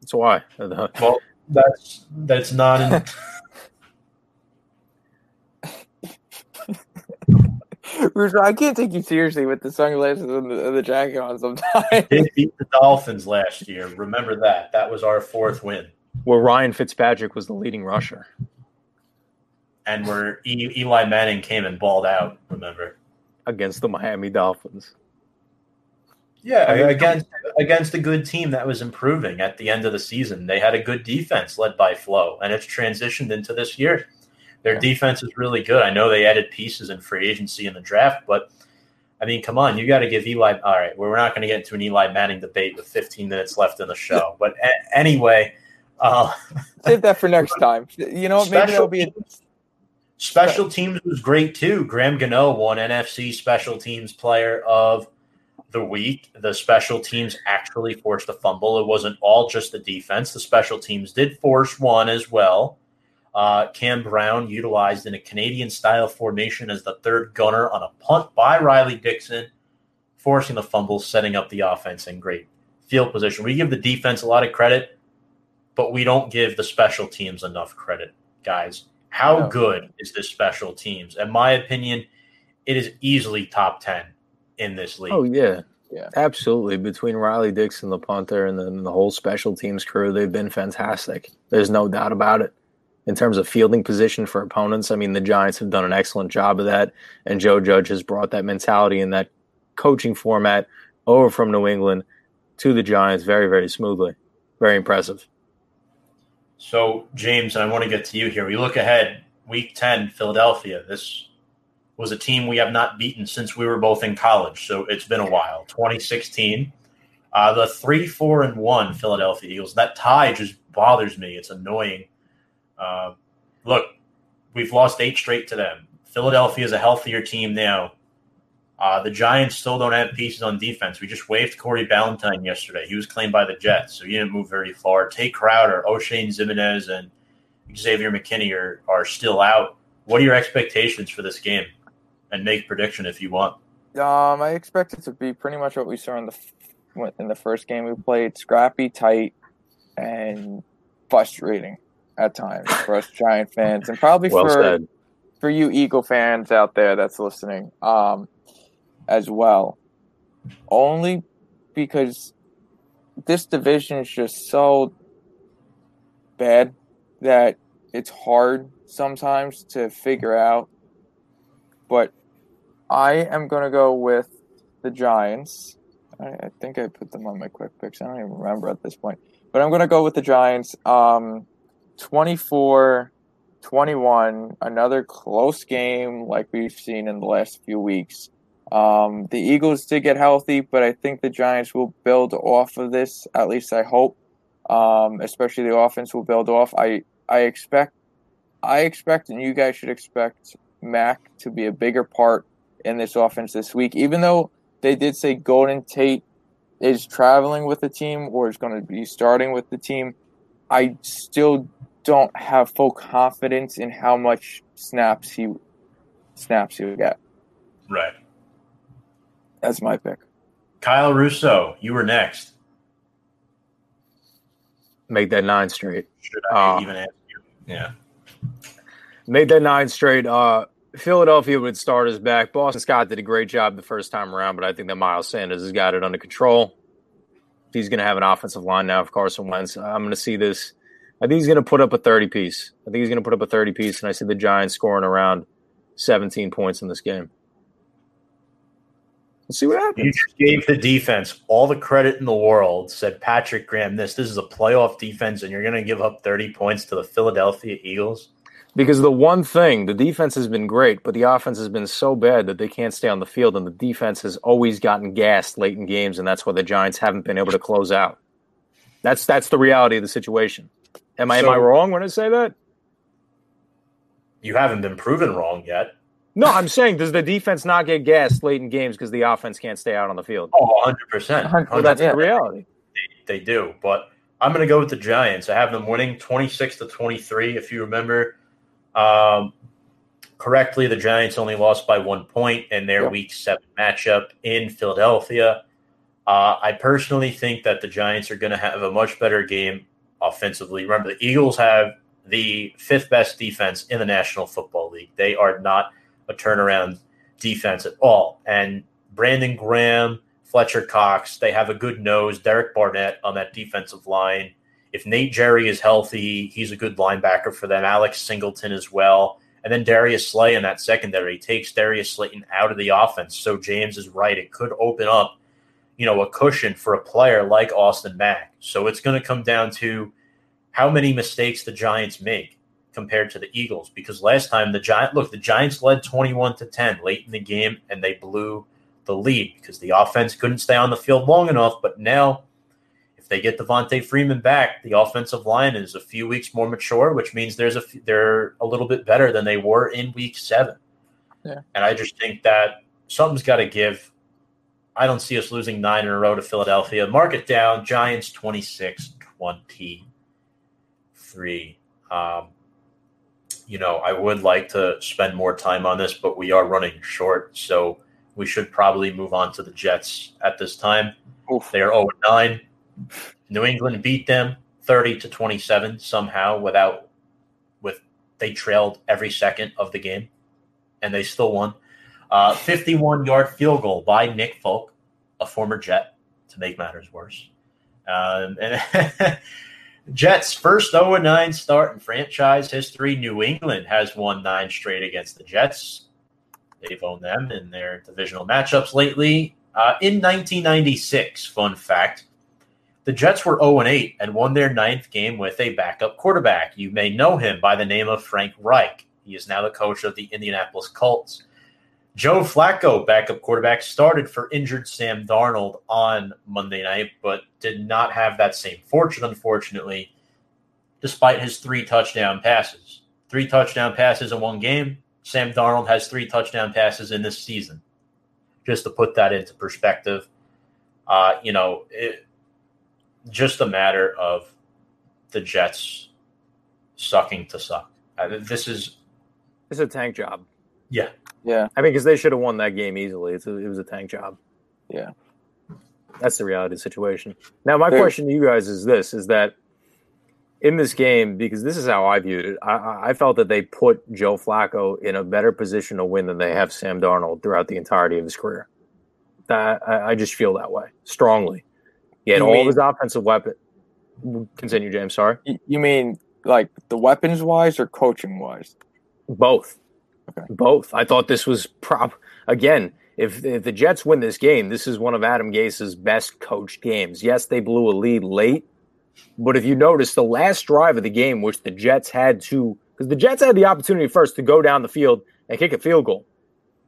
That's why. [LAUGHS] Well, that's that's not in, [LAUGHS] Russo, I can't take you seriously with the sunglasses and the, and the jacket on sometimes. They beat the Dolphins last year. Remember that. That was our fourth win. Where Ryan Fitzpatrick was the leading rusher. And where e- Eli Manning came and balled out, remember? against the Miami Dolphins. Yeah, I mean, against against a good team that was improving at the end of the season. They had a good defense led by Flo, and it's transitioned into this year. Their Yeah. defense is really good. I know they added pieces in free agency in the draft, but I mean, come on, you got to give Eli. All right, well, we're not going to get into an Eli Manning debate with 15 minutes left in the show, but a- anyway, uh, Save that for next [LAUGHS] time. You know, maybe it'll be. A, special teams was great too. Graham Gano won NFC Special Teams Player of the Week. The special teams actually forced a fumble. It wasn't all just the defense. The special teams did force one as well. Uh, Cam Brown utilized in a Canadian style formation as the third gunner on a punt by Riley Dixon, forcing the fumble, setting up the offense in great field position. We give the defense a lot of credit, but we don't give the special teams enough credit, guys. How No. good is this special teams? In my opinion, it is easily top 10 in this league. Oh yeah, Yeah. Absolutely. Between Riley Dixon, the punter, and then the whole special teams crew, they've been fantastic. There's no doubt about it. In terms of fielding position for opponents, I mean, the Giants have done an excellent job of that. And Joe Judge has brought that mentality and that coaching format over from New England to the Giants very, very smoothly. Very impressive. So, James, I want to get to you here. We look ahead, week 10, Philadelphia. This was a team we have not beaten since we were both in college. So it's been a while. 2016. Uh, the three, four, and one Philadelphia Eagles. That tie just bothers me. It's annoying. Uh, look, we've lost eight straight to them. Philadelphia is a healthier team now. Uh, the Giants still don't have pieces on defense. We just waived Corey Ballentine yesterday. He was claimed by the Jets, so he didn't move very far. Tae Crowder, Oshane Ximines, and Xavier McKinney are, are still out. What are your expectations for this game? And make prediction if you want. Um, I expect it to be pretty much what we saw in the in the first game we played: scrappy, tight, and frustrating at times for us Giant fans, and probably Well for said. for you Eagle fans out there that's listening, um, as well. Only because this division is just so bad that it's hard sometimes to figure out. But I am going to go with the Giants. I, I think I put them on my quick picks. I don't even remember at this point. But I'm going to go with the Giants. Um, 24 21, another close game like we've seen in the last few weeks. Um, the Eagles did get healthy, but I think the Giants will build off of this. At least I hope. Um, especially the offense will build off. I I expect, I expect, and you guys should expect Mack to be a bigger part in this offense this week. Even though they did say Golden Tate is traveling with the team or is going to be starting with the team, I still don't have full confidence in how much snaps he snaps he will get. Right. That's my pick. Kyle Russo, you were next. Make that nine straight. Should I Uh, even ask you? Yeah. Made that nine straight. Uh, Philadelphia would start us back. Boston Scott did a great job the first time around, but I think that Miles Sanders has got it under control. He's going to have an offensive line now of Carson Wentz. I'm going to see this. I think he's going to put up a 30 piece. I think he's going to put up a 30 piece, and I see the Giants scoring around 17 points in this game. Let's see what You just gave the defense all the credit in the world. Said Patrick Graham, this this is a playoff defense, and you're going to give up 30 points to the Philadelphia Eagles. Because the one thing, the defense has been great, but the offense has been so bad that they can't stay on the field, and the defense has always gotten gassed late in games, and that's why the Giants haven't been able to close out. That's that's the reality of the situation. Am I am I wrong when I say that? You haven't been proven wrong yet. No, I'm saying does the defense not get gassed late in games because the offense can't stay out on the field? Oh, 100%. Well, That's yeah. the reality. They do, but I'm going to go with the Giants. I have them winning 26 to 23. If you remember um, correctly, the Giants only lost by one point in their Yeah. Week Seven matchup in Philadelphia. Uh, I personally think that the Giants are going to have a much better game offensively. Remember, the Eagles have the fifth best defense in the National Football League. They are not a turnaround defense at all, and Brandon Graham. Fletcher Cox. They have a good nose. Derek Barnett on that defensive line. If Nate Gerry is healthy, he's a good linebacker for them. Alex Singleton as well. And then Darius Slay in that secondary takes Darius Slayton out of the offense. So James is right. It could open up, you know, a cushion for a player like Austin Mack. So it's going to come down to how many mistakes the Giants make compared to the Eagles. Because last time the Giant look, the Giants led 21 to 10 late in the game and they blew the lead because the offense couldn't stay on the field long enough. But now, if they get Devonta Freeman back, the offensive line is a few weeks more mature, which means there's a f- they're a little bit better than they were in Week Seven. Yeah. And I just think that something's got to give. I don't see us losing nine in a row to Philadelphia. Mark it down. Giants 26 23. Um, you know, I would like to spend more time on this, but we are running short. So we should probably move on to the Jets at this time. Oof. They are 0 9. New England beat them 30 to 27 somehow without with they trailed every second of the game and they still won. Uh, 51 yard field goal by Nick Folk a former Jet, to make matters worse. Um, [LAUGHS] and Jets' first 0 9 start in franchise history. New England has won nine straight against the Jets. They've owned them in their divisional matchups lately. Uh, in 1996, fun fact, the Jets were 0 8 and won their ninth game with a backup quarterback. You may know him by the name of Frank Reich. He is now the coach of the Indianapolis Colts. Joe Flacco, backup quarterback, started for injured Sam Darnold on Monday night, but did not have that same fortune, unfortunately, despite his three touchdown passes. Three touchdown passes in one game. Sam Darnold has three touchdown passes in this season. Just to put that into perspective, uh, you know, it, just a matter of the Jets sucking to suck. Uh, this is It's a tank job. yeah, Yeah. I mean, because they should have won that game easily. It's a, it was a tank job. Yeah. That's the reality of the situation. Now, my question to you guys is this: is that in this game, because this is how I viewed it, I- I, I felt that they put Joe Flacco in a better position to win than they have Sam Darnold throughout the entirety of his career. That I, I just feel that way strongly. He had You all mean- his offensive weapon. Continue, James. Sorry, You mean like the weapons wise or coaching wise? both. Okay. Both. I thought this was prop again. If, if the Jets win this game, this is one of Adam Gase's best coached games. Yes, they blew a lead late, but if you notice, the last drive of the game, which the Jets had to, because the Jets had the opportunity first to go down the field and kick a field goal,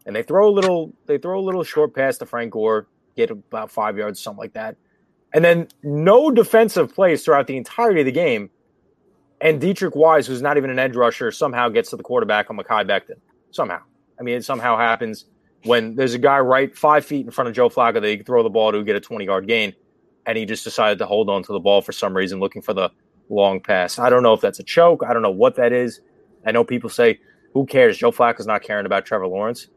and they throw a little, they throw a little short pass to Frank Gore, get about five yards, something like that, and then no defensive plays throughout the entirety of the game. And Deatrich Wise, who's not even an edge rusher, somehow gets to the quarterback on Mekhi Becton. Somehow. I mean, it somehow happens when there's a guy right five feet in front of Joe Flacco that he can throw the ball to get a 20 yard gain. And he just decided to hold on to the ball for some reason, looking for the long pass. I don't know if that's a choke. I don't know what that is. I know people say, who cares? Joe Flacco's not caring about Trevor Lawrence,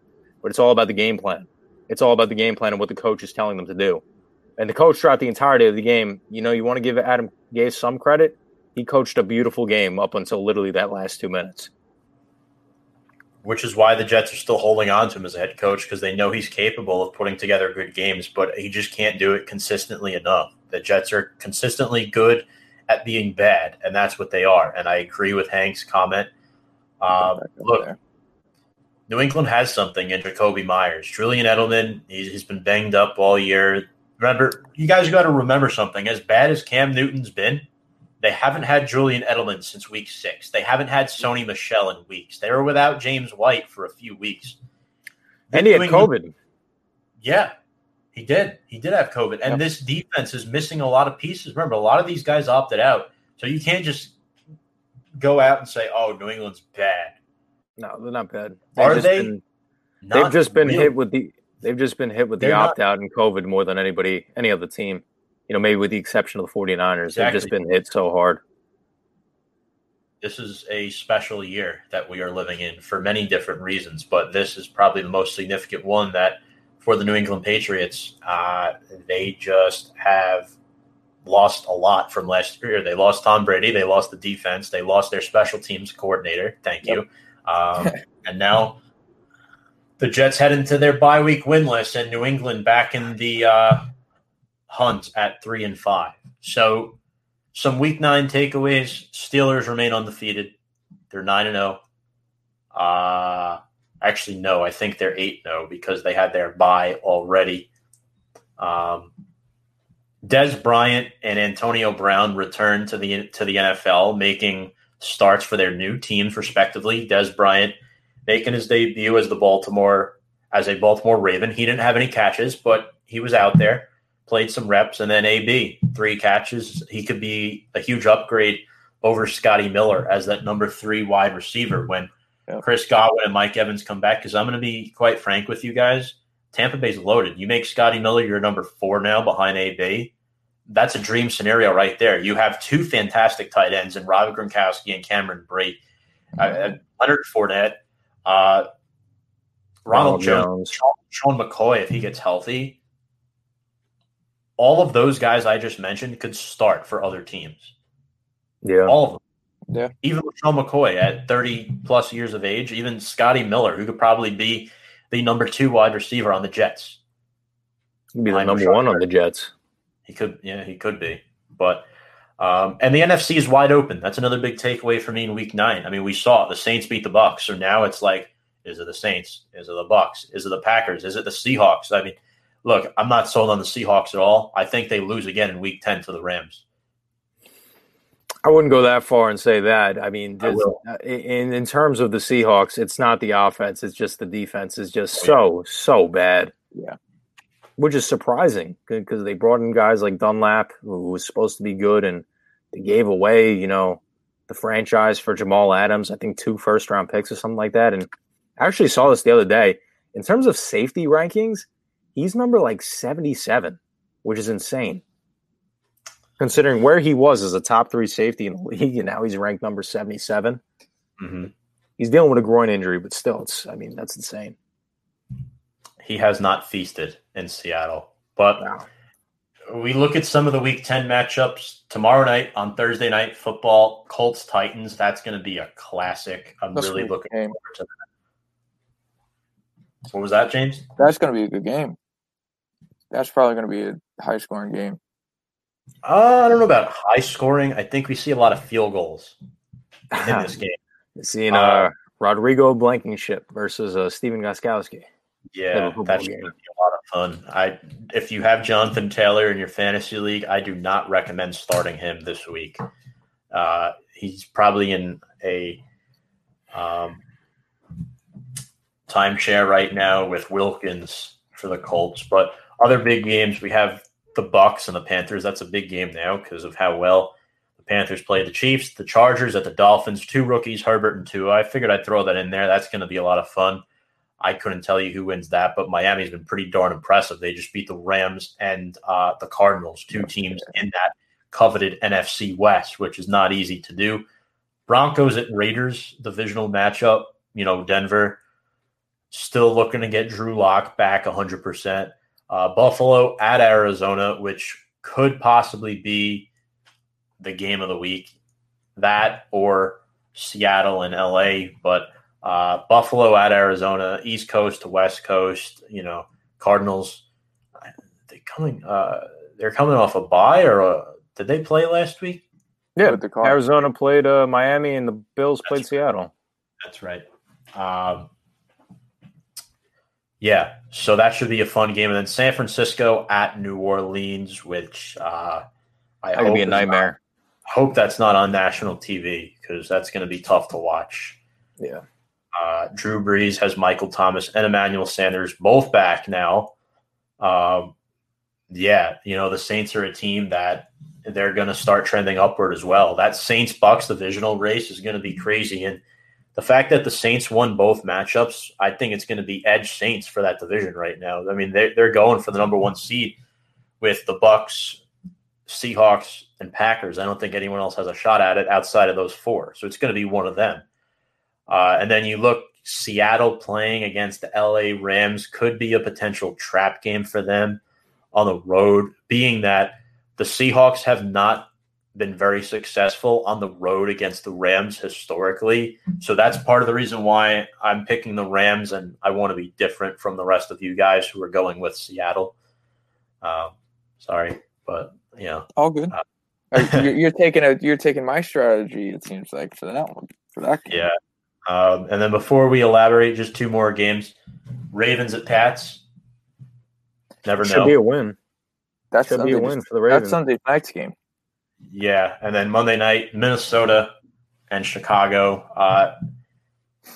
but it's all about the game plan. It's all about the game plan and what the coach is telling them to do. And the coach throughout the entirety of the game, you know, you want to give Adam Gase some credit. He coached a beautiful game up until literally that last two minutes. which is why the Jets are still holding on to him as a head coach because they know he's capable of putting together good games, but he just can't do it consistently enough. The Jets are consistently good at being bad, and that's what they are. And I agree with Hank's comment. Um, look, New England has something in Jakobi Meyers. Julian Edelman, he's, he's been banged up all year. Remember, you guys got to remember something. As bad as Cam Newton's been, they haven't had Julian Edelman since week six. They haven't had Sony Michel in weeks. They were without James White for a few weeks. And he had New COVID. Yeah, he did. He did have COVID. And Yep. this defense is missing a lot of pieces. Remember, a lot of these guys opted out. So you can't just go out and say, oh, New England's bad. No, they're not bad. Are just they? Been, they've just been really. hit with the. They've just been hit with the They're opt out and COVID more than anybody, any other team. You know, maybe with the exception of the 49ers. They've just been hit so hard. this is a special year that we are living in for many different reasons, but this is probably the most significant one that for the New England Patriots, uh, they just have lost a lot from last year. They lost Tom Brady, they lost the defense, they lost their special teams coordinator. Thank you. Um, and now the Jets head into their bye week winless, and New England back in the uh, hunt at three and five. So some week nine takeaways. Steelers remain undefeated. They're nine and zero. Uh actually no, I think they're eight zero because they had their bye already. Um, Dez Bryant and Antonio Brown returned to the to the NFL, making starts for their new teams respectively. Dez Bryant making his debut as the Baltimore as a Baltimore Raven. He didn't have any catches, but he was out there played some reps, and then AB three catches. He could be a huge upgrade over Scotty Miller as that number three wide receiver when Yep. Chris Godwin and Mike Evans come back. Because I'm going to be quite frank with you guys, Tampa Bay's loaded. You make Scotty Miller your number four now behind AB. That's a dream scenario right there. You have two fantastic tight ends in Rob Gronkowski and Cameron Brate. Uh, Leonard Fournette, uh, Ronald Jones, Sean, Sean McCoy, if he gets healthy, all of those guys I just mentioned could start for other teams. Yeah. All of them. Yeah. Even Sean McCoy at 30 plus years of age, even Scotty Miller, who could probably be the number two wide receiver on the Jets. He'd be the Behind number Rashaad one on the Jets. He could, yeah, he could be. But um, and the NFC is wide open. That's another big takeaway for me in Week Nine. I mean, we saw the Saints beat the Bucks, so now it's like, is it the Saints? Is it the Bucks? Is it the Packers? Is it the Seahawks? I mean, look, I'm not sold on the Seahawks at all. I think they lose again in Week Ten to the Rams. I wouldn't go that far and say that. I mean, this- will. uh, in in terms of the Seahawks, it's not the offense; it's just the defense is just so so bad. Yeah. which is surprising because they brought in guys like Dunlap, who was supposed to be good, and they gave away, you know, the franchise for Jamal Adams. I think two first round picks or something like that. And I actually saw this the other day. In terms of safety rankings, he's number like seventy seven, which is insane considering where he was as a top three safety in the league, and now he's ranked number 77. hmm He's dealing with a groin injury, but still, it's, I mean, that's insane. He has not feasted in Seattle, but Wow. we look at some of the Week Ten matchups tomorrow night on Thursday night football. Colts Titans. That's going to be a classic. I'm That's really looking game. forward to that. What was that, James? That's going to be a good game. That's probably going to be a high scoring game. Uh, I don't know about high scoring. I think we see a lot of field goals in [LAUGHS] this game. Seeing Uh, uh, Rodrigo Blankenship versus uh, Stephen Gostkowski. Yeah, football that's going to be a lot of fun. I if you have Jonathan Taylor in your fantasy league, I do not recommend starting him this week. Uh, he's probably in a um, timeshare right now with Wilkins for the Colts. But other big games, we have the Bucks and the Panthers. That's a big game now because of how well the Panthers play the Chiefs, the Chargers at the Dolphins, two rookies, Herbert and two. I figured I'd throw that in there. That's going to be a lot of fun. I couldn't tell you who wins that, but Miami's been pretty darn impressive. They just beat the Rams and uh, the Cardinals, two teams in that coveted NFC West, which is not easy to do. Broncos at Raiders divisional matchup. You know, Denver still looking to get Drew Lock back 100%. Uh, Buffalo at Arizona, which could possibly be the game of the week. That or Seattle and LA, but uh, Buffalo at Arizona, East Coast to West Coast. You know, Cardinals. They coming. Uh, they're coming off a bye, or a, did they play last week? Yeah, the Arizona played uh, Miami, and the Bills played That's Seattle. That's right. Um, yeah, so that should be a fun game, and then San Francisco at New Orleans, which uh, I That hope be a is not- nightmare. hope that's not on national TV because that's going to be tough to watch. Yeah. Uh, Drew Brees has Michael Thomas and Emmanuel Sanders both back now. Um, yeah, you know the Saints are a team that they're going to start trending upward as well. That Saints Bucks divisional race is going to be crazy, and the fact that the Saints won both matchups, I think it's going to be edge Saints for that division right now. I mean, they're, they're going for the number one seed with the Bucks, Seahawks, and Packers. I don't think anyone else has a shot at it outside of those four. So it's going to be one of them. Uh, and then you look Seattle playing against the LA Rams could be a potential trap game for them on the road, being that the Seahawks have not been very successful on the road against the Rams historically. So that's part of the reason why I'm picking the Rams, and I want to be different from the rest of you guys who are going with Seattle. Um, sorry, but you know, All good. Uh, [LAUGHS] you're, you're taking a you're taking my strategy. It seems like for that one for that. Game. yeah. Um, and then before we elaborate, just two more games: Ravens at Pats. Never Should know. be a win. that's Should be a Sunday- win for the Ravens. That's Sunday night's game. Yeah, and then Monday night, Minnesota and Chicago. Uh,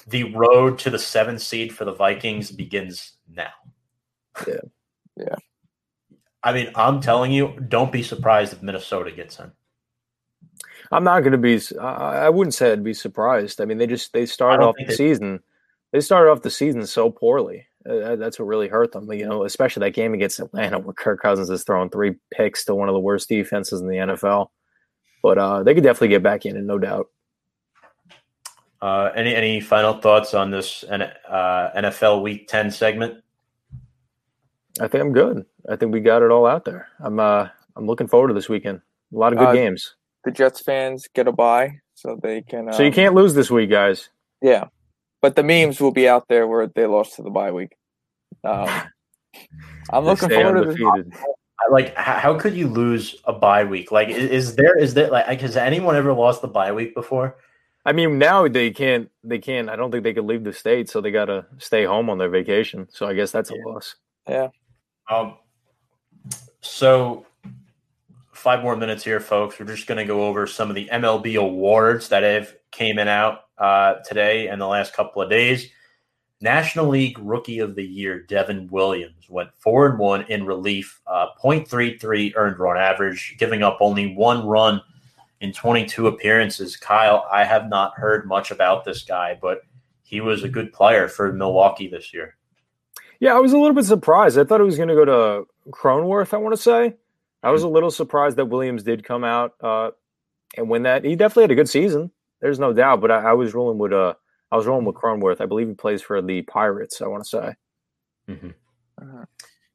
the road to the seventh seed for the Vikings begins now. Yeah. Yeah. I mean, I'm telling you, don't be surprised if Minnesota gets in. I'm not going to be. I I wouldn't say I'd be surprised. I mean, they just they started off the they- season. They started off the season so poorly. Uh, that's what really hurt them. You know, especially that game against Atlanta, where Kirk Cousins is throwing three picks to one of the worst defenses in the NFL. But uh, they could definitely get back in, and no doubt. Uh, any any final thoughts on this uh, NFL Week Ten segment? I think I'm good. I think we got it all out there. I'm uh, I'm looking forward to this weekend. A lot of good Uh, games. The Jets fans get a bye, so they can. Um, so you can't lose this week, guys. Yeah, but the memes will be out there where they lost to the bye week. Um, [LAUGHS] I'm looking Stay forward to this. Undefeated. I- like how, how could you lose a bye week? Like, is, is there is there like has anyone ever lost the bye week before? I mean, now they can't. They can't. I don't think they could leave the state, so they got to stay home on their vacation. So I guess that's a Yeah. loss. Yeah. Um, so five more minutes here, folks. We're just going to go over some of the MLB awards that have came in out uh, today and the last couple of days. National League Rookie of the Year Devin Williams went four and one in relief, uh, .33 earned run average, giving up only one run in 22 appearances. Kyle, I have not heard much about this guy, but he was a good player for Milwaukee this year. Yeah, I was a little bit surprised. I thought it was going to go to Cronworth. I want to say I was a little surprised that Williams did come out uh, and win that. He definitely had a good season. There's no doubt. But I, I was rolling with uh, I was rolling with Cronworth. I believe he plays for the Pirates. I want to say. Uh,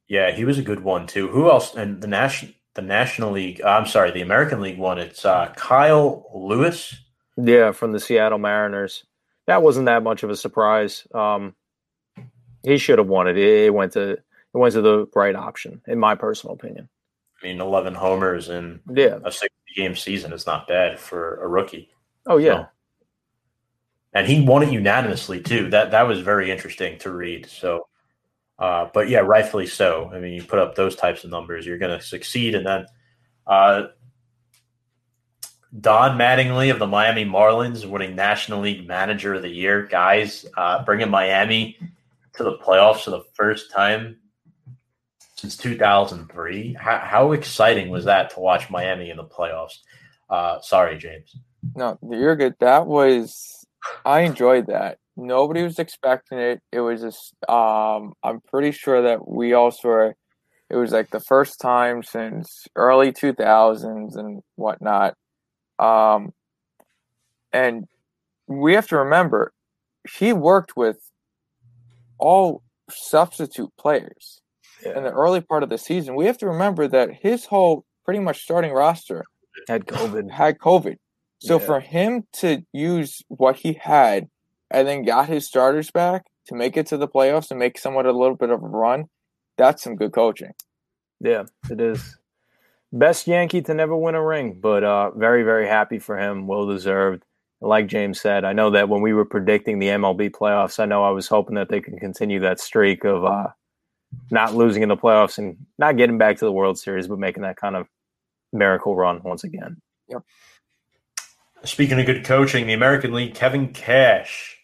Yeah, he was a good one too. Who else? And the national the National League. uh, I'm sorry, the American League one. It's uh, Kyle Lewis. Yeah, from the Seattle Mariners. That wasn't that much of a surprise. Um, he should have won it. It went to it went to the right option, in my personal opinion. I mean, 11 homers in Yeah. a 60 game season is not bad for a rookie. Oh yeah. So- and he won it unanimously too. That that was very interesting to read. So, uh, but yeah, rightfully so. I mean, you put up those types of numbers, you're going to succeed. And then uh, Don Mattingly of the Miami Marlins winning National League Manager of the Year, guys, uh, bringing Miami to the playoffs for the first time since 2003. How, how exciting was that to watch Miami in the playoffs? Uh, sorry, James. No, you're good. That was I enjoyed that. Nobody was expecting it. It was just um I'm pretty sure that we also were it was like the first time since early two thousands and whatnot. Um and we have to remember he worked with all substitute players in the early part of the season. We have to remember that his whole pretty much starting roster Had COVID. had COVID. So Yeah. for him to use what he had and then got his starters back to make it to the playoffs and make somewhat a little bit of a run, that's some good coaching. Yeah, it is. Best Yankee to never win a ring, but uh, very, very happy for him. Well deserved. Like James said, I know that when we were predicting the MLB playoffs, I know I was hoping that they can continue that streak of uh, not losing in the playoffs and not getting back to the World Series, but making that kind of miracle run once again. Speaking of good coaching, the American League, Kevin Cash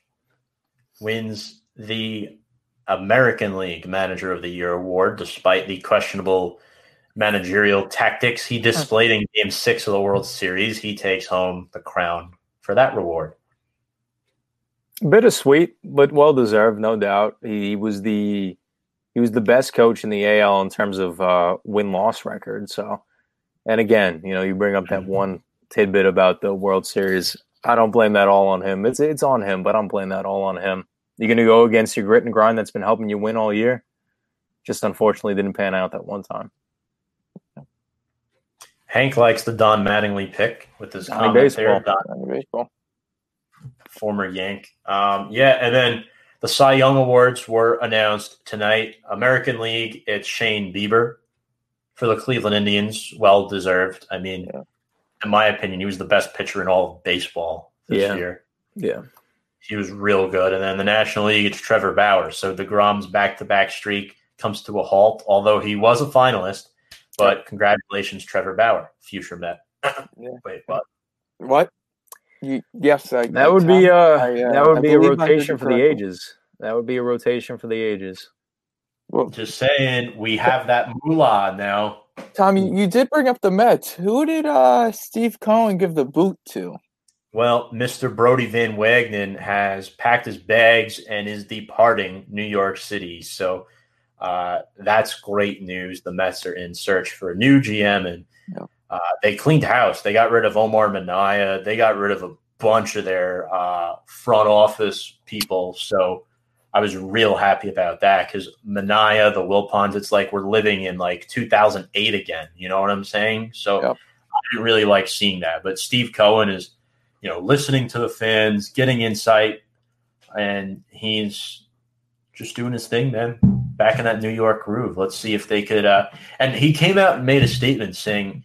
wins the American League Manager of the Year award despite the questionable managerial tactics he displayed in game six of the World Series. He takes home the crown for that reward. Bittersweet, but well deserved, no doubt. He was the he was the best coach in the AL in terms of uh, win loss record. So, and again, you know, you bring up that one tidbit about the World Series. I don't blame that all on him. It's it's on him, but I don't blame that all on him. You're going to go against your grit and grind that's been helping you win all year. Just unfortunately didn't pan out that one time. Hank likes the Don Mattingly pick with his Donnie comment there. Baseball. Don baseball. former Yank. Um, yeah, and then the Cy Young Awards were announced tonight. American League, it's Shane Bieber for the Cleveland Indians. Well deserved. I mean, Yeah. In my opinion, he was the best pitcher in all of baseball this Yeah. year. Yeah. He was real good. And then the National League, it's Trevor Bauer. So DeGrom's back to back streak comes to a halt, although he was a finalist. But congratulations, Trevor Bauer, future Met. Yeah. [CLEARS THROAT] Wait, what? What? You, yes, I, That would be uh, I, uh, that would I be a believe I heard rotation for the ages. That would be a rotation for the ages. Well, Just saying, we have that moolah now. Tommy, you did bring up the Mets. Who did uh, Steve Cohen give the boot to? Well, Mr. Brodie Van Wagenen has packed his bags and is departing New York City. So uh, that's great news. The Mets are in search for a new GM, and uh, they cleaned house. They got rid of Omar Minaya. They got rid of a bunch of their uh, front office people. So I was real happy about that because Minaya, the Wilpons, it's like we're living in like 2008 again. You know what I'm saying? So Yep. I didn't really like seeing that. But Steve Cohen is you know, listening to the fans, getting insight, and he's just doing his thing, man. back in that New York groove. Let's see if they could. Uh, and he came out and made a statement saying,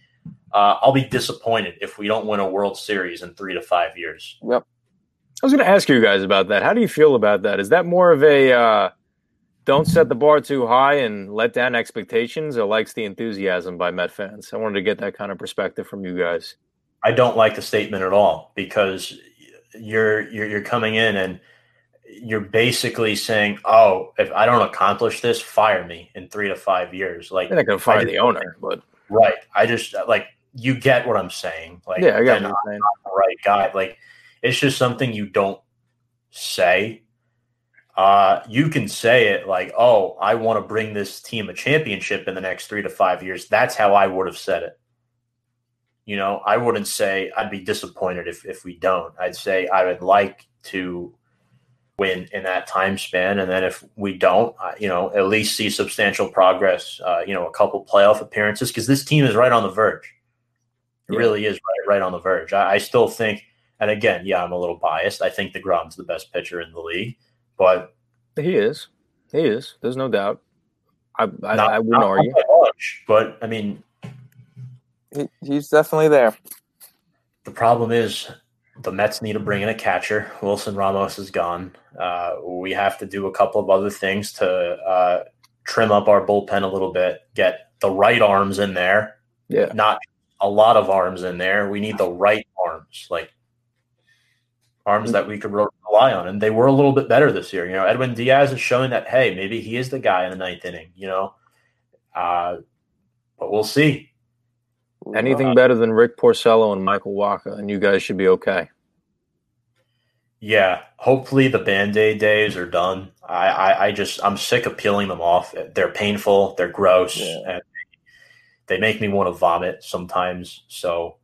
uh, "I'll be disappointed if we don't win a World Series in three to five years." Yep. I was going to ask you guys about that. How do you feel about that? Is that more of a uh, don't set the bar too high and let down expectations, or likes the enthusiasm by Met fans? I wanted to get that kind of perspective from you guys. I don't like the statement at all because you're you're, you're coming in and you're basically saying, "Oh, if I don't accomplish this, fire me in three to five years." Like They're not going to fire I the owner, but right? I just like you get what I'm saying. Like, yeah, I got you're saying. the right guy. Like it's just something you don't say. Uh, you can say it like, "Oh, I want to bring this team a championship in the next three to five years." That's how I would have said it. You know, I wouldn't say I'd be disappointed if if we don't. I'd say I would like to win in that time span, and then if we don't, you know, at least see substantial progress. Uh, you know, a couple playoff appearances because this team is right on the verge. It Yeah. really is right, right on the verge. I, I still think, and again, yeah, I'm a little biased. I think Degrom's the best pitcher in the league, but He is. He is. There's no doubt. I I, not, I wouldn't not argue. by much. But I mean, He, he's definitely there. the problem is the Mets need to bring in a catcher. Wilson Ramos is gone. Uh, we have to do a couple of other things to uh, trim up our bullpen a little bit, get the right arms in there, Yeah. not a lot of arms in there. We need the right arms, like arms that we could rely on. And they were a little bit better this year. You know, Edwin Diaz is showing that, hey, maybe he is the guy in the ninth inning, you know. Uh, but we'll see. Anything better than Rick Porcello and Michael Wacha, and you guys should be okay. Yeah, hopefully the band aid days are done. I, I, I just I'm sick of peeling them off. They're painful, they're gross, Yeah. and they make me want to vomit sometimes. So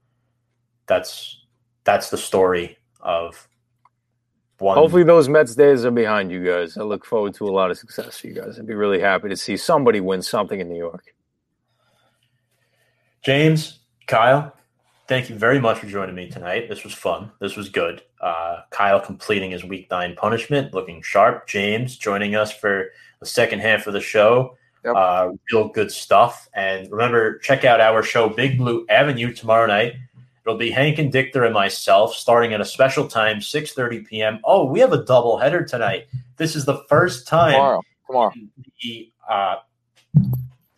that's that's the story of one. Hopefully, those Mets days are behind you guys. I look forward to a lot of success for you guys. I'd be really happy to see somebody win something in New York. James, Kyle, thank you very much for joining me tonight. This was fun. This was good. Uh, Kyle completing his week nine punishment, looking sharp. James joining us for the second half of the show. Yep. Uh, real good stuff. And remember, check out our show, Big Blue Avenue, tomorrow night. It'll be Hank and Dichter and myself, starting at a special time, 6.30 p.m. Oh, we have a double header tonight. This is the first time Tomorrow. Tomorrow. the uh,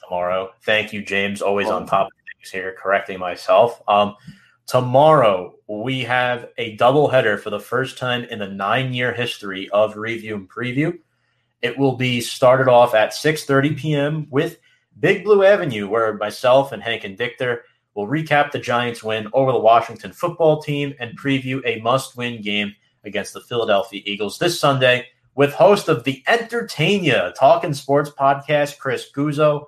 tomorrow. Thank you, James. Always on top of things here, correcting myself. Um, tomorrow we have a doubleheader for the first time in the nine-year history of review and preview. It will be started off at 6:30 p.m. with Big Blue Avenue, where myself and Hank and Dichter will recap the Giants' win over the Washington football team and preview a must-win game against the Philadelphia Eagles this Sunday with host of the Entertainia Talking Sports podcast, Chris Guzzo.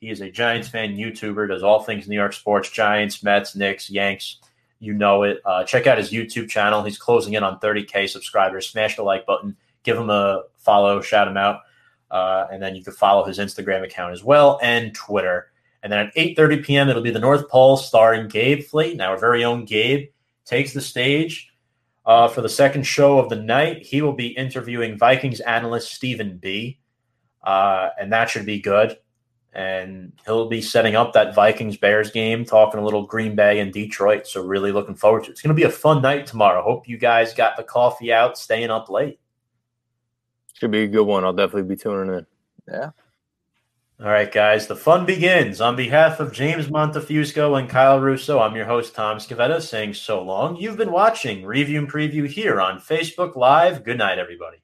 He is a Giants fan YouTuber, does all things New York sports, Giants, Mets, Knicks, Yanks. You know it. Uh, check out his YouTube channel. He's closing in on 30K subscribers. Smash the like button, give him a follow, shout him out. Uh, and then you can follow his Instagram account as well and Twitter. And then at 8.30 p.m., it'll be the North Pole starring Gabe Fleet. Now, our very own Gabe takes the stage uh, for the second show of the night. He will be interviewing Vikings analyst Stephen B. Uh, and that should be good. And he'll be setting up that Vikings Bears game, talking a little Green Bay and Detroit. So, really looking forward to it. It's going to be a fun night tomorrow. Hope you guys got the coffee out, staying up late. Should be a good one. I'll definitely be tuning in. Yeah. All right, guys, the fun begins. On behalf of James Montefusco and Kyle Russo, I'm your host, Tom Scavetta, saying so long. You've been watching Review and Preview here on Facebook Live. Good night, everybody.